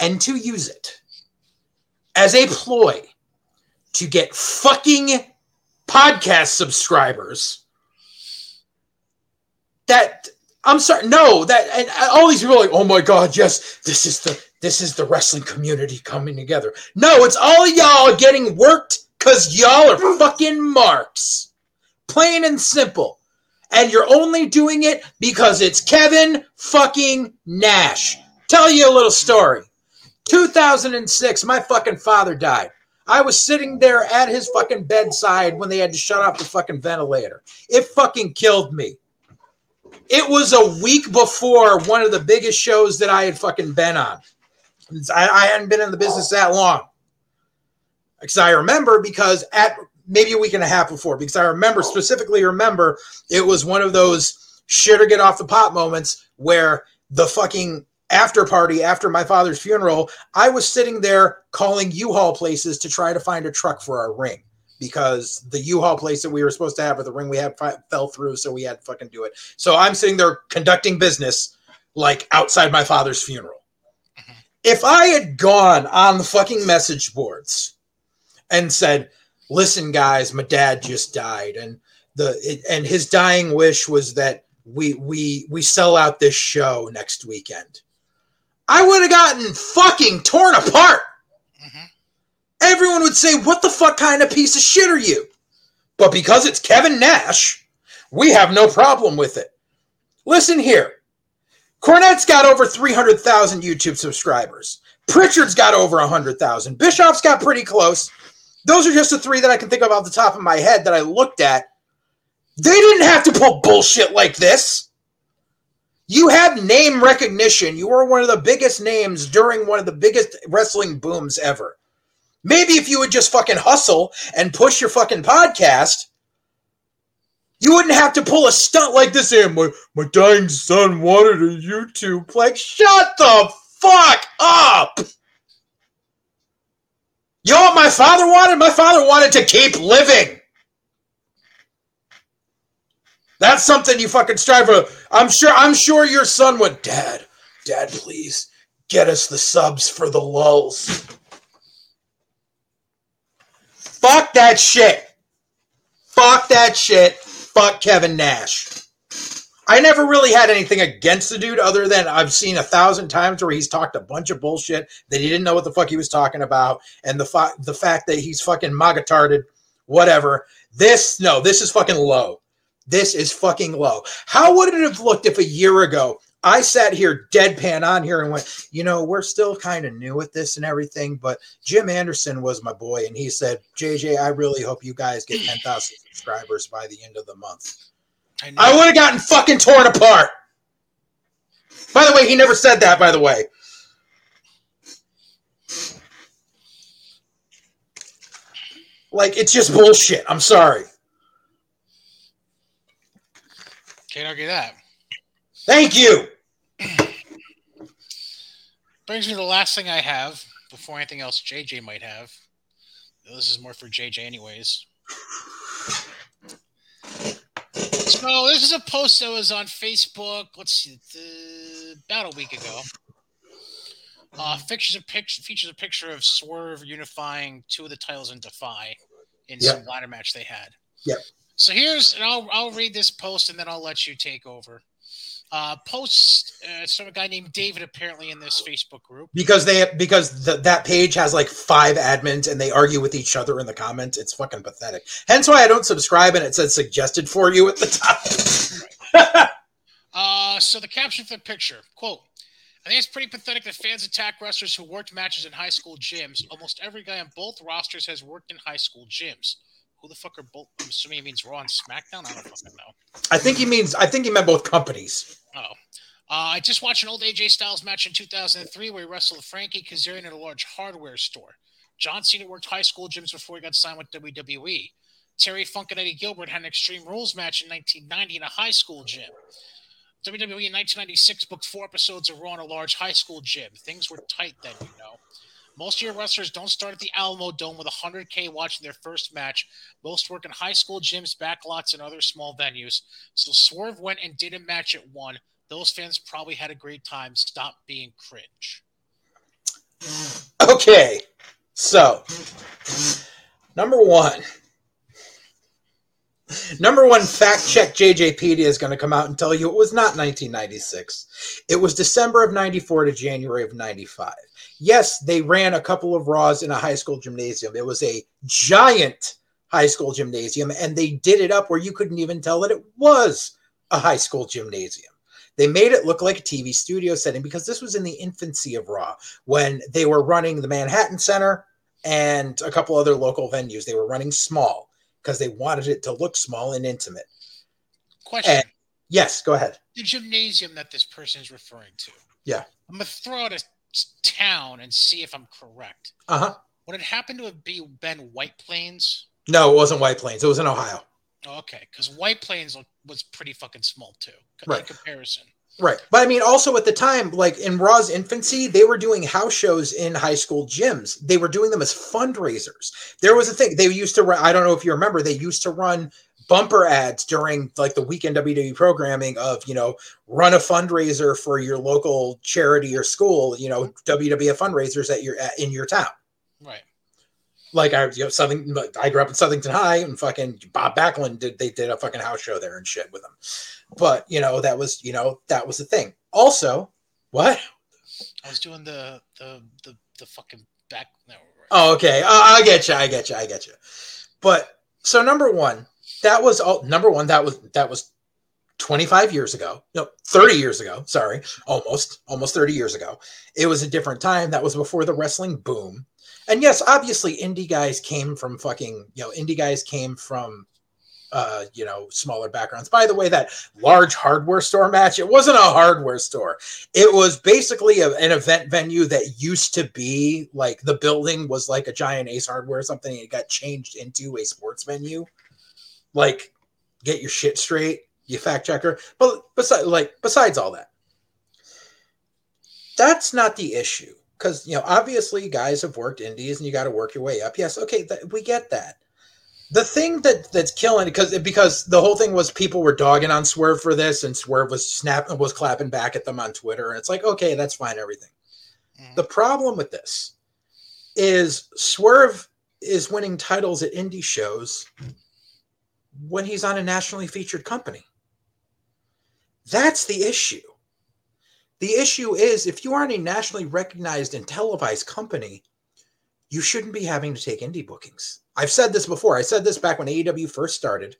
and to use it as a ploy to get fucking podcast subscribers that I'm sorry, no, that and all these people like, oh my god, yes, this is the this is the wrestling community coming together. No, it's all y'all getting worked because y'all are fucking marks. Plain and simple. And you're only doing it because it's Kevin fucking Nash. Tell you a little story. 2006, my fucking father died. I was sitting there at his fucking bedside when they had to shut off the fucking ventilator. It fucking killed me. It was a week before one of the biggest shows that I had fucking been on. I, I hadn't been in the business that long. Because I remember because at maybe a week and a half before, because I remember specifically remember it was one of those shit or get off the pot moments where the fucking after party after my father's funeral, I was sitting there calling U-Haul places to try to find a truck for our ring because the U-Haul place that we were supposed to have or the ring we had fi- fell through, so we had to fucking do it. So I'm sitting there conducting business like outside my father's funeral. Mm-hmm. If I had gone on the fucking message boards and said, "Listen, guys, my dad just died," and the it, and his dying wish was that we we we sell out this show next weekend. I would have gotten fucking torn apart. Mm-hmm everyone would say, What the fuck kind of piece of shit are you? But because it's Kevin Nash, we have no problem with it. Listen here Cornette's got over 300,000 YouTube subscribers. Pritchard's got over 100,000. Bischoff's got pretty close. Those are just the three that I can think of off the top of my head that I looked at. They didn't have to pull bullshit like this. You have name recognition. You were one of the biggest names during one of the biggest wrestling booms ever. Maybe if you would just fucking hustle and push your fucking podcast, you wouldn't have to pull a stunt like this. And my, my dying son wanted a YouTube. Like, shut the fuck up. You know what my father wanted? My father wanted to keep living. That's something you fucking strive for. I'm sure. I'm sure your son went, Dad, Dad, please get us the subs for the lulls. Fuck that shit. Fuck that shit. Fuck Kevin Nash. I never really had anything against the dude other than I've seen a thousand times where he's talked a bunch of bullshit that he didn't know what the fuck he was talking about, and the fa- the fact that he's fucking magatarded, whatever. This no, this is fucking low. This is fucking low. How would it have looked if a year ago I sat here deadpan on here and went, you know, we're still kind of new at this and everything, but Jim Anderson was my boy, and he said, JJ, I really hope you guys get 10,000 subscribers by the end of the month. I, I would have gotten fucking torn apart. By the way, he never said that, by the way. Like, it's just bullshit. I'm sorry. Can't argue that. Thank you. Brings me to the last thing I have before anything else JJ might have. This is more for JJ, anyways. So this is a post that was on Facebook. Let's see, about a week ago. Uh, features a picture features a picture of Swerve unifying two of the titles in Defy in yep. some ladder match they had. Yep. So here's, and I'll I'll read this post and then I'll let you take over uh, post uh, a guy named David apparently in this Facebook group because they because the, that page has like five admins and they argue with each other in the comments. It's fucking pathetic. Hence why I don't subscribe and it says suggested for you at the top. uh, so the caption for the picture quote. I think it's pretty pathetic that fans attack wrestlers who worked matches in high school gyms. Almost every guy on both rosters has worked in high school gyms. Who the fuck are both? I'm assuming he means Raw and SmackDown. I don't fucking know. I think he means. I think he meant both companies. Oh, Uh, I just watched an old AJ Styles match in 2003 where he wrestled Frankie Kazarian at a large hardware store. John Cena worked high school gyms before he got signed with WWE. Terry Funk and Eddie Gilbert had an Extreme Rules match in 1990 in a high school gym. WWE in 1996 booked four episodes of Raw in a large high school gym. Things were tight then, you know. Most of your wrestlers don't start at the Alamo Dome with 100K watching their first match. Most work in high school gyms, backlots, and other small venues. So Swerve went and did a match at one. Those fans probably had a great time. Stop being cringe. Okay, so number one, number one fact check JJpedia is going to come out and tell you it was not 1996. It was December of 94 to January of 95. Yes, they ran a couple of Raws in a high school gymnasium. It was a giant high school gymnasium, and they did it up where you couldn't even tell that it was a high school gymnasium. They made it look like a TV studio setting because this was in the infancy of Raw when they were running the Manhattan Center and a couple other local venues. They were running small because they wanted it to look small and intimate. Question. And- Yes, go ahead. the gymnasium that this person is referring to. Yeah. I'm going to throw out a town and see if I'm correct. Uh huh. Would it happen to have be, been White Plains? No, it wasn't White Plains. It was in Ohio. Oh, okay, because White Plains look- was pretty fucking small too, in Right. comparison. Right. But I mean, also at the time, like in Raw's infancy, they were doing house shows in high school gyms. They were doing them as fundraisers. There was a thing they used to run, I don't know if you remember, they used to run bumper ads during like the weekend WWE programming of, you know, run a fundraiser for your local charity or school, you know, mm-hmm. WWF fundraisers at your at, in your town. Right. Like I, you know, something. I grew up in Southington High, and fucking Bob Backlund did. They did a fucking house show there and shit with them. But you know, that was you know that was the thing. Also, what? I was doing the the the, the fucking back. No, right. Oh, okay. Uh, I get you. I get you. I get you. But so number one, that was all. Number one, that was that was twenty five years ago. No, thirty years ago. Sorry, almost almost thirty years ago. It was a different time. That was before the wrestling boom. And yes, obviously, indie guys came from fucking. You know, indie guys came from. Uh, you know, smaller backgrounds. By the way, that large hardware store match, it wasn't a hardware store it was basically a, an event venue that used to be like the building was like a giant ace hardware or something and it got changed into a sports venue like get your shit straight you fact checker but besides like besides all that that's not the issue because you know obviously guys have worked indies and you got to work your way up yes okay th- we get that the thing that that's killing because because the whole thing was people were dogging on Swerve for this, and Swerve was snapping was clapping back at them on Twitter, and it's like, okay, that's fine, everything. Mhm. The problem with this is Swerve is winning titles at indie shows when he's on a nationally featured company. That's the issue. The issue is if you aren't a nationally recognized and televised company, you shouldn't be having to take indie bookings. I've said this before. I said this back when AEW first started.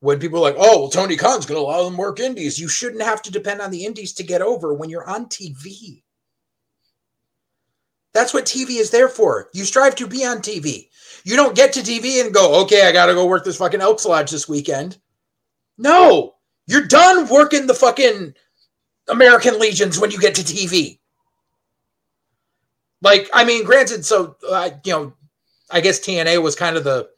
When people were like, oh, well, Tony Khan's going to allow them work indies. You shouldn't have to depend on the indies to get over when you're on TV. That's what TV is there for. You strive to be on TV. You don't get to TV and go, okay, I got to go work this fucking Elks Lodge this weekend. No, you're done working the fucking American Legions when you get to TV. Like, I mean, granted, so uh, you know, I guess TNA was kind of the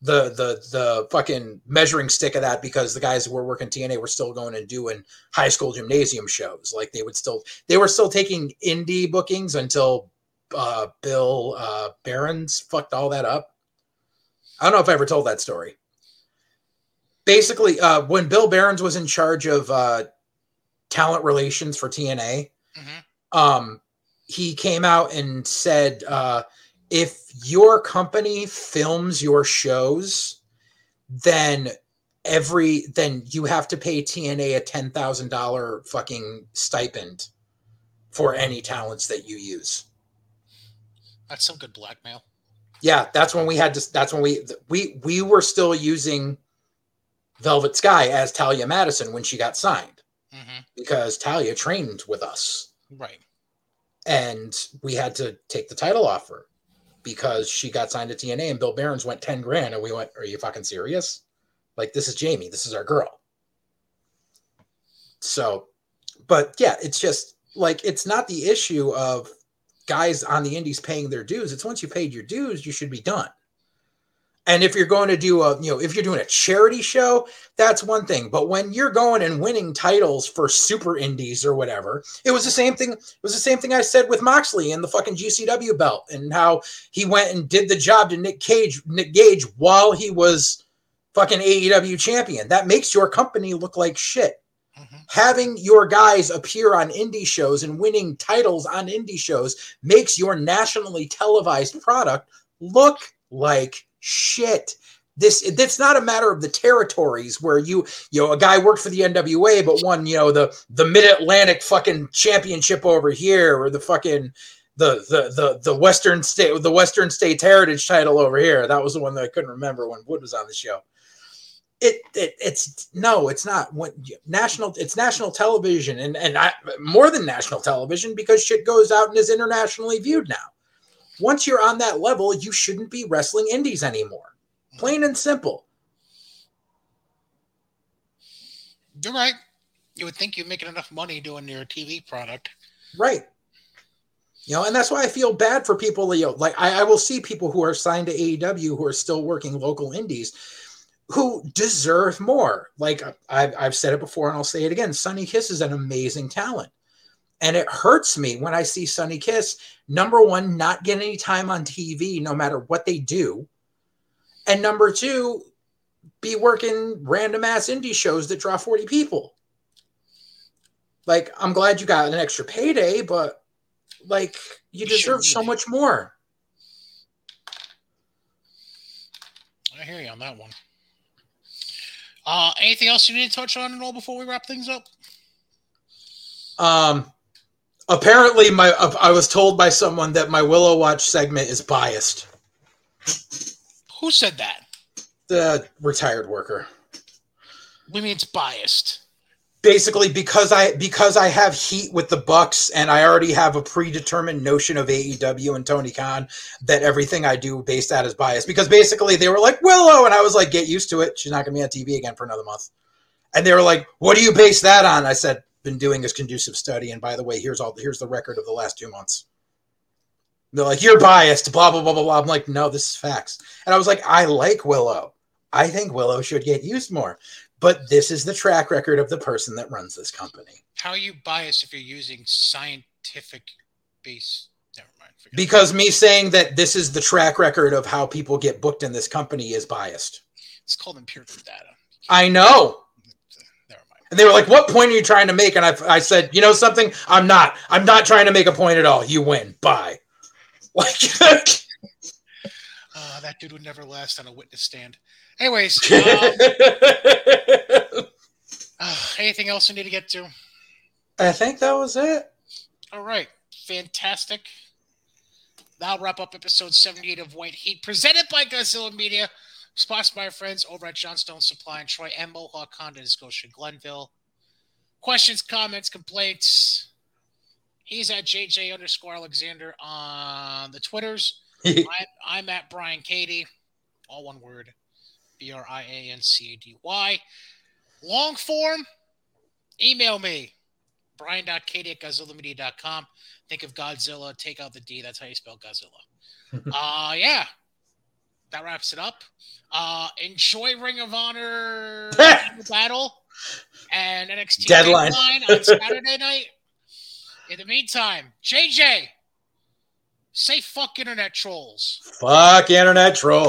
the the the fucking measuring stick of that because the guys who were working TNA were still going and doing high school gymnasium shows. Like they would still they were still taking indie bookings until uh, Bill uh, Behrens fucked all that up. I don't know if I ever told that story. Basically, uh, when Bill Behrens was in charge of uh, talent relations for TNA, Mhm. um, he came out and said, uh, if your company films your shows, then every then you have to pay TNA a ten thousand dollar fucking stipend for any talents that you use. That's some good blackmail. Yeah, that's when we had to. That's when we we we were still using Velvet Sky as Talia Madison when she got signed hmm because Talia trained with us. Right. and we had to take the title off her because she got signed to TNA and Bill Behrens went 10 grand and we went, Are you fucking serious? Like this is Jamie, this is our girl. So but yeah, it's just like it's not the issue of guys on the indies paying their dues. It's once you paid your dues, you should be done. And if you're going to do a, you know, if you're doing a charity show, that's one thing. But when you're going and winning titles for super indies or whatever, it was the same thing. It was the same thing I said with Moxley and the fucking GCW belt and how he went and did the job to Nick Cage, Nick Gage while he was fucking AEW champion. That makes your company look like shit. Mm-hmm. Having your guys appear on indie shows and winning titles on indie shows makes your nationally televised product look like shit. This it's not a matter of the territories where you you know a guy worked for the NWA but won you know the the Mid Atlantic fucking championship over here or the fucking the the the the Western state the Western States Heritage title over here. That was the one that I couldn't remember when Wood was on the show. It, it it's no, it's not when national. It's national television, and and I, more than national television because shit goes out and is internationally viewed now once you're on that level, you shouldn't be wrestling indies anymore. Plain and simple. You're right. You would think you're making enough money doing your TV product. Right. You know, and that's why I feel bad for people. You know, like I, I will see people who are signed to AEW who are still working local indies who deserve more. Like I've, I've said it before and I'll say it again. Sonny Kiss is an amazing talent. And it hurts me when I see Sonny Kiss, number one, not get any time on TV no matter what they do. And number two, be working random ass indie shows that draw 40 people. Like, I'm glad you got an extra payday, but like, you deserve so much more. I hear you on that one. Uh, anything else you need to touch on at all before we wrap things up? Um, apparently my uh, I was told by someone that my Willow Watch segment is biased. Who said that? The retired worker. We mean it's biased. Basically, because I because I have heat with the Bucks and I already have a predetermined notion of AEW and Tony Khan that everything I do based that is biased. Because basically they were like Willow, and I was like, get used to it. She's not gonna be on TV again for another month. And they were like, what do you base that on? I said, been doing this conducive study. And by the way, here's all here's the record of the last two months. They're like, you're biased, blah, blah, blah, blah, blah. I'm like, no, this is facts. And I was like, I like Willow. I think Willow should get used more. But this is the track record of the person that runs this company. How are you biased if you're using scientific base? Never mind. Because me saying that this is the track record of how people get booked in this company is biased. It's called empirical data. I know. And they were like, "What point are you trying to make?" And I, I said, "You know something? I'm not. I'm not trying to make a point at all. You win. Bye." Like, uh, that dude would never last on a witness stand. Anyways, um, uh, anything else we need to get to? I think that was it. All right, fantastic. That'll wrap up episode 78 of White Heat, presented by Godzilla Media. Sponsored by our friends over at Johnstone Supply in Troy and Mohawk Honda in Scotia Glenville. Questions, comments, complaints. He's at JJ underscore Alexander on the Twitters. I'm, I'm at Brian Cady, all one word, B R I A N C A D Y. Long form, email me, brian.cady at godzillamedia.com. Think of Godzilla, take out the D. That's how you spell Godzilla. uh, yeah, that wraps it up. Uh, enjoy Ring of Honor battle and NXT deadline, deadline on Saturday night. In the meantime, JJ, say fuck internet trolls. Fuck internet trolls.